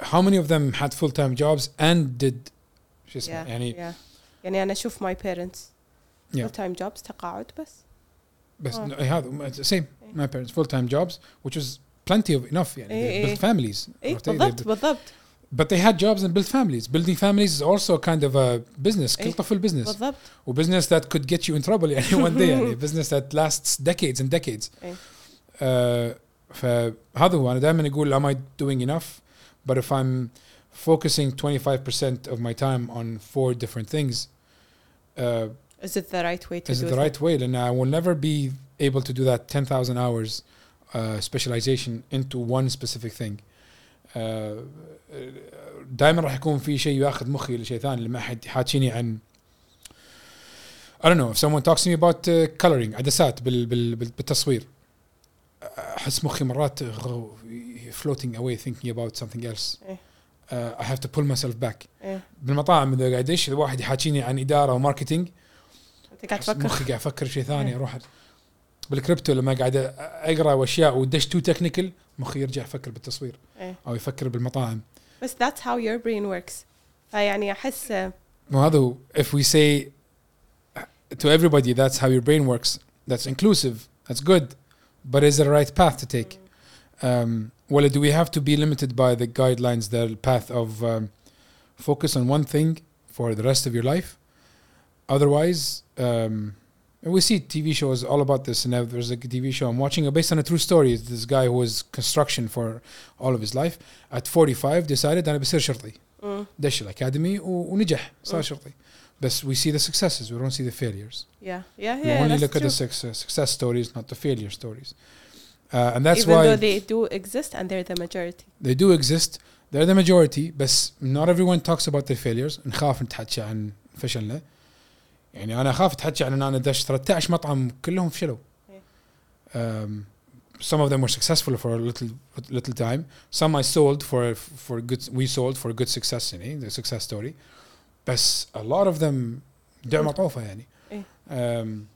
how many of them had full-time jobs and did شو اسمه Yeah, يعني yeah. يعني أنا أشوف my parents Yeah. full time jobs تقاعد بس بس آه. no, هذا same my parents full-time jobs which was plenty of enough يعني إيه، they built families اي عرفتي؟ They بالضبط بالضبط But they had jobs and built families. Building families is also kind of a business. كل إيه. طفل business. بالضبط وbusiness that could get you in trouble يعني [laughs] one day يعني business [laughs] that lasts decades and decades. إيه. Uh, فهذا هو أنا دائما أقول am I doing enough? But if I'm focusing 25% of my time on four different things, uh, is it the right way to is do it the right way? Then I will never be able to do that 10,000 hours uh, specialization into one specific thing. Uh, دائما راح يكون في شيء ياخذ مخي لشيء ثاني لما احد يحاكيني عن I don't know if someone talks to me about uh, coloring عدسات بال بال بال بالتصوير احس مخي مرات floating away thinking about something else إيه. uh, I have to pull myself back إيه. بالمطاعم اذا قاعد ادش اذا واحد يحاكيني عن اداره وماركتينج انت قاعد أحس تفكر مخي قاعد افكر شيء ثاني إيه. اروح بالكريبتو لما قاعد اقرا واشياء ودش تو تكنيكال مخي يرجع يفكر بالتصوير إيه. او يفكر بالمطاعم بس that's how your brain works فيعني احس وهذا هو if we say to everybody that's how your brain works that's inclusive that's good but is it the right path to take um, well do we have to be limited by the guidelines the path of um, focus on one thing for the rest of your life otherwise um, And we see TV shows all about this. And there's a TV show I'm watching uh, based on a true story. It's this guy who was construction for all of his life. At 45 decided أنا بصير شرطي. Mm. دش الأكاديمي و- ونجح صار Mm. شرطي. But we see the successes. We don't see the failures. Yeah, yeah, we yeah. only that's look at true. the success, success stories, not the failure stories. Uh, and that's Even why though they do exist and they're the majority. they do exist. They're the majority. بس not everyone talks about their failures. نخاف نتحكى عن فشلنا. يعني أنا أخاف أتحكى عن إن أنا دش 13 مطعم كلهم فشلوا. Um, some of them were successful for a little little time. Some I sold for for good. We sold for good success يعني the success story. بس a lot of them دعم مطوفة يعني. إيه. Um,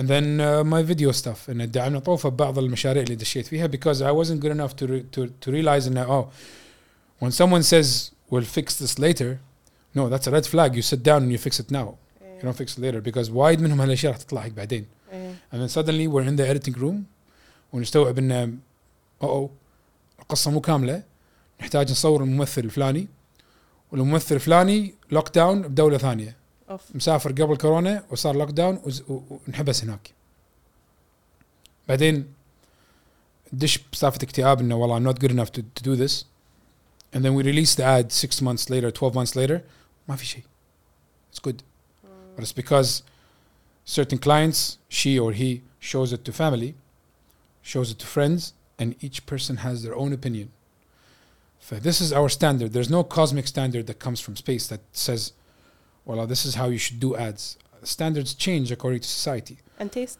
and then uh, my video stuff ان الدعم مطوفة ببعض المشاريع اللي دشيت فيها because I wasn't good enough to re- to to realize ان oh when someone says we'll fix this later no that's a red flag you sit down and you fix it now You don't fix it later? Because وايد منهم هالأشياء راح تطلع هيك بعدين. إيه. and then suddenly we're in the editing room ونستوعب ان oh oh القصة مو كاملة. نحتاج نصور الممثل الفلاني. والممثل الفلاني لوك داون بدولة ثانية. أوف. مسافر قبل كورونا وصار لوك داون ونحبس هناك. بعدين دش بسالفه اكتئاب إنه والله I'm not good enough to, to do this. And then we release the ad six months later 12 months later. ما في شيء. It's good. but it's because certain clients she or he shows it to family shows it to friends and each person has their own opinion so this is our standard there's no cosmic standard that comes from space that says well this is how you should do ads standards change according to society and taste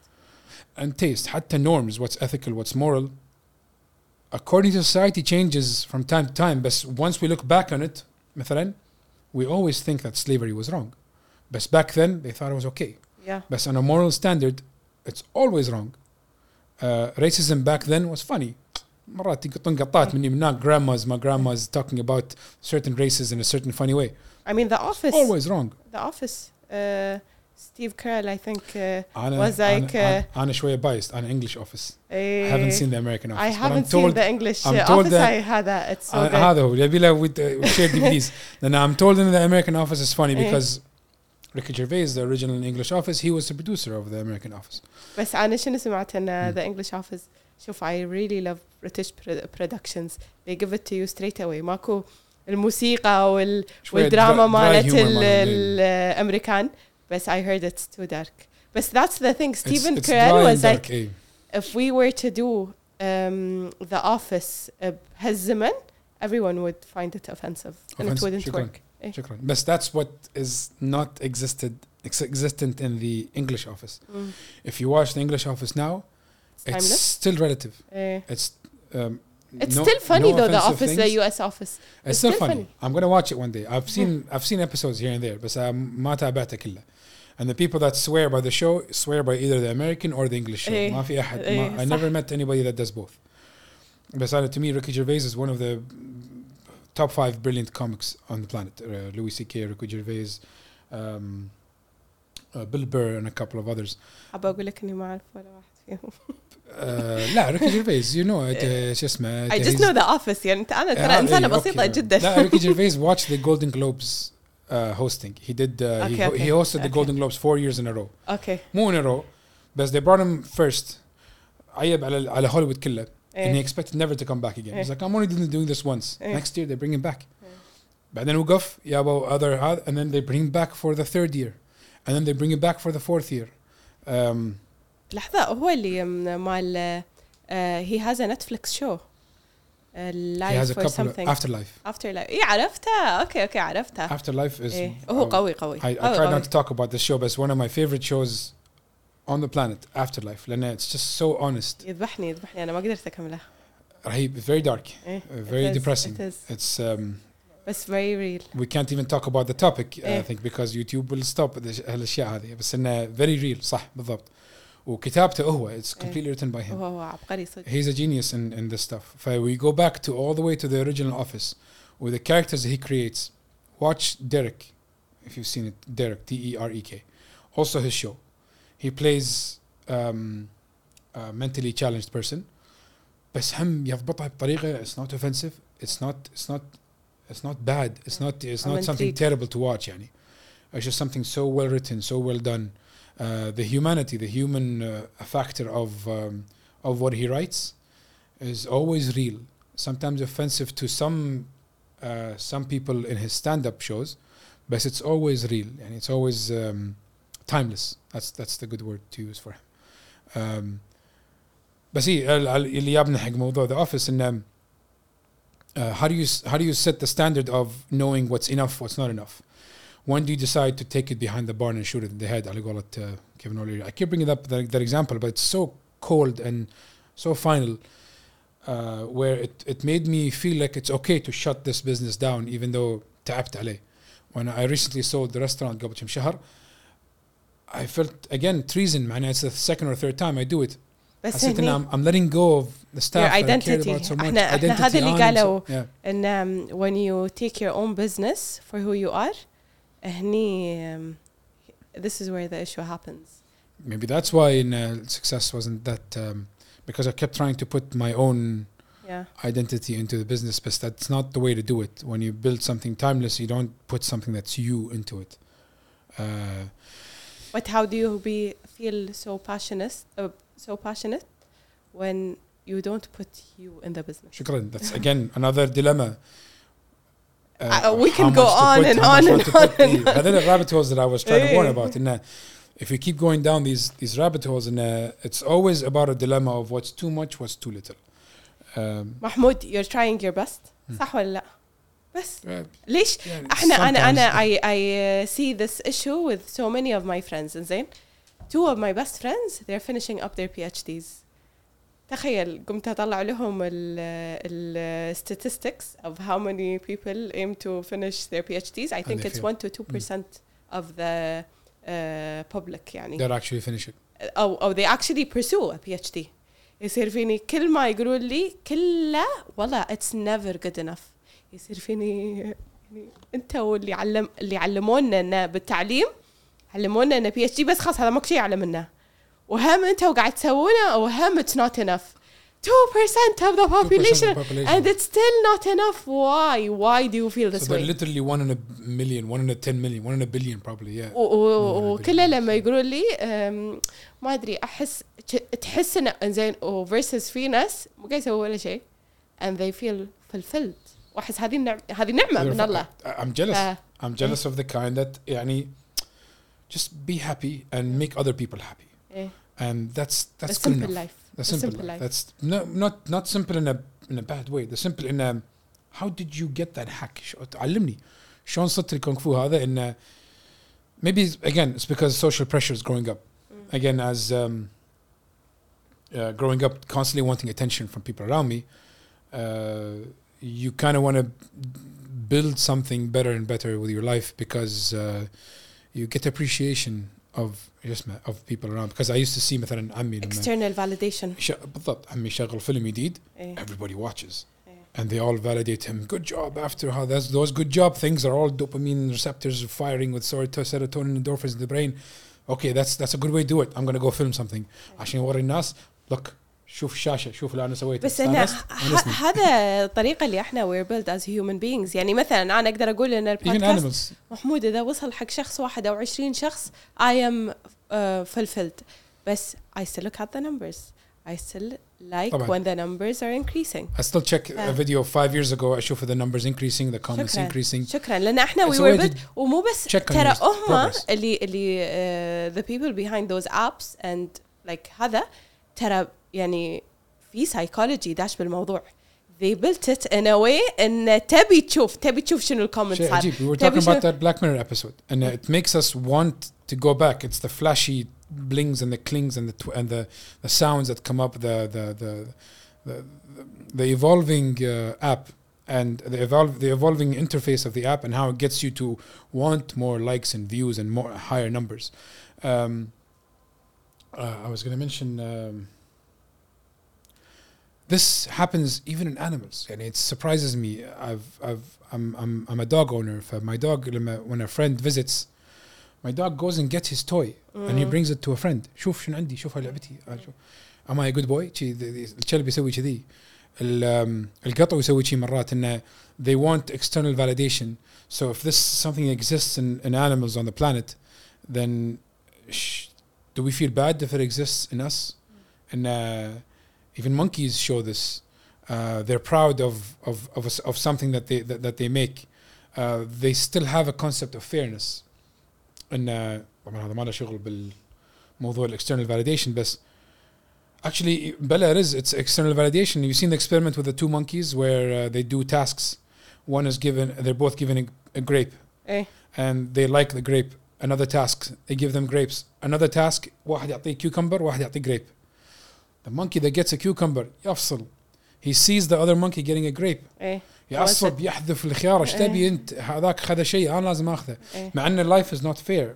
and taste حتى norms what's ethical what's moral according to society changes from time to time but once we look back on it مثلا we always think that slavery was wrong but back then they thought it was okay yeah but on a moral standard it's always wrong uh, racism back then was funny مرات تنقطعت مني من هناك grandmas my grandmas talking about certain races in a certain funny way I mean the office always wrong the office uh, Steve Carell I think uh, أنا Was like, أنا, uh, أنا شوية biased أنا English office I eh, haven't seen the American office I but I'm haven't seen told the English I'm uh, told office that- I had that it's so uh, good هذا هو يبي له with uh, shared DVDs [laughs] then I'm told in the American office is funny إيه. because ريكي جيرفيز ذا اوريجينال انجلش اوفيس هي واز ذا برودوسر اوف ذا امريكان اوفيس بس انا شنو سمعت ان ذا انجلش اوفيس شوف I really love British productions. They give it to you straight away. ماكو الموسيقى وال والدراما مالت الامريكان بس I heard it's too dark. بس that's the thing. Steve Carell was like if we were to do um, the office uh, بهالزمن everyone would find it offensive, offensive and it wouldn't work. إيه. شكرا بس that's what is not existed ex- existent in the English office Mm. if you watch the English office now It's it's timeless still relative إيه. it's um, It's no- still funny no though the offensive office the things. US office It's still still funny. I'm gonna watch it one day. I've seen I've seen episodes here and there, but um, ما تابعته كله. And the people that swear by the show swear by either the American or the English show. إيه. ما في أحد. إيه، ما, I صح. never met anybody that does both. But uh, to me, Ricky Gervais is one of the top five brilliant comics on the planet. Uh, Louis C.K., Ricky Gervais, um, uh, Bill Burr, and a couple of others. حابة أقول لك إني ما أعرف ولا واحد فيهم Uh, لا ريكي جيرفيز you know it, uh, شو اسمه I just he's- know the office يعني أنت أنا ترى آه، إنسانة إيه، بسيطة أوكي. جدا لا ريكي جيرفيز watched the Golden Globes uh, hosting. He did. Uh, he, Okay, okay. he hosted the Okay. Golden Globes four years in a row. أوكي مو in a row, but they brought him first. عيب على على هوليوود كله and he إيه. expected never to come back again. He's إيه. like, I'm only doing doing this once. إيه. Next year they bring him back. بعدين وقف يابا other هذا and then they bring him back for the third year, and then they bring him back for the fourth year. Um, لحظة هو اللي م- مال uh, he has a Netflix show uh, he live has a for couple of something afterlife. after life إيه عرفتها أوكي أوكي عرفتها Afterlife is. إيه هو uh, قوي قوي I, I قوي try قوي. not to talk about this show, but it's one of my favorite shows on the planet, Afterlife. لأن it's just so honest. يذبحني يذبحني أنا ما قدرت أكمله رهيب, very dark, إيه uh, very it is, depressing. it is. It's um, بس very real we can't even talk about the topic, uh, I إيه. think, because YouTube will stop the- هالاشياء هذه. بس إنه very real, صح بالضبط. وكتابته هو, it's إيه. completely written by him. هو هو عبقري صدق He's a genius in, in this stuff. If we go back to all the way to the original office with the characters he creates, watch Derek, if you've seen it, Derek, T E R E K. Also his show. He plays um, a mentally challenged person. بس هم يضبطها بطريقة it's not offensive, it's not it's not it's not bad, it's not it's I'm not something intrigued. terrible to watch يعني. It's just something so well written, so well done. uh, the humanity, the human uh, factor of um, of what he writes is always real. Sometimes offensive to some uh, some people in his stand-up shows, but it's always real and it's always um, timeless. That's that's the good word to use for him. Um, بس هي ال- ال- اللي جابنا حق موضوع ذا اوفيس انه uh, how do you s- how do you set the standard of knowing what's enough, what's not enough? When do you decide to take it behind the barn and shoot it in the head? على قولة uh, Kevin O'Leary. I keep bringing up that, that example, but it's so cold and so final, uh, where it, it made me feel like it's okay to shut this business down, even though تعبت عليه. When I recently sold the restaurant قبل كم شهر, I felt again treason. Man, it's the second or third time I do it. بس حسيت ان هني I'm, I'm letting go of the staff Your that I cared identity. about so much. احنا- احنا Identity هذا اللي on and قالوا. so- yeah. ان um, when you take your own business for who you are هني um, this is where the issue happens Maybe that's why in, uh, success wasn't that um, because I kept trying to put my own yeah identity into the business, but that's not the way to do it. When you build something timeless, you don't put something that's you into it. Uh, but how do you be feel so passionate uh, so passionate when you don't put you in the business shukran. That's again another dilemma. Uh, we how can go much to on put, and how on much and not to on put. and The- هذول rabbit holes that I was trying to warn Eh. about. And uh, if we keep going down these these rabbit holes, and uh, it's always about a dilemma of what's too much, what's too little. Um, محمود you're trying your best صح ولا لا بس. ليش؟ إحنا أنا أنا اي اي سي ذس ايشو وذ سو ماني اوف ماي فريندز إنزين؟ تو اوف ماي بيست فريندز ذي ار فينيشينج اب ذير بي اتش ديز تخيل قمت أطلع لهم الستاتستكس اوف هاو ماني بيبل ايم تو فينيش ذير بي اتش ديز اي ثينك اتس 1 تو 2% اوف ذا بابليك يعني. ذير اكشلي فينيشينج أو أو ذي اكشلي بيرسو ا بي اتش دي يصير فيني كل ما يقولون لي كله والله اتس نيفر جود انف يصير فيني يعني انت واللي علم اللي علمونا انه بالتعليم علمونا انه بي اتش دي بس خلاص هذا ماكو شيء اعلى منه وهم انت وقاعد تسوونه وهم اتس نوت انف 2% of the population and it's still not enough. Why? Why do you feel this so way? literally one in a million one in a 10 million one in a billion probably yeah. وكله لما يقولوا لي ما أدري أحس تحس انه زين versus في ناس ما قاعد يسوي ولا شيء and they feel fulfilled. واحس هذه النعمه هذه نعمه من الله I- I'm jealous. آه. I'm jealous of the kind that يعني just be happy and make other people happy. إيه. And that's the that's good simple enough. life The the simple, simple life. life. That's no, not not simple in a in a bad way. The simple in a how did you get that hack? شو- علمني شلون صرت الكونغ فو هذا إنه maybe it's- again it's because social pressures growing up. Mm. Again as um, uh, growing up constantly wanting attention from people around me, uh, you kind of want to build something better and better with your life because uh, you get appreciation of just of people around. Because I used to see مثلا عمي لما external validation ش- بالضبط عمي شغل فيلم جديد إيه. everybody watches إيه. and they all validate him good job after how that's those good job things are all dopamine receptors firing with sort- serotonin endorphins in the brain okay that's that's a good way to do it I'm gonna go film something عشان يوري الناس look شوف الشاشه شوف اللي أنا سويته بس أنا هذا الطريقة اللي إحنا وير بيلد از هيومن بينجز يعني مثلا أنا أقدر أقول إن البودكاست محمود إذا وصل حق شخص واحد أو 20 شخص اي ام فلفلد بس اي ستيل لوك ات ذا نمبرز اي ستيل لايك وين ذا نمبرز ار انكريسينج اي ستيل تشيك فيديو 5 ييرز اجو أشوف ذا نمبرز انكريسينج ذا كومنتس انكريسينج شكرا. لأن إحنا وي وير بيلد ومو بس ترى هم اللي اللي ذا بيبل بيهايند ذوز ابس اند لايك هذا ترى يعني في psychology داش بالموضوع they built it in a way ان تبي تشوف تبي تشوف شنو الكومنتس شيء صار عجيب we were تبي talking about شنو- that Black Mirror episode and uh, it makes us want to go back it's the flashy blings and the clings and the tw- and the the sounds that come up the the the the, the evolving uh, app and the evolve the evolving interface of the app and how it gets you to want more likes and views and more higher numbers um, uh, I was going to mention um, this happens even in animals and it surprises me I've I've I'm I'm, I'm a dog owner for my dog لما- when a friend visits my dog goes and gets his toy and he Mm. brings it to a friend شوف شنو عندي شوف هاي لعبتي آه، شوف. am I a good boy شي- ذي- ذي- الكلب يسوي كذي ال- um, القطو يسوي شي مرات انه they want external validation so if this something exists in, in animals on the planet then sh- do we feel bad if it exists in us and uh, even monkeys show this uh, they're proud of of of, a s of something that they that, that they make uh, they still have a concept of fairness ان طبعا هذا ما له شغل بالموضوع الاكسترنال validation بس actually Bella is it's external validation you've seen the experiment with the two monkeys where uh, they do tasks one is given they're both given a, a grape ايه and they like the grape another task they give them grapes another task واحد يعطيه cucumber واحد يعطيه grape the monkey that gets a cucumber يفصل he sees the other monkey getting a grape ايه يعصب يحذف الخيار ايش إيه. تبي انت هذاك خذ شيء انا لازم اخذه ايه مع ان life is not fair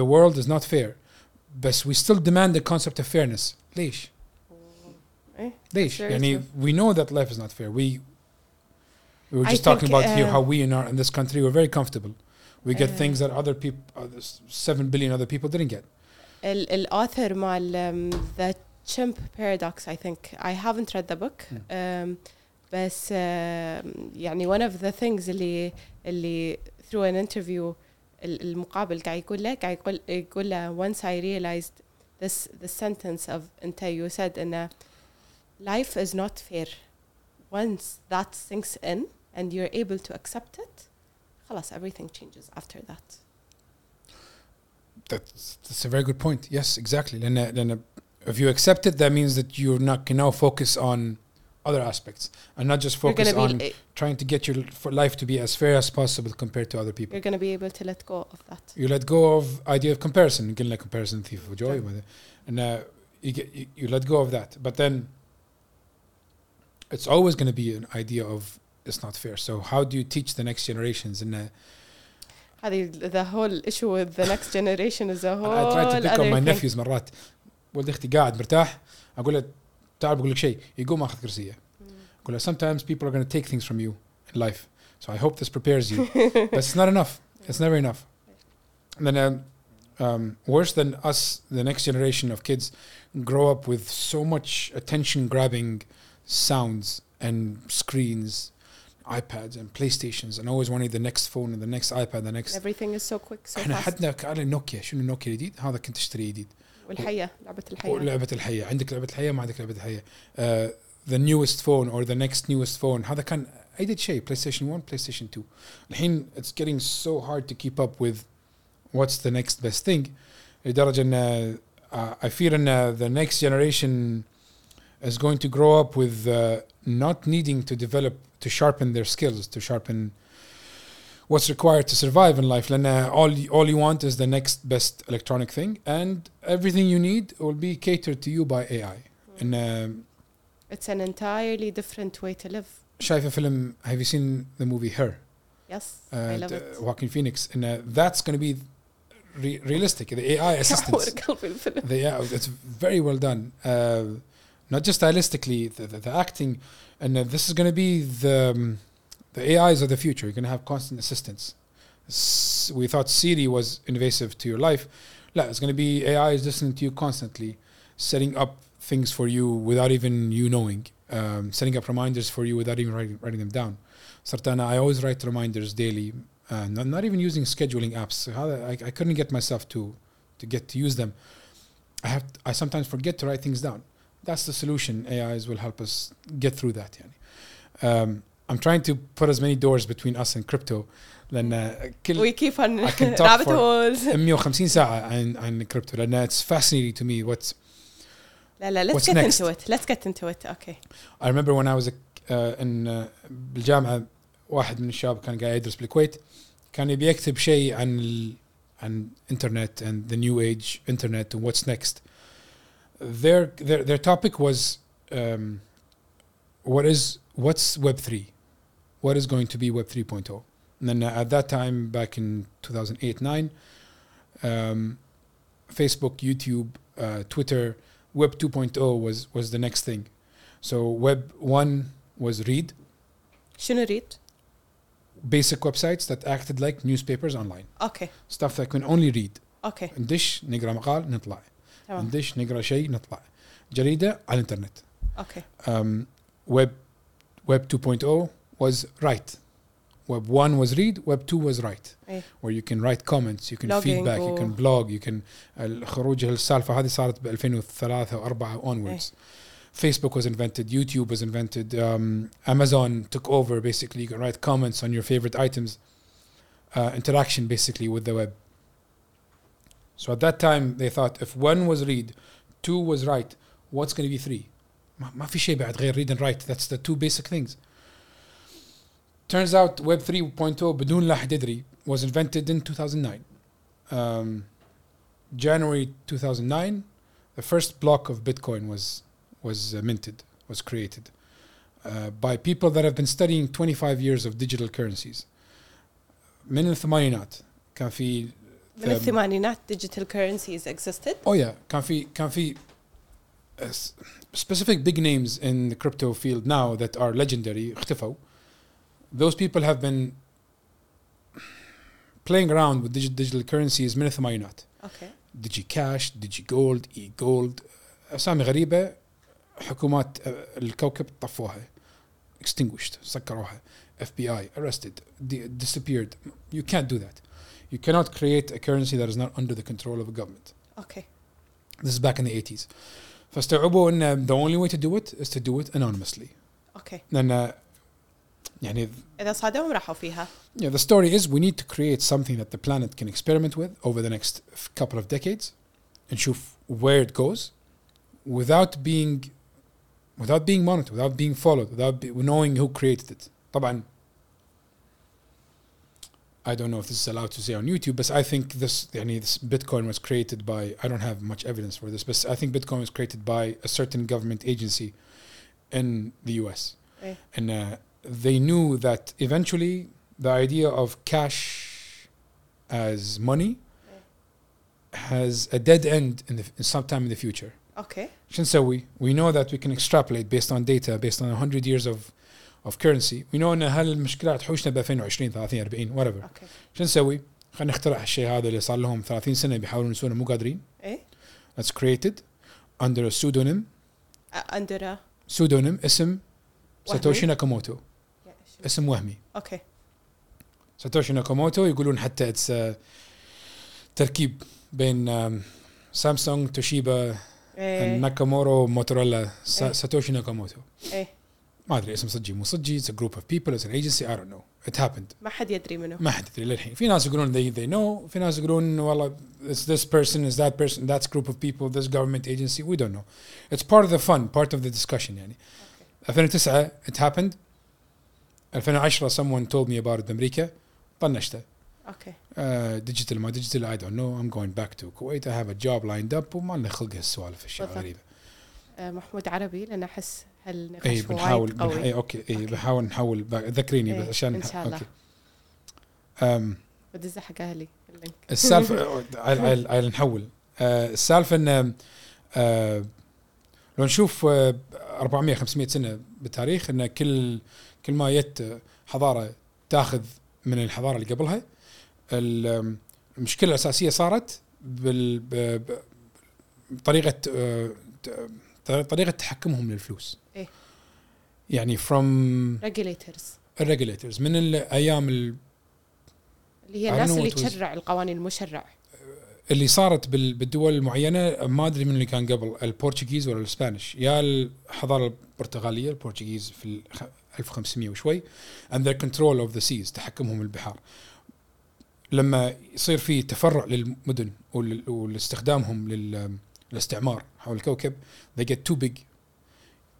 the world is not fair بس we still demand the concept of fairness ليش ايه ليش Very يعني we know that life is not fair we we were I just talking think, about here uh, how we in our in this country we're very comfortable we get Uh, things that other people uh, 7 billion other people didn't get ال الاوثر مال um, The Chimp Paradox I think I haven't read the book Hmm. um, بس um, يعني one of the things اللي اللي through an interview ال- المقابل قاعد يقول له قاعد يقول يقول له once I realized this the sentence of انت you said ان life is not fair once that sinks in and you're able to accept it خلاص everything changes after that that's, that's a very good point yes exactly لأن, لأن if you accept it that means that you not can now focus on other aspects and not just you're focus gonna on be trying to get your for life to be as fair as possible compared to other people you're gonna be able to let go of that you let go of idea of comparison قلنا comparison thief وجوي Sure. and uh, you, get, you, you let go of that but then it's always going to be an idea of it's not fair so how do you teach the next generations and uh, هذه the whole issue with the next generation is a whole I try to pick on other my thing. nephews مرات ولد اختي قاعد مرتاح اقول له تعال بقول لك شيء يقوم اخذ كرسيه اقول له sometimes people are going to take things from you in life so I hope this prepares you but it's not enough it's never enough and then um, um, worse than us the next generation of kids grow up with so much attention grabbing sounds and screens iPads and PlayStations and always wanting the next phone and the next iPad the next everything is so quick so احنا fast حدنا قال نوكيا شنو نوكيا الجديد هذا كنت تشتري جديد والحياة لعبة الحياة لعبة الحياة عندك لعبة الحياة ما عندك لعبة الحياة uh, the newest phone or the next newest phone هذا كان أي شيء PlayStation 1 PlayStation 2 الحين it's getting so hard to keep up with what's the next best thing لدرجة أن uh, I fear أن the next generation is going to grow up with uh, not needing to develop to sharpen their skills to sharpen what's required to survive in life. And uh, all all you want is the next best electronic thing, and everything you need will be catered to you by AI. And um, it's an entirely different way to live. شايفة فيلم Have you seen the movie Her? Yes, uh, I love it. Joaquin Phoenix, and uh, that's going to be re- realistic. The AI [laughs] assistance. the, yeah, oh, it's very well done. Uh, not just stylistically, the, the, the acting, and uh, this is going to be the um, the AIs are the future. You're going to have constant assistance. We thought Siri was invasive to your life. No, it's going to be AI is listening to you constantly, setting up things for you without even you knowing, um, setting up reminders for you without even writing, writing them down. Sartana, I always write reminders daily. Uh, not, not, even using scheduling apps. I, I couldn't get myself to to get to use them. I have to, I sometimes forget to write things down. That's the solution. AIs will help us get through that. Yani. Um, I'm trying to put as many doors between us and crypto. لأن كل we keep on [laughs] I can talk rabbit for- holes 150 ساعة عن عن كريبتو لأن it's fascinating to me. What's لا لا let's What's get next? into it let's get into it okay I remember when I was a, uh, in uh, بالجامعة واحد من الشباب كان قاعد يدرس بالكويت كان يبي يكتب شيء عن ال عن internet and the new age internet and what's next. Their their their topic was um, what is what's Web three, what is going to be Web 3.0. And then uh, at that time, back in 2008 9, um, Facebook, YouTube, uh, Twitter, Web 2.0 was was the next thing. So Web one was read, شنو ريد basic websites that acted like newspapers online, اوكي stuff that can only read. اوكي ندش نقرا مقال نطلع تمام ندش نقرا شيء نطلع جريده على الانترنت اوكي um, web web 2.0 was write Web 1 was read, Web 2 was write. إيه. Where you can write comments, you can Blogging feedback, you و- can blog, you can خروج السالفة هذه صارت ب 2003 و4 onwards. Facebook was invented, YouTube was invented, um, Amazon took over basically. You can write comments on your favorite items, uh, interaction basically with the web. So at that time they thought if one was read, two was write, what's going to be three? ما ما في شيء بعد غير read and write. That's the two basic things. Turns out Web 3.0 بدون لا أحد يدري was invented in 2009. Um, January 2009, the first block of Bitcoin was was uh, minted, was created uh, by people that have been studying 25 years of digital currencies. من الثمانينات كان في من الثمانينات digital currencies existed Oh yeah, كان في كان في uh, s- specific big names in the crypto field now that are legendary اختفوا. Those people have been playing around with digital, digital currencies من الثمانينات. اوكي ديجي كاش، ديجي جولد، اي جولد، اسامي غريبه حكومات uh, الكوكب طفوها. extinguished سكروها. FBI arrested, di- disappeared. You can't do that. You cannot create a currency that is not under the control of a government. اوكي This is back in the 80s. فاستوعبوا ان the only way to do it is to do it anonymously. اوكي لان يعني اذا صادوهم راحوا فيها yeah, the story is we need to create something that the planet can experiment with over the next f- couple of decades نشوف where it goes without being without being monitored, without being followed, without be, knowing who created it. طبعا I don't know if this is allowed to say on YouTube, but I think this يعني this Bitcoin was created by I don't have much evidence for this, but I think Bitcoin was created by a certain government agency in the US. إيه. And uh, they knew that eventually the idea of cash as money has a dead end in, the, in sometime in the future. اوكي شو نسوي؟ We know that we can extrapolate based on data based on 100 years of of currency. We know ان هالمشكلة تحوشنا ب 2020 30 40 whatever. اوكي شو نسوي؟ خلينا نخترع الشيء هذا اللي صار لهم 30 سنة بيحاولون يسوونه مو قادرين. ايه That's created under a pseudonym اندر pseudonym اسم ساتوشي ناكاموتو اسم وهمي. أوكي. ساتوشي ناكوموتو يقولون حتى اتس تركيب بين سامسونج توشيبا إيه. ناكامورو موتورولا. إيه. ساتوشي ناكوموتو. إيه. ما أدري اسم صجي مو صجي اتس جروب اوف بيبل اتس ايجنسي اي دونت نو ات هابند ما حد يدري منه ما حد يدري للحين. في ناس يقولون ذي they know. في ناس يقولون والله it's this person is ذات person that's group of people this government agency we don't know. It's part of the fun part of the discussion يعني. 2009 ات هابند 2010 someone told me about it بامريكا طنشته. أوكي. ديجيتال ما ديجيتال I don't know. I'm going back to Kuwait. I have a job lined up. وما لنا خلق هالسوالف الاشياء بالضبط. غريبة. آه، محمود عربي لأن احس هالنقاش اي بنحاول وايد بنح... قوي اي أوكي. اي أوكي. بنحاول نحول. ذكريني إيه، بس عشان إن شاء الله. أوكي. بدز حق أهلي اللينك. السالفه [laughs] عيل نحول. آه، السالفة إن آه، لو نشوف آه، 400 500 سنة بالتاريخ إن كل كل ما جت حضارة تاخذ من الحضارة اللي قبلها ال- المشكلة الأساسية صارت بال بطريقه آه، طريقة تحكمهم للفلوس إيه. يعني from ريجوليترز الريجوليترز من الأيام ال- اللي هي الناس اللي تشرع القوانين المشرع اللي صارت بال- بالدول المعينة ما أدري من اللي كان قبل البورتوغيز ولا الاسبانيش يا الحضارة البرتغالية البورتوغيز في 1500 وشوي and their control of the seas تحكمهم البحار. لما يصير في تفرع للمدن لل- للاستعمار حول الكوكب they get too big.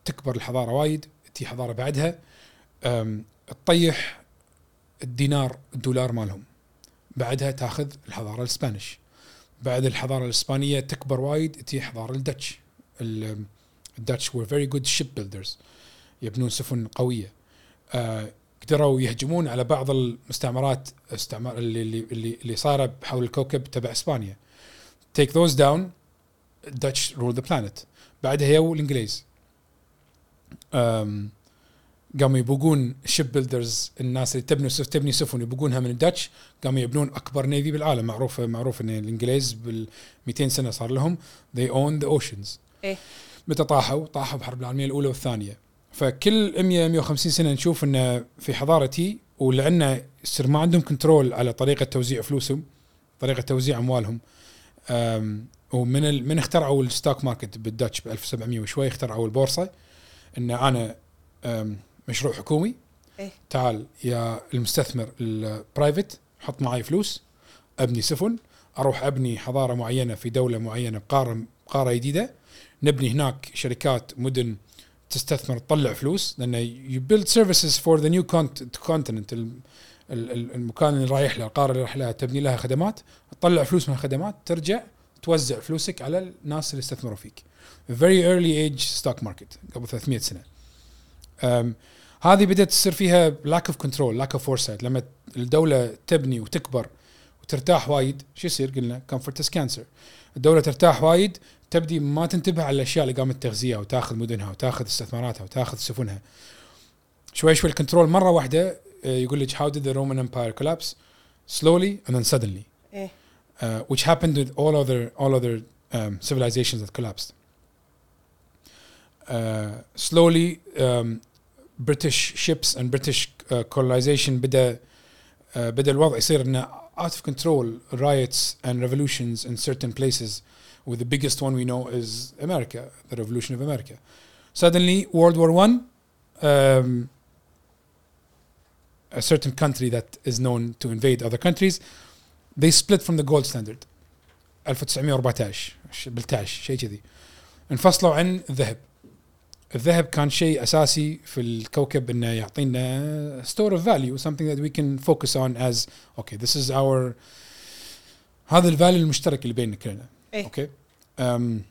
تكبر الحضارة وايد تي حضارة بعدها تطيح الدينار الدولار مالهم. بعدها تاخذ الحضارة الإسبانيش. بعد الحضارة الإسبانية تكبر وايد تي حضارة الدتش. ال- الدتش were very good ship builders. يبنون سفن قوية. آه قدروا يهجمون على بعض المستعمرات استعمار اللي اللي اللي, اللي صايرة حول الكوكب تبع إسبانيا. Take those down Dutch rule the planet. بعدها يو الإنجليز. قاموا يبقون شيب بيلدرز الناس اللي تبني سف تبني سفن يبقونها من الدتش قاموا يبنون أكبر نيفي بالعالم. معروف معروف إن الإنجليز بال 200 سنة صار لهم. They own the oceans. إيه. متى طاحوا؟ طاحوا بالحرب العالمية الأولى والثانية. فكل 100 150 سنة نشوف ان في حضارتي ولأنه يصير ما عندهم كنترول على طريقة توزيع فلوسهم طريقة توزيع أموالهم. ومن ال... من اخترعوا الستوك ماركت بالداتش ب 1700 وشوي اخترعوا البورصة. إن أنا مشروع حكومي. إيه. تعال يا المستثمر البرايفت حط معي فلوس أبني سفن أروح أبني حضارة معينة في دولة معينة بقارة قاره جديدة. نبني هناك شركات مدن تستثمر تطلع فلوس لأن يو بيلد سيرفيسز فور ذا نيو كونتيننت المكان اللي رايح له القارة اللي رايح لها تبني لها خدمات تطلع فلوس من الخدمات ترجع توزع فلوسك على الناس اللي استثمروا فيك. Very early age stock market قبل 300 سنة. أم هذه بدأت تصير فيها lack of control lack of foresight. لما الدولة تبني وتكبر وترتاح وايد شو يصير؟ قلنا comfort is cancer. الدولة ترتاح وايد تبدي ما تنتبه على الاشياء اللي قامت تغذيها وتاخذ مدنها وتاخذ استثماراتها وتاخذ سفنها شوي شوي الكنترول مره واحدة آه، يقول لك how did the Roman Empire collapse slowly and then suddenly إيه uh, which happened with all other all other um, civilizations that collapsed. Uh, slowly, um, British ships and British uh, colonization بدا uh, بدا الوضع يصير انه out of control riots and revolutions in certain places. With the biggest one we know is America, the revolution of America. Suddenly, World War One, um, a certain country that is known to invade other countries, they split from the gold standard 1914 بالتاش شيء كذي انفصلوا عن الذهب الذهب كان شيء اساسي في الكوكب انه يعطينا store of value something that we can focus on as okay this is our هذا الفاليو المشترك اللي بيننا كلنا إيه. أوكي. أم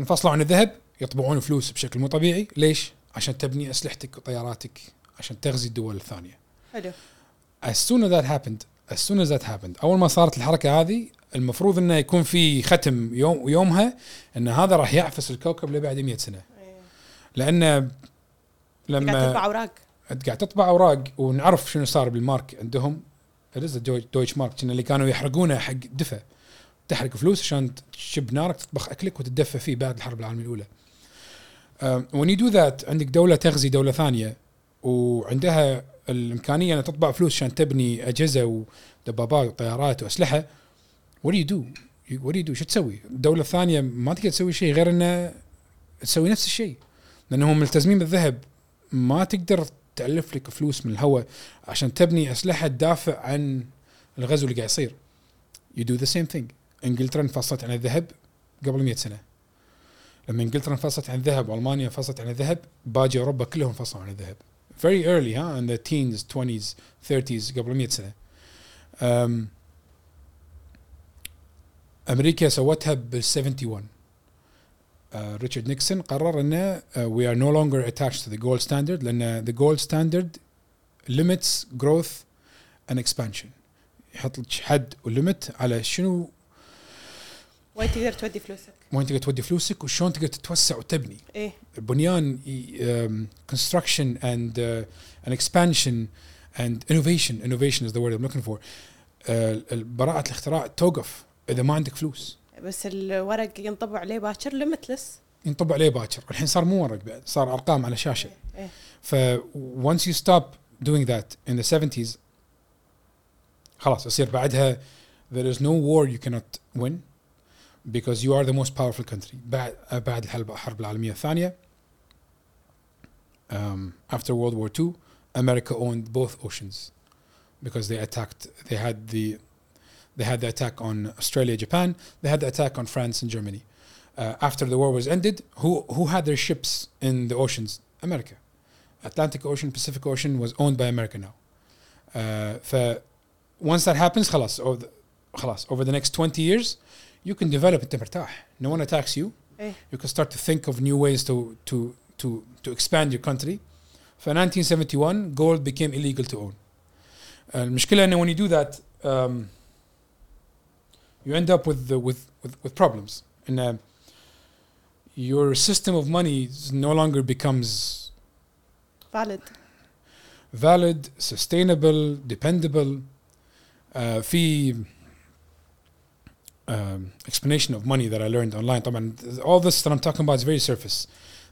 انفصلوا عن الذهب يطبعون فلوس بشكل مو طبيعي. ليش؟ عشان تبني أسلحتك وطياراتك عشان تغزي الدول الثانية. حلو. As soon as that happened as soon as that happened أول ما صارت الحركة هذه المفروض إنه يكون في ختم يوم يومها إن هذا راح يعفس الكوكب لبعد 100 سنة. إيه. لأن قاعد لما تطبع أوراق. قاعد تطبع أوراق ونعرف شنو صار بالمارك عندهم. دويتش مارك اللي كانوا يحرقونه حق دفى تحرق فلوس عشان تشب نارك تطبخ أكلك وتتدفى فيه بعد الحرب العالمية الأولى. you do that عندك دولة تغزي دولة ثانية وعندها الإمكانية إنها تطبع فلوس عشان تبني أجهزة ودبابات وطيارات وأسلحة you do؟ what do you do؟ شو تسوي؟ الدولة الثانية ما تقدر تسوي شيء غير إنها تسوي نفس الشيء لأنهم ملتزمين بالذهب ما تقدر تألف لك فلوس من الهواء عشان تبني أسلحة تدافع عن الغزو اللي قاعد يصير you do the same thing إنجلترا انفصلت عن الذهب قبل 100 سنة. لما إنجلترا انفصلت عن الذهب وألمانيا انفصلت عن الذهب باقي أوروبا كلهم انفصلوا عن الذهب. Very early ها in the teens 20s 30s قبل 100 سنة. أم أمريكا سوتها بال 71 آه، ريتشارد نيكسون قرر إنه وي ار نو لونجر اتاتش تو ذا جولد ستاندرد لأن ذا جولد ستاندرد limits growth and expansion. يحط لك حد وليمت على شنو وين تقدر تودي فلوسك وين تقدر تودي فلوسك وشلون تقدر تتوسع وتبني إيه بنيان um, construction and and expansion and innovation. Innovation is the word I'm looking for. Uh, براءة الاختراع توقف إذا ما عندك فلوس. بس الورق ينطبع عليه باكر ليمتلس ينطبع عليه باكر. الحين صار مو ورق بعد صار أرقام على شاشة. إيه ف once you stop doing that in the 70s خلاص يصير بعدها there is no war you cannot win. because you are the most powerful country بعد بعد الحرب الحرب العالميه الثانيه um, after World War II America owned both oceans because they attacked they had the they had the attack on Australia Japan they had the attack on France and Germany uh, after the war was ended who who had their ships in the oceans America Atlantic Ocean Pacific Ocean was owned by America now uh, ف once that happens خلاص over the, خلاص over the next 20 years you can develop انت مرتاح no one attacks you ايه you can start to think of new ways to to to to expand your country ف 1971 gold became illegal to own المشكله انه when you do that um, you end up with the, with, with with problems and uh, your system of money no longer becomes valid valid, sustainable, dependable. Uh, في um, explanation of money that I learned online. طبعا all this that I'm talking about is very surface.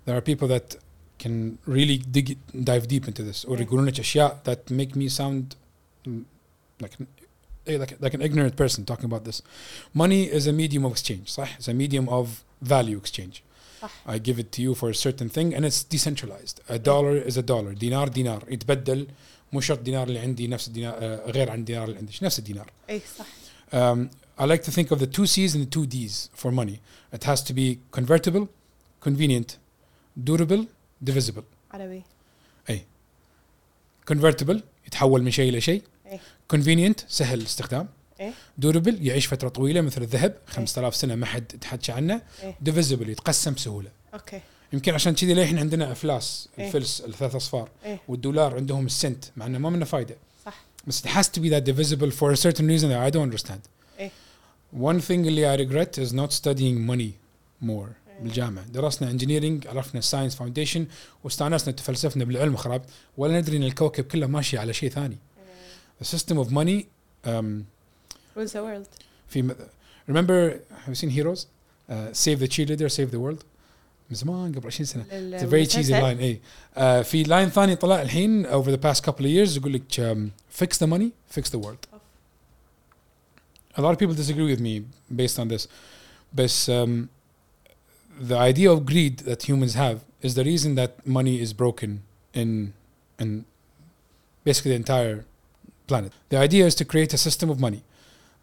There are people that can really dig dive deep into this or Yeah. يقولون لك اشياء that make me sound mm, like an, eh, like, like an ignorant person talking about this. Money is a medium of exchange, صح? It's a medium of value exchange. صح. I give it to you for a certain thing and it's decentralized. A dollar is a dollar. دينار دينار يتبدل مو شرط دينار اللي عندي نفس الدينار آه، غير عن الدينار اللي عندك نفس الدينار. اي صح Um, I like to think of the two C's and the two D's for money. It has to be convertible, convenient, durable, divisible. عربي Convertible يتحول من شيء إلى شيء. إيه. Convenient سهل الاستخدام. إيه. Durable يعيش فترة طويلة مثل الذهب 5000 سنة ما حد تحكى عنه. إيه. Divisible يتقسم بسهولة. اوكي يمكن عشان كذي للحين عندنا افلاس إيه. الفلس الثلاث اصفار إيه. والدولار عندهم السنت مع انه ما منه فايده صح. بس it has to be that divisible for a certain reason that I don't understand. إيه. One thing اللي I regret is not studying money more إيه. بالجامعه درسنا انجينيرنج عرفنا ساينس فاونديشن واستانسنا تفلسفنا بالعلم خراب ولا ندري ان الكوكب كله ماشي على شيء ثاني. The system of money um, rules the world في م- remember have you seen heroes? Uh, save the cheerleader save the world من زمان قبل 20 سنه It's a very cheesy line اي uh, في لاين ثاني طلع الحين over the past couple of years يقول لك um, fix the money fix the world a lot of people disagree with me based on this but um, the idea of greed that humans have is the reason that money is broken in in basically the entire planet the idea is to create a system of money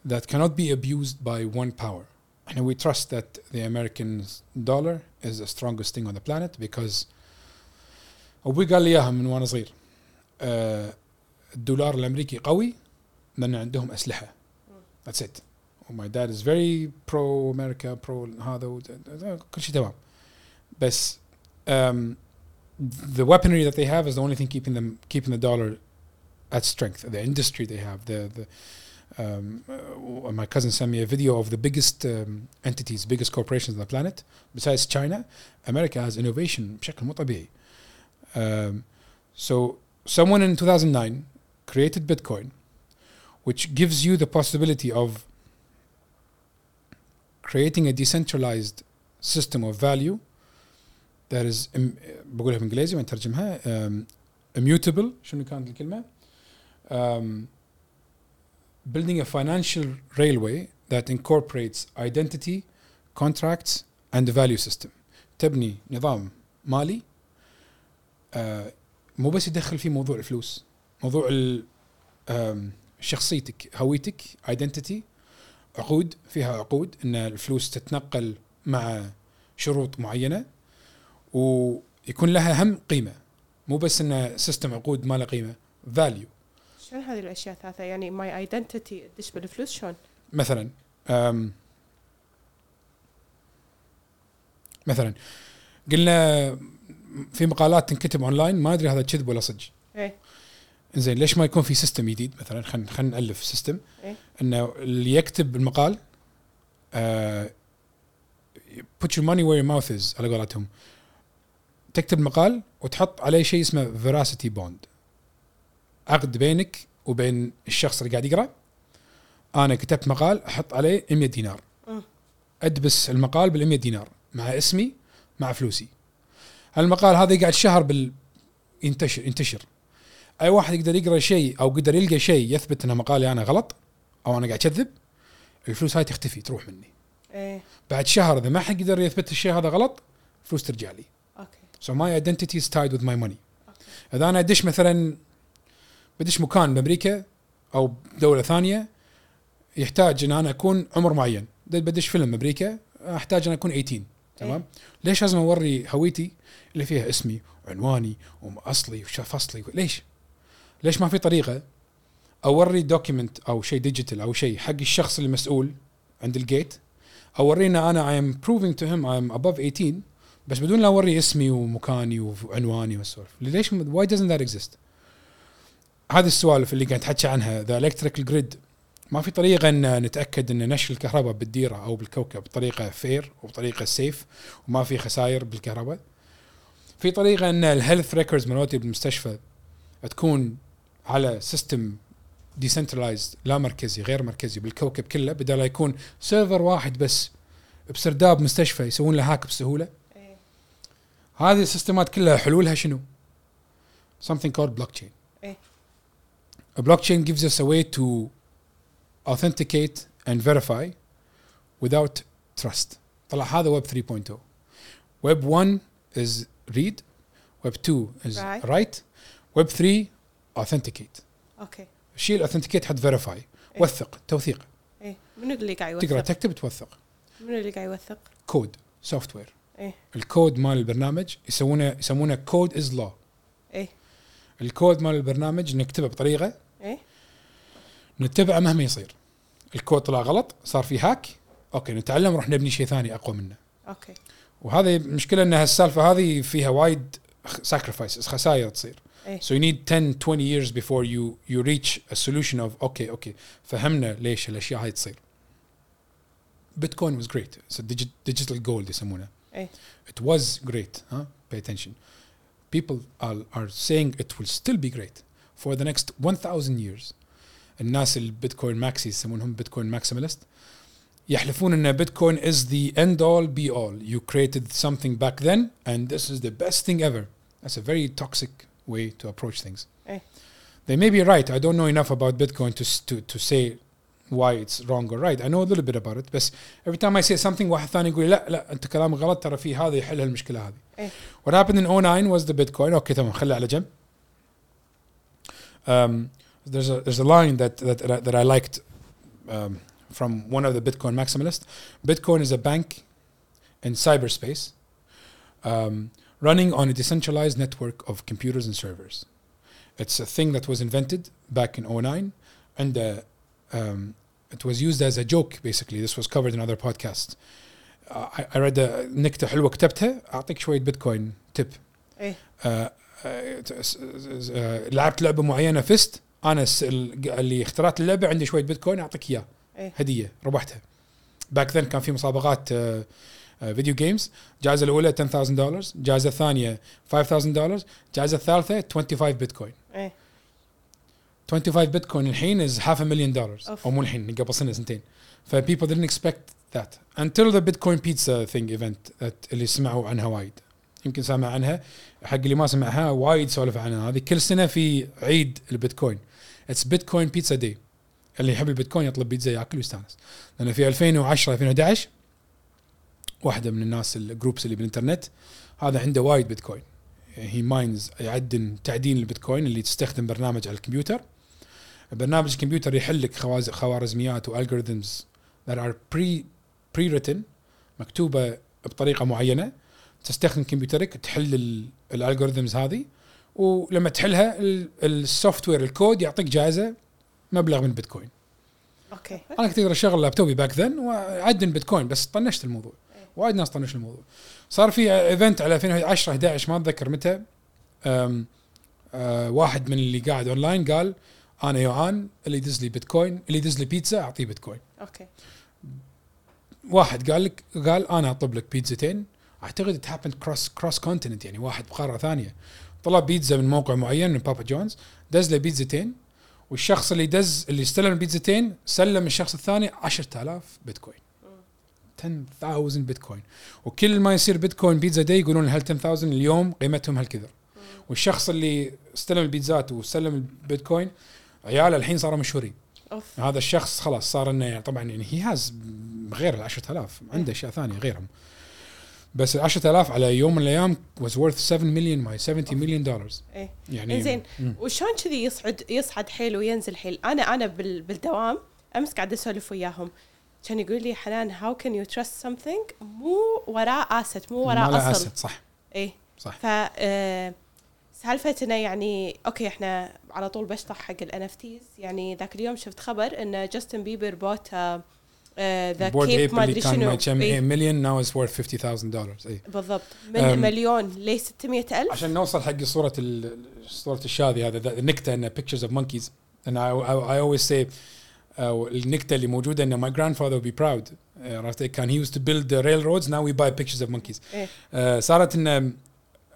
that cannot be abused by one power and we trust that the American dollar is the strongest thing on the planet because أبوي قال لي إياها من وأنا صغير آه الدولار الأمريكي قوي لأن عندهم أسلحة that's it my dad is very pro America pro هذا و- كل شيء تمام بس um, the weaponry that they have is the only thing keeping them keeping the dollar at strength the industry they have the the um, uh, my cousin sent me a video of the biggest um, entities, biggest corporations on the planet. Besides China, America has innovation بشكل مو طبيعي. Um, so someone in 2009 created Bitcoin, which gives you the possibility of creating a decentralized system of value that is im- بقولها بالانجليزي ونترجمها um, immutable شنو كانت الكلمه؟ um, building a financial railway that incorporates identity, contracts, and the value system. تبني نظام مالي آه مو بس يدخل فيه موضوع الفلوس، موضوع ال- آم، شخصيتك، هويتك، identity، عقود فيها عقود إن الفلوس تتنقل مع شروط معينة ويكون لها هم قيمة. مو بس انه سيستم عقود ما له قيمة فاليو شلون هذه الأشياء الثلاثة؟ يعني ماي ايدنتيتي تدش بالفلوس شلون؟ مثلا أم مثلا قلنا في مقالات تنكتب اونلاين ما أدري هذا كذب ولا صدق. إيه. زين ليش ما يكون في سيستم جديد مثلا؟ خلينا خلينا نألف سيستم إيه. إنه اللي يكتب المقال آه put your money where your mouth is على قولتهم. تكتب مقال وتحط عليه شيء اسمه veracity bond. عقد بينك وبين الشخص اللي قاعد يقرأ. أنا كتبت مقال أحط عليه 100 دينار. أدبس المقال بال 100 دينار مع اسمي مع فلوسي. المقال هذا يقعد شهر بال ينتشر ينتشر. أي واحد يقدر يقرأ شيء أو قدر يلقى شيء يثبت ان مقالي أنا غلط أو أنا قاعد أكذب الفلوس هاي تختفي تروح مني. إيه. بعد شهر إذا ما حد قدر يثبت الشيء هذا غلط فلوس ترجع لي. أوكي. So my identity is tied with my money. إذا أنا أدش مثلا بدش مكان بأمريكا أو دولة ثانية يحتاج إن أنا أكون عمر معين. بدش فيلم أمريكا أحتاج إن أكون 18 تمام؟ ليش لازم أوري هويتي اللي فيها اسمي وعنواني وأصلي وفصلي ليش؟ ليش ما في طريقة؟ أوري دوكيمنت أو شيء ديجيتال أو شيء حق الشخص المسؤول عند الجيت أورينا أنا I am proving to him I am above 18 بس بدون لا أوري اسمي ومكاني وعنواني والسوالف. ليش why doesn't that exist هذه السوالف اللي قاعد تحكي عنها ذا الكتريكال جريد ما في طريقة إن نتأكد إن نشر الكهرباء بالديرة أو بالكوكب بطريقة فير وبطريقة سيف وما في خسائر بالكهرباء. في طريقة إن الهيلث ريكوردز مالتي بالمستشفى تكون على سيستم ديسنترلايزد لا مركزي غير مركزي بالكوكب كله بدل لا يكون سيرفر واحد بس بسرداب مستشفى يسوون له هاك بسهولة إيه هذه السيستمات كلها حلولها شنو؟ something called blockchain. إيه. A blockchain gives us a way to authenticate and verify without trust. طلع هذا ويب 3.0. ويب 1 is read, ويب 2 is Right. write, ويب 3 authenticate. أوكي شيل authenticate حط verify. وثق توثيق. إيه. منو اللي قاعد تقرا يوثق؟ تكتب توثق. منو اللي قاعد يوثق؟ كود سوفت وير إيه. الكود مال البرنامج يسوونه يسمونه كود از لو إيه. الكود مال البرنامج نكتبه بطريقة إيه. نتبعه مهما يصير. الكود طلع غلط صار في هاك أوكي نتعلم نروح نبني شيء ثاني أقوى منه. أوكي. وهذه المشكلة إن هالسالفة هذه فيها وايد ساكرفايسز خسائر تصير. إيه. so you need 10 20 years before you you reach a solution of اوكي اوكي فهمنا ليش الاشياء هاي تصير بيتكوين was great it's a digi- digital gold يسمونه إيه. it was great huh? pay attention people are, are saying it will still be great for the next 1000 years الناس البيتكوين ماكسي يسمونهم بيتكوين ماكسيماليست يحلفون ان بيتكوين is the end all be all you created something back then and this is the best thing ever that's a very toxic way to approach things إيه. they may be right I don't know enough about Bitcoin to s- to to say why it's wrong or right I know a little bit about it بس every time I say something واحد ثاني يقول لي لا لا انت كلامك غلط ترى في هذا يحل المشكله هذه إيه. what happened in 09 was the Bitcoin اوكي تمام خليه على جنب um, there's a there's a line that that that I liked um, from one of the Bitcoin maximalists. Bitcoin is a bank in cyberspace, um, running on a decentralized network of computers and servers. It's a thing that was invented back in 09, and uh, um, it was used as a joke. Basically, this was covered in other podcasts. Uh, I, I read a نكتة حلوة كتبتها أعطيك شوية بيتكوين تip ايه آه، آه، س- س- آه، لعبت لعبه معينه فزت انا الس- ال- اللي اخترعت اللعبه عندي شويه بيتكوين اعطيك اياه ايه هديه ربحتها باك ذن كان في مسابقات آه، آه، فيديو جيمز الجائزه الاولى 10000 دولار الجائزه الثانية 5000 دولار الجائزه الثالثه 25 بيتكوين إيه 25 بيتكوين الحين از هاف مليون دولار. أو مو الحين قبل سنه سنتين ف people didn't expect that. Until the Bitcoin pizza thing event that اللي سمعوا عنها وايد. يمكن سامع عنها. حق اللي ما سمعها وايد سولف عنها. هذه كل سنة في عيد البيتكوين. اتس بيتكوين بيتزا داي اللي يحب البيتكوين يطلب بيتزا ياكل ويستانس. لأن في 2010 2011 واحدة من الناس الجروبس اللي بالإنترنت. هذا عنده وايد بيتكوين. هي ماينز يعدن تعدين البيتكوين اللي تستخدم برنامج على الكمبيوتر. برنامج الكمبيوتر يحل لك خوارزميات والجوريثمز that are pre pre written مكتوبة بطريقة معينة. تستخدم كمبيوترك تحل الالجوريثمز هذه ولما تحلها السوفت وير الكود يعطيك جائزة مبلغ من البيتكوين أوكي. أنا كنت أقدر اشغل لابتوبي باك ذن وأعدن بيتكوين بس طنشت الموضوع. وايد ناس طنشوا الموضوع. صار في ايفنت على 2010 11 ما أتذكر متى أم أه واحد من اللي قاعد اونلاين قال أنا يوعان اللي يدز لي بيتكوين اللي يدز لي بيتزا أعطيه بيتكوين. أوكي. واحد قال لك قال أنا أطلب لك بيتزتين. أعتقد ات هابند كروس كروس كونتيننت يعني واحد بقارة ثانية. طلب بيتزا من موقع معين من بابا جونز دز له بيتزتين. والشخص اللي دز اللي استلم البيتزتين سلم الشخص الثاني 10000 بيتكوين. 10000 بيتكوين وكل ما يصير بيتكوين بيتزا داي يقولون هال 10000 اليوم قيمتهم هالكثر والشخص اللي استلم البيتزات وسلم البيتكوين عياله الحين صاروا مشهورين. أوف. هذا الشخص خلاص صار إنه يعني طبعا يعني هي هاز غير ال 10000 عنده أشياء ثانية غيرهم. بس ال 10000 على يوم من الأيام was worth 7 مليون ماي 70 مليون دولار إيه. يعني مم. وشلون كذي يصعد يصعد حيل وينزل حيل؟ أنا أنا بال بالدوام أمس قاعدة أسولف وياهم. كان يقول لي حنان هاو كان يو تراست سمثينج مو وراه اسد مو وراه له أصل. asset، صح. إيه. صح. ف آه، سالفه انه يعني أوكي إحنا على طول بشطح حق الان اف تيز يعني ذاك اليوم شفت خبر إن جاستن بيبر بوت ذا كيب ما ادري شنو مليون ناو از worth 50000 دولار اي بالضبط. من. مليون ل 600 ألف؟ عشان نوصل حق صورة صورة الشاذي هذا ذا- النكته إنه pictures of monkeys. And I, I, I always say أو النكتة اللي موجودة انه ماي جراند فاذر بي براود عرفت؟ كان هي يوز تو بيلد ريل رودز ناو وي باي بيكتشرز اوف مونكيز صارت انه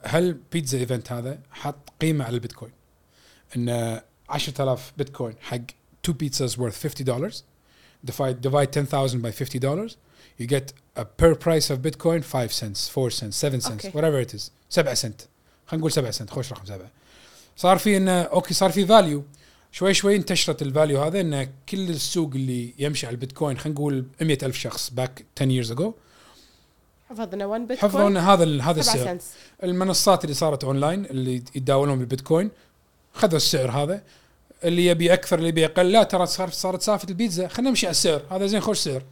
هل بيتزا ايفنت هذا حط قيمة على البيتكوين؟ انه 10000 بيتكوين حق تو بيتزاز ورث 50 دولار ديفايد ديفايد 10000 باي 50 دولار يو جيت بير برايس اوف بيتكوين 5 سنت 4 سنت 7 سنت وات ايفر ات از 7 سنت. خلينا نقول 7 سنت. خوش رقم 7 صار في انه أوكي صار في فاليو شوي شوي انتشرت الفاليو هذا إن كل السوق اللي يمشي على البيتكوين خلينا نقول 100 ألف شخص باك 10 years ago. حفظنا 1 بيتكوين حفظوا ان هذا هذا 7 السعر. المنصات اللي صارت اونلاين اللي يتداولون بالبيتكوين خذوا السعر هذا. اللي يبي أكثر اللي يبي أقل لا ترى صار صارت سالفه البيتزا. خلينا نمشي على السعر. هذا زين خوش سعر.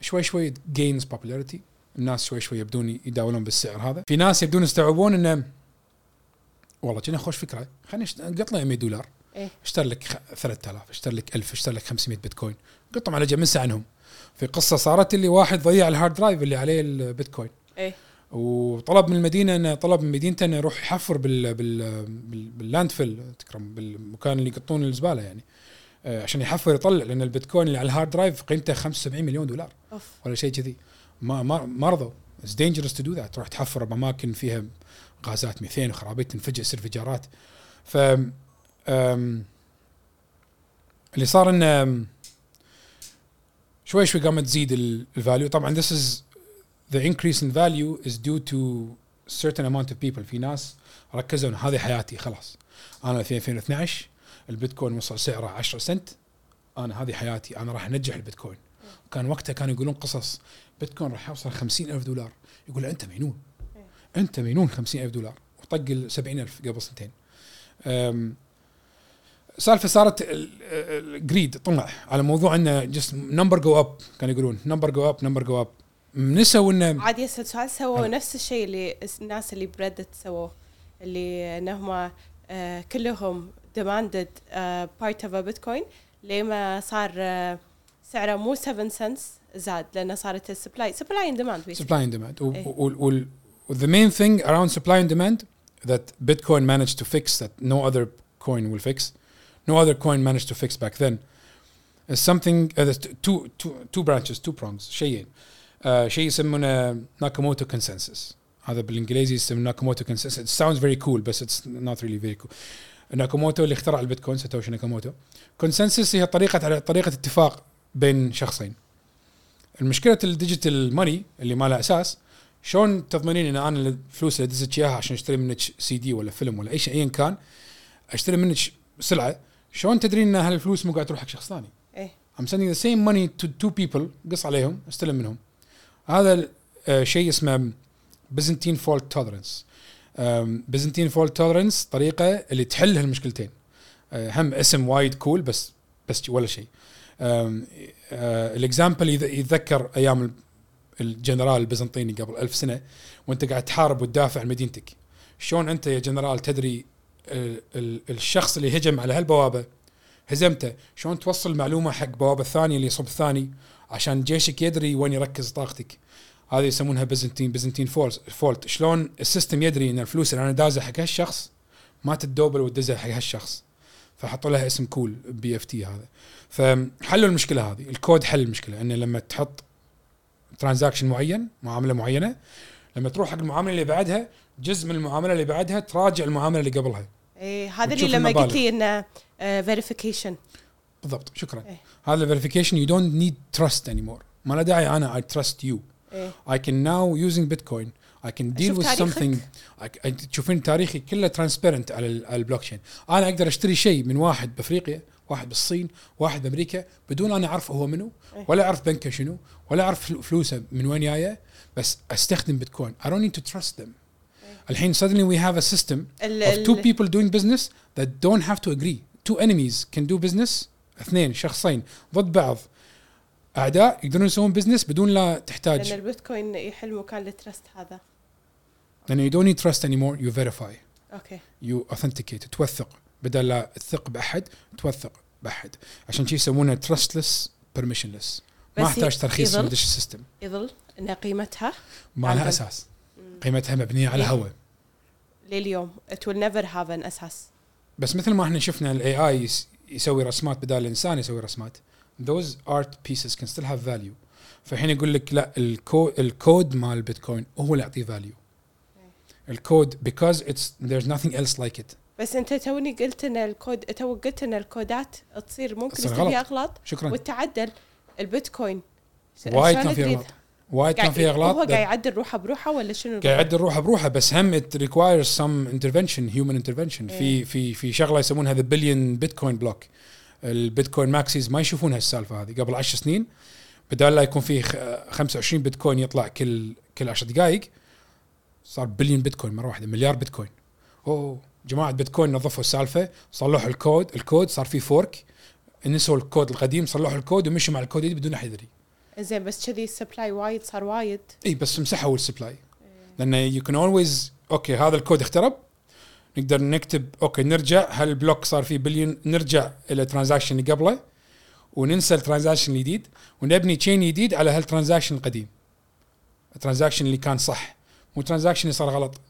شوي شوي جينز popularity. الناس شوي شوي يبدون يداولون بالسعر هذا. في ناس يبدون يستوعبون إنه والله كنا خوش فكرة. خلينا نقط له 100 دولار. إيه. اشتري لك خ- 3000 اشتري لك 1000 اشتري لك 500 بيتكوين. قطهم على جنب منسى عنهم في قصة صارت اللي واحد ضيع الهارد درايف اللي عليه البيتكوين. إيه. وطلب من المدينة انه طلب من مدينته إنه يروح يحفر بال بال بال باللاند فيل تكرم بالمكان اللي يقطون الزبالة يعني. آه، عشان يحفر يطلع لأن البيتكوين اللي على الهارد درايف قيمته 75 مليون دولار. أوف. ولا شيء كذي. ما ما ما رضوا اتس دينجرس تو دو ذات تروح تحفر بأماكن فيها غازات ميثين وخرابيط تنفجر يصير انفجارات ف اللي صار إنه شوي شوي قامت تزيد الفاليو طبعا this is the increase in value is due to certain amount of people. في ناس ركزوا إن هذه حياتي خلاص. أنا في 2012 البيتكوين وصل سعره 10 سنت. أنا هذه حياتي أنا راح انجح البيتكوين. كان وقتها كانوا يقولون قصص بيتكوين راح يوصل 50 ألف دولار. يقول أنت مجنون أنت مجنون 50 ألف دولار. وطق ال 70 ألف قبل سنتين. أم، سالفة صارت الجريد طمع على موضوع إنه جست نمبر جو اب كانوا يقولون نمبر جو اب نمبر جو اب نسوا إنه عاد يسأل سؤال سووا. نفس الشيء اللي الناس اللي بريدت سووه اللي انهم آه كلهم demanded آه part of a bitcoin. لما صار آه سعره مو 7 سنس زاد؟ لأنه صارت السبلاي سبلاي اند ديماند supply and demand. و- إيه. وال- وال- the main thing around supply and demand that Bitcoin managed to fix that no other coin will fix no other coin managed to fix back then. Is something uh, two, two, two branches two prongs. شيئين uh, شيء يسمونه ناكاموتو consensus. هذا بالانجليزي يسمونه ناكاموتو consensus. It sounds very cool بس it's not really very cool. ناكاموتو اللي اخترع البيتكوين ساتوشي ناكاموتو consensus هي طريقة على طريقة اتفاق بين شخصين. المشكلة الديجيتال ماني اللي ما لها أساس شلون تضمنين إن أنا الفلوس اللي دزت إياها عشان أشتري منك سي دي ولا فيلم ولا أي شيء ايا كان أشتري منك سلعة شلون تدرين إن هالفلوس مو قاعد تروح حق شخص ثاني؟ إيه. I'm sending the same money to two people قص عليهم استلم منهم. هذا آه، شيء اسمه Byzantine fault tolerance. Byzantine fault tolerance طريقة اللي تحل هالمشكلتين. آه، هم اسم وايد كول بس بس ولا شيء. الاكزامبل يتذكر أيام ال- الجنرال البيزنطيني قبل ألف سنة وأنت قاعد تحارب وتدافع عن مدينتك. شلون أنت يا جنرال تدري الشخص اللي هجم على هالبوابة هزمته. شلون توصل معلومة حق بوابة الثانية اللي يصب الثاني عشان جيشك يدري وين يركز طاقتك؟ هذه يسمونها بيزنتين بيزنتين فولت فولت شلون السيستم يدري إن الفلوس اللي أنا دازها حق هالشخص ما تتدوبل وتدزها حق هالشخص. فحطوا لها اسم كول بي اف تي هذا. فحلوا المشكلة هذه. الكود حل المشكلة إنه لما تحط ترانزاكشن معين معاملة معينة لما تروح حق المعاملة اللي بعدها جزء من المعاملة اللي بعدها تراجع المعاملة اللي قبلها. إيه هذا اللي لما. قلت لي إنه فيريفيكيشن بالضبط شكرا. إيه. هذا الفيريفيكيشن يو دونت نيد تراست اني مور ما له داعي أنا اي تراست يو I can now using Bitcoin. I can deal أشوف with تاريخك. something. I, I, تشوفين تاريخي كله ترانسبيرنت على ال- على البلوك تشين أنا أقدر أشتري شيء من واحد بأفريقيا واحد بالصين واحد بأمريكا بدون أنا أعرف هو منو إيه. ولا أعرف بنكه شنو ولا أعرف فلو- فلوسه من وين جاية بس أستخدم بيتكوين I don't need to trust them. الحين suddenly we have a system of two people doing business that don't have to agree. Two enemies can do business. اثنين شخصين ضد بعض. أعداء يقدرون يسوون بزنس بدون لا تحتاج. لأن البيتكوين يحل مكان الترست هذا. لأن you don't need trust anymore you verify. أوكي. You authenticate توثق. بدل لا تثق بأحد توثق بأحد. عشان شي يسمونه trustless permissionless. ما احتاج ترخيص يدش السيستم يظل إن قيمتها ما. لها أساس. قيمتها مبنية على إيه. هواء لليوم. It will never have an أساس بس مثل ما إحنا شفنا الاي اي يسوي رسمات بدال الإنسان يسوي رسمات. Those art pieces can still have value. فالحين يقول لك لا الكود الكود مال البيتكوين هو اللي يعطيه فاليو الكود because it's there's nothing else like it. بس أنت توني قلت إن الكود تو قلت إن الكودات تصير ممكن تصير يصير فيها. أغلاط شكرا. وتعدل. البيتكوين وايد كان في تدري؟ اغلاط وايد كان في اغلاط هو قاعد يعدل روحه بروحه ولا شنو قاعد يعدل روحه بروحه بس هم it requires some intervention human intervention. في إيه. في في شغلة يسمونها ذا بليون بيتكوين بلوك البيتكوين ماكسيز ما يشوفون هالسالفه هذه. قبل 10 سنين بدال لا يكون في خ- 25 بيتكوين يطلع كل كل 10 دقائق صار بليون بيتكوين مرة واحدة مليار بيتكوين أوه جماعة بيتكوين نظفوا السالفة صلحوا الكود الكود صار في فورك نسوا الكود القديم صلحوا الكود ومشوا مع الكود الجديد بدون أحد يدري. زين بس كذي السبلاي وايد صار وايد. إي بس مسحوا السبلاي لأن يو كان اولويز أوكي هذا الكود اخترب. نقدر نكتب أوكي نرجع هالبلوك صار فيه بليون نرجع إلى الترانزاكشن اللي قبله وننسى الترانزاكشن الجديد ونبني تشين جديد على هالترانزاكشن القديم. الترانزاكشن اللي كان صح. مو ترانزاكشن اللي صار غلط.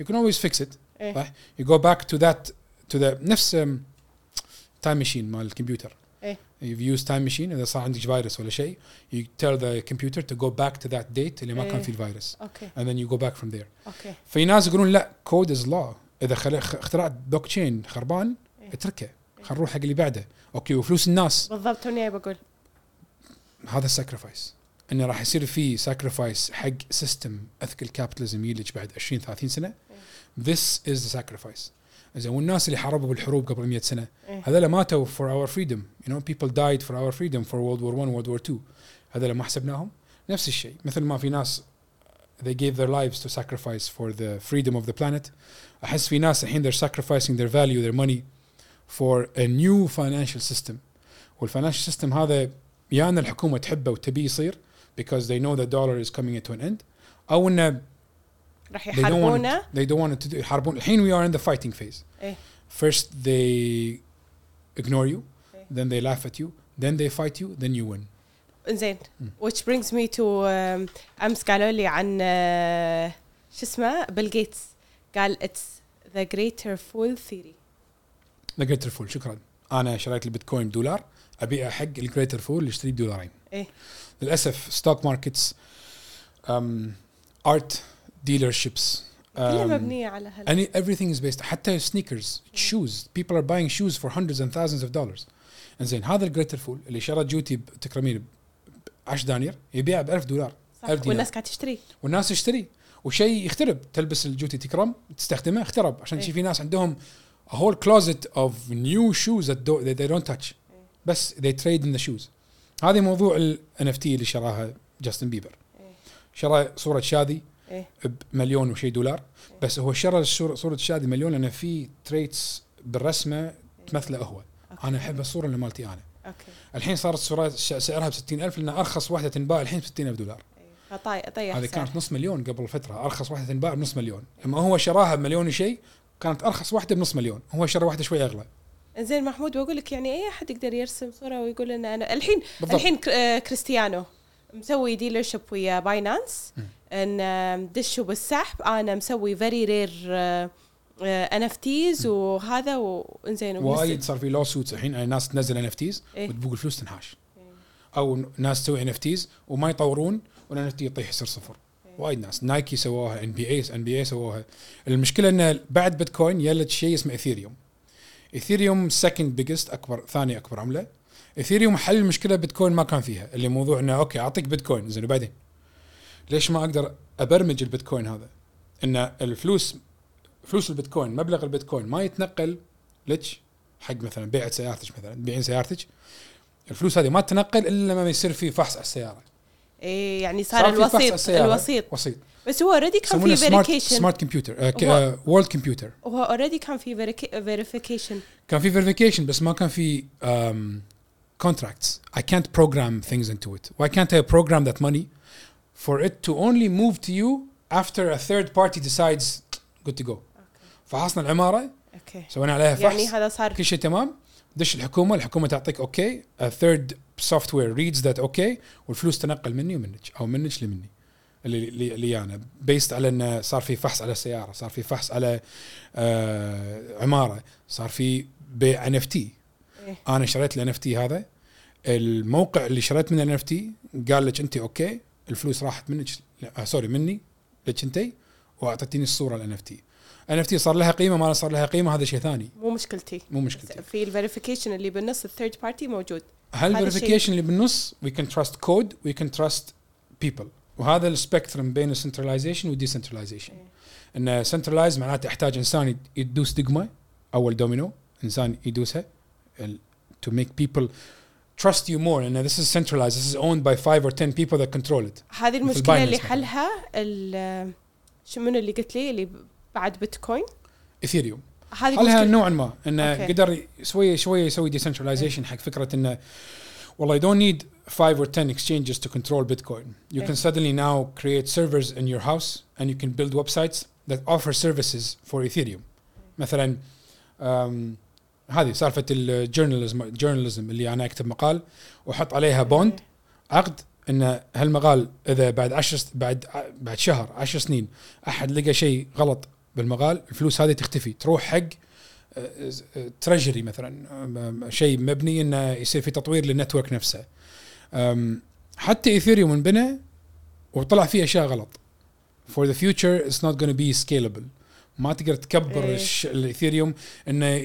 يو كان اولويز فيكس ات. صح؟ يو جو باك تو ذات تو ذا نفس تايم ماشين مال الكمبيوتر. You've used time machine إذا صار عندك فيروس ولا شيء you tell the computer to go back to that date اللي ما كان إيه. فيه الفيروس. أوكي. And then you go back from there. أوكي. في ناس يقولون لا كود از لا إذا اخترعت بلوك تشين خربان إيه. اتركه. خل نروح حق اللي بعده. أوكي وفلوس الناس. بالضبط توني بقول هذا الساكرفايس إنه راح يصير في ساكرفايس حق سيستم اثكل كابيتاليزم يلج بعد 20 30 سنة. this is the sacrifice. زين والناس اللي حاربوا بالحروب قبل 100 سنه إيه. هذول ماتوا for our freedom you know people died for our freedom for World War 1 World War 2 هذول ما حسبناهم نفس الشيء مثل ما في ناس they gave their lives to sacrifice for the freedom of the planet احس في ناس الحين they're sacrificing their value their money for a new financial system والفاينانشال سيستم هذا يا ان الحكومة تحبه وتبيه يصير because they know the dollar is coming to an end أو انه راح it, they don't want to do يحاربون الحين we are in the fighting phase إيه. first they ignore you إيه. then they laugh at you then they fight you then you win زين which brings me to um, امس قالوا لي عن uh, شو اسمه بيل جيتس قال it's the greater fool theory the greater fool شكرا أنا شريت البيتكوين دولار ابيعه حق الجريتر فول اللي يشتري بدولارين إيه. للاسف ستوك ماركتس ارت ديلرشيبس كلها مبنية على هال any everything is based حتى سنيكرز shoes. People are buying shoes for hundreds and thousands of dollars. إنزين هذا الجريتر فول اللي شرى جوتي تكرمين ب 10 دنانير يبيعه ب 1000 دولار. صح. 1000 دينار. والناس قاعدة تشتري والناس تشتري. وشيء يخترب. تلبس الجوتي تكرم تستخدمه اخترب. عشان إيه. شي في ناس عندهم a whole closet of new shoes that, do, that they don't touch. بس they trade in the shoes. هذه موضوع ال NFT اللي شراها جاستن بيبر إيه. شرى صورة شادي. إيه. بمليون وشي دولار. بس هو شرى الصورة- صورة شادي مليون لأن في تريتس بالرسمة تمثله هو أوكي. أنا أحب الصورة اللي مالتي أنا. أوكي. الحين صارت سعرها ب 60000 لأن أرخص واحدة تنباع الحين ب 60000 دولار. طيح هذه. كانت نص مليون قبل فترة. أرخص واحدة تنباع بنص مليون. لما هو شراها بمليون وشيء كانت أرخص واحدة بنص مليون. هو شرى واحدة شوي أغلى. زين محمود بقول لك يعني أي أحد يقدر يرسم صورة ويقول إن أنا الحين بالضبط. الحين آه، كريستيانو مسوي ديلرشيب ويا باينانس مم. أن دشوا بالسحب. أنا مسوي فيري رير ان اف تيز وهذا وانزين وايد صار في لو سوتس الحين. يعني ناس تنزل ان اف تيز إيه. وتبوق الفلوس تنحاش. أو ناس تسوي ان اف تيز وما يطورون والان اف تي يطيح يصير صفر. وايد ناس. نايكي سووها ان بي اي ان بي اي سووها المشكلة إنه بعد بيتكوين يلج شيء اسمه ايثيريوم ايثيريوم سكند بيجست أكبر ثاني أكبر عملة. ايثيريوم حل المشكلة بيتكوين ما كان فيها. اللي موضوع إنه أوكي أعطيك بيتكوين زين وبعدين؟ ليش ما أقدر أبرمج البيتكوين هذا؟ إن الفلوس فلوس البيتكوين مبلغ البيتكوين ما يتنقل لك حق مثلا بيعه سيارتك مثلا تبيعين سيارتك الفلوس هذه ما تتنقل إلا لما يصير في فحص على السيارة. إيه يعني صار, على الوسيط. الوسيط. وسيط. بس هو اوريدي كان يسمونه في فيريفيكيشن سمارت كمبيوتر وورلد كمبيوتر هو اوريدي كان في فيريفيكيشن كان في فيريفيكيشن بس ما كان في um, contracts. I can't program things into it. Why can't I program that money? For it to only move to you after a third party decides good to go. فحصنا العمارة أوكي سوينا عليها فحص يعني هذا صار كل شيء تمام. دش الحكومة الحكومة تعطيك أوكي a third software reads that أوكي والفلوس تنقل مني ومنك أو منك لمني. اللي اللي, اللي أنا بيست على انه صار في فحص على السياره صار في فحص على آه عمارة صار في بيع ان اف تي. أنا شريت الان اف تي هذا. الموقع اللي شريت منه الان اف تي قال لك أنت أوكي الفلوس راحت منك آه سوري مني لك انت واعطيتيني الصورة الان اف تي ان اف تي صار لها قيمة ما صار لها قيمة هذا شيء ثاني. مو مشكلتي. مو مشكلتي. في الفيريفيكيشن اللي بالنص الثيرد بارتي موجود. هل الفيريفيكيشن اللي بالنص وي كان تراست كود وي كان تراست بيبل وهذا السبيكترم بين السنترلايزيشن والديسنترلايزيشن إن سنترلايز معناته يحتاج إنسان يد- يدوس دقمة أول دومينو إنسان يدوسها to make people trust you more and this is centralized this is owned by five or ten people that control it هذه المشكله باينانس اللي مثلاً. حلها ال- شو منو اللي قلت لي اللي بعد بيتكوين ايثيريوم هذه حلها المشكله نوعا ما انه أوكي. قدر شويه شويه يسوي decentralization حق فكره انه والله you don't need five or ten exchanges to control Bitcoin. You إيه. can suddenly now create servers in your house and you can build websites that offer services for Ethereum. مثلا um, هذه سالفة الجورناليزم جورناليزم اللي أنا أكتب مقال وأحط عليها بوند عقد إن هالمقال إذا بعد عشر بعد بعد شهر عشر سنين أحد لقى شيء غلط بالمقال الفلوس هذه تختفي تروح حق تريجري مثلا أم- شيء مبني إنه يصير في تطوير للنتورك نفسه. حتى ايثيريوم انبنى وطلع فيه أشياء غلط. For the future it's not going to be scalable. ما تقدر تكبر إيه. الايثيريوم إنه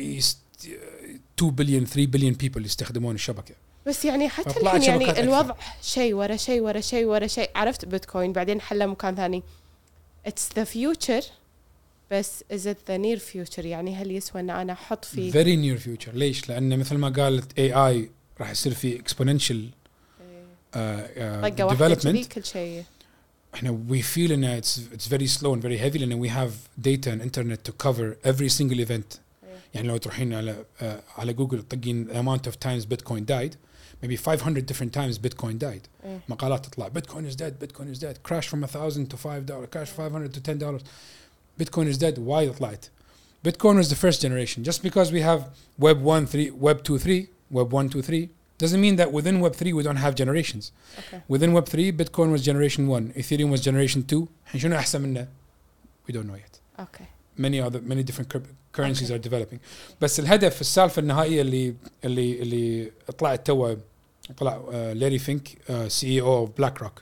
2 بليون 3 بليون بيبل يستخدمون الشبكة. بس يعني حتى الحين يعني. الوضع شيء ورا شيء ورا شيء ورا شيء. عرفت بيتكوين بعدين حله مكان ثاني. اتس ذا فيوتشر بس از ات ذا نير فيوتشر يعني هل يسوى إن أنا أحط في فيري نير فيوتشر ليش؟ لأن مثل ما قالت اي اي راح يصير في اكسبوننشال طقة واحدة كذي كل شيء. إحنا we feel إن it's it's very slow and very heavy لأن we have data and internet to cover every single event. يعني لو تروحين على آه، على جوجل تطقين the amount of times Bitcoin died maybe 500 different times Bitcoin died إيه. مقالات تطلع Bitcoin is dead Bitcoin is dead crash from 1000 to 5 dollar crash 500 to 10 dollars Bitcoin is dead why طلعت Bitcoin was the first generation just because we have web 1 3 web 2 3 web 1 2 3 doesn't mean that within web 3 we don't have generations اوكي within web 3 Bitcoin was generation 1 Ethereum was generation 2 الحين شنو احسن منه we don't know yet اوكي many other many different Okay. are developing بس الهدف السالفة النهائية اللي اللي اللي طلعت تو طلع آه، لاري فينك سي اي أو بلاك روك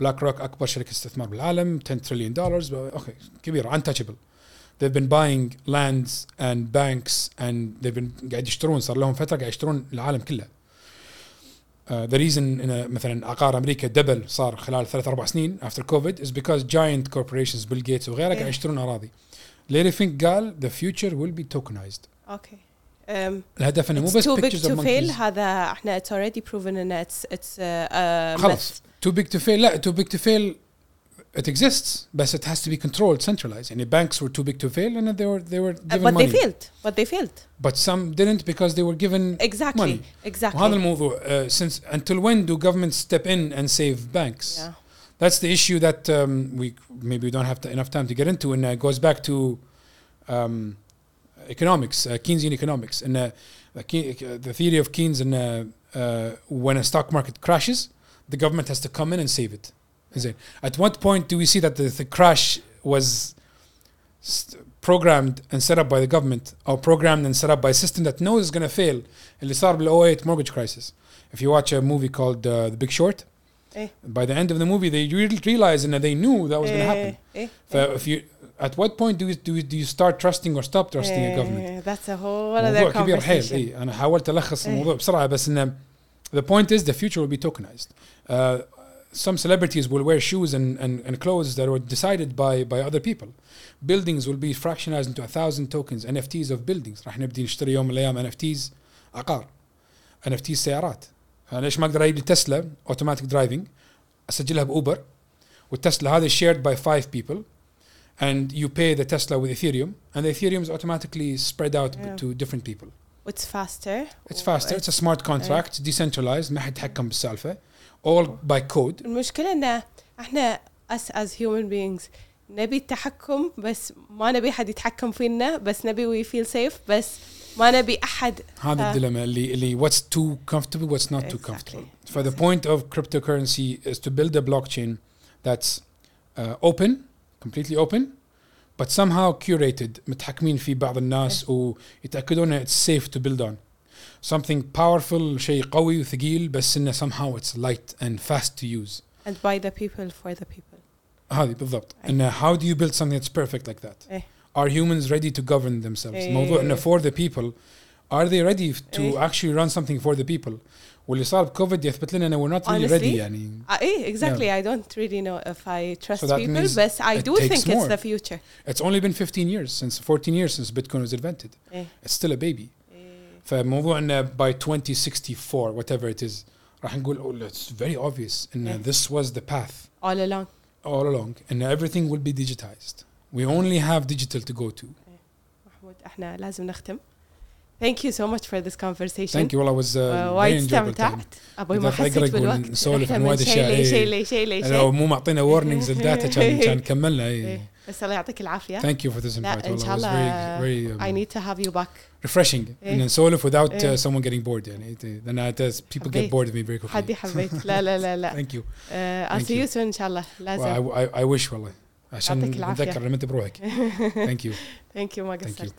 بلاك روك أكبر شركة استثمار بالعالم 10 تريليون دولار أوكي كبيره untouchable they've been buying lands and banks and they've been قاعد يشترون صار لهم فترة قاعد يشترون العالم كله Uh, the reason إن مثلا عقار أمريكا دبل صار خلال ثلاث أربع سنين after COVID is because giant corporations بيل جيتس وغيرها قاعد إيه. يشترون أراضي. ليري فينك قال the future will be tokenized. اوكي um, الهدف انه مو it's بس too big pictures of to fail monkeys. هذا احنا it's already proven ان it's it's uh, uh, خلاص too big to fail لا too big to fail it exists بس it has to be controlled centralized يعني banks were too big to fail and they were they were myth. Uh, given but money they failed but they failed but some didn't because they were given exactly money. exactly وهذا الموضوع uh, since until when do governments step in and save banks yeah. that's the issue that um, we maybe we don't have to, enough time to get into and uh, it goes back to um, economics uh, Keynesian economics and uh, the, Ke- the theory of Keynes and uh, uh, when a stock market crashes the government has to come in and save it Is it at what point do we see that the, the crash was st- programmed and set up by the government or programmed and set up by a system that knows is going to fail اللي صار بال 08 mortgage crisis if you watch a movie called uh, The Big Short إيه. by the end of the movie they really realize and they knew that was going to happen إيه. so if you at what point do you, do you, do you start trusting or stop trusting a government إيه. that's a whole موضوع other كبير حيل conversation اي انا حاولت الخص إيه. الموضوع بسرعه بس انه the point is the future will be tokenized uh, some celebrities will wear shoes and, and, and clothes that were decided by by other people buildings will be fractionized into a thousand tokens NFTs of buildings راح نبدي نشتري يوم من الايام NFTs عقار NFTs سيارات أنا ليش ما أقدر أجيب لي تسلا اوتوماتيك درايفنج أسجلها بأوبر والتسلا هذا شيرد باي فايف بيبل اند يو باي ذا تسلا وذ ايثيريوم اند ايثيريوم از اوتوماتيكلي سبريد اوت تو ديفرنت بيبل اتس فاستر اتس فاستر اتس سمارت كونتراكت ديسنتراليزد ما حد يتحكم بالسالفة. اول باي كود المشكلة انه إحنا اس از هيومن بينجز نبي التحكم بس ما نبي حد يتحكم فينا بس نبي وي فيل سيف بس ما نبي احد هذا آه. الديلما اللي اللي what's too comfortable, what's not too Exactly. comfortable. For the point of cryptocurrency is to build a blockchain that's uh, open, completely open, but somehow curated. متحكمين فيه بعض الناس ويتأكدون إنه it's safe to build on. Something powerful, شيء قوي وثقيل بس إنه somehow it's light and fast to use. and by the people for the people هذه بالضبط أي. انه how do you build something that's perfect like that إيه. are humans ready to govern themselves إيه. موضوع انه for the people are they ready to إيه. actually run something for the people واللي صار بكوفيد يثبت لنا انه we're not really Honestly, ready يعني Uh, eh, exactly. I don't really know if I trust So that people, means but I it do takes think it's more. the future. it's only been 15 years since 14 years since Bitcoin was invented إيه. it's still a baby إيه. فموضوع انه by 2064 whatever it is راح نقول oh, it's very obvious ان إيه. this was the path All along. all along and everything will be digitized we only have digital to go to محمود احنا لازم نختم. Thank you so much for this conversation. thank you والله was uh, Uh, very وايد enjoyable time. استمتعت. ابوي ما إذا أقرأ حسيت يقول بالوقت. نسولف إحنا عن وايد من [laughs] شيء أشياء، لي إيه. شيء لي شيء لي لو شيء. مو معطينا warnings الداتا كان كان [laughs] كملنا إيه. اي بس الله يعطيك العافية. thank you for this لا invite ان شاء والله it was الله very very I um, need to have you back. refreshing إيه. ان نسولف without uh, إيه. someone getting bored يعني it- then I tell people get حبيت. bored of me very quickly حدي حبيت. لا لا لا لا. [laughs] thank you Uh, I'll Thank see you. you soon ان شاء الله. لازم. Well, I, I, I wish والله عشان نتذكر لما انت بروحك. ثانك يو ثانك يو ما قصرت.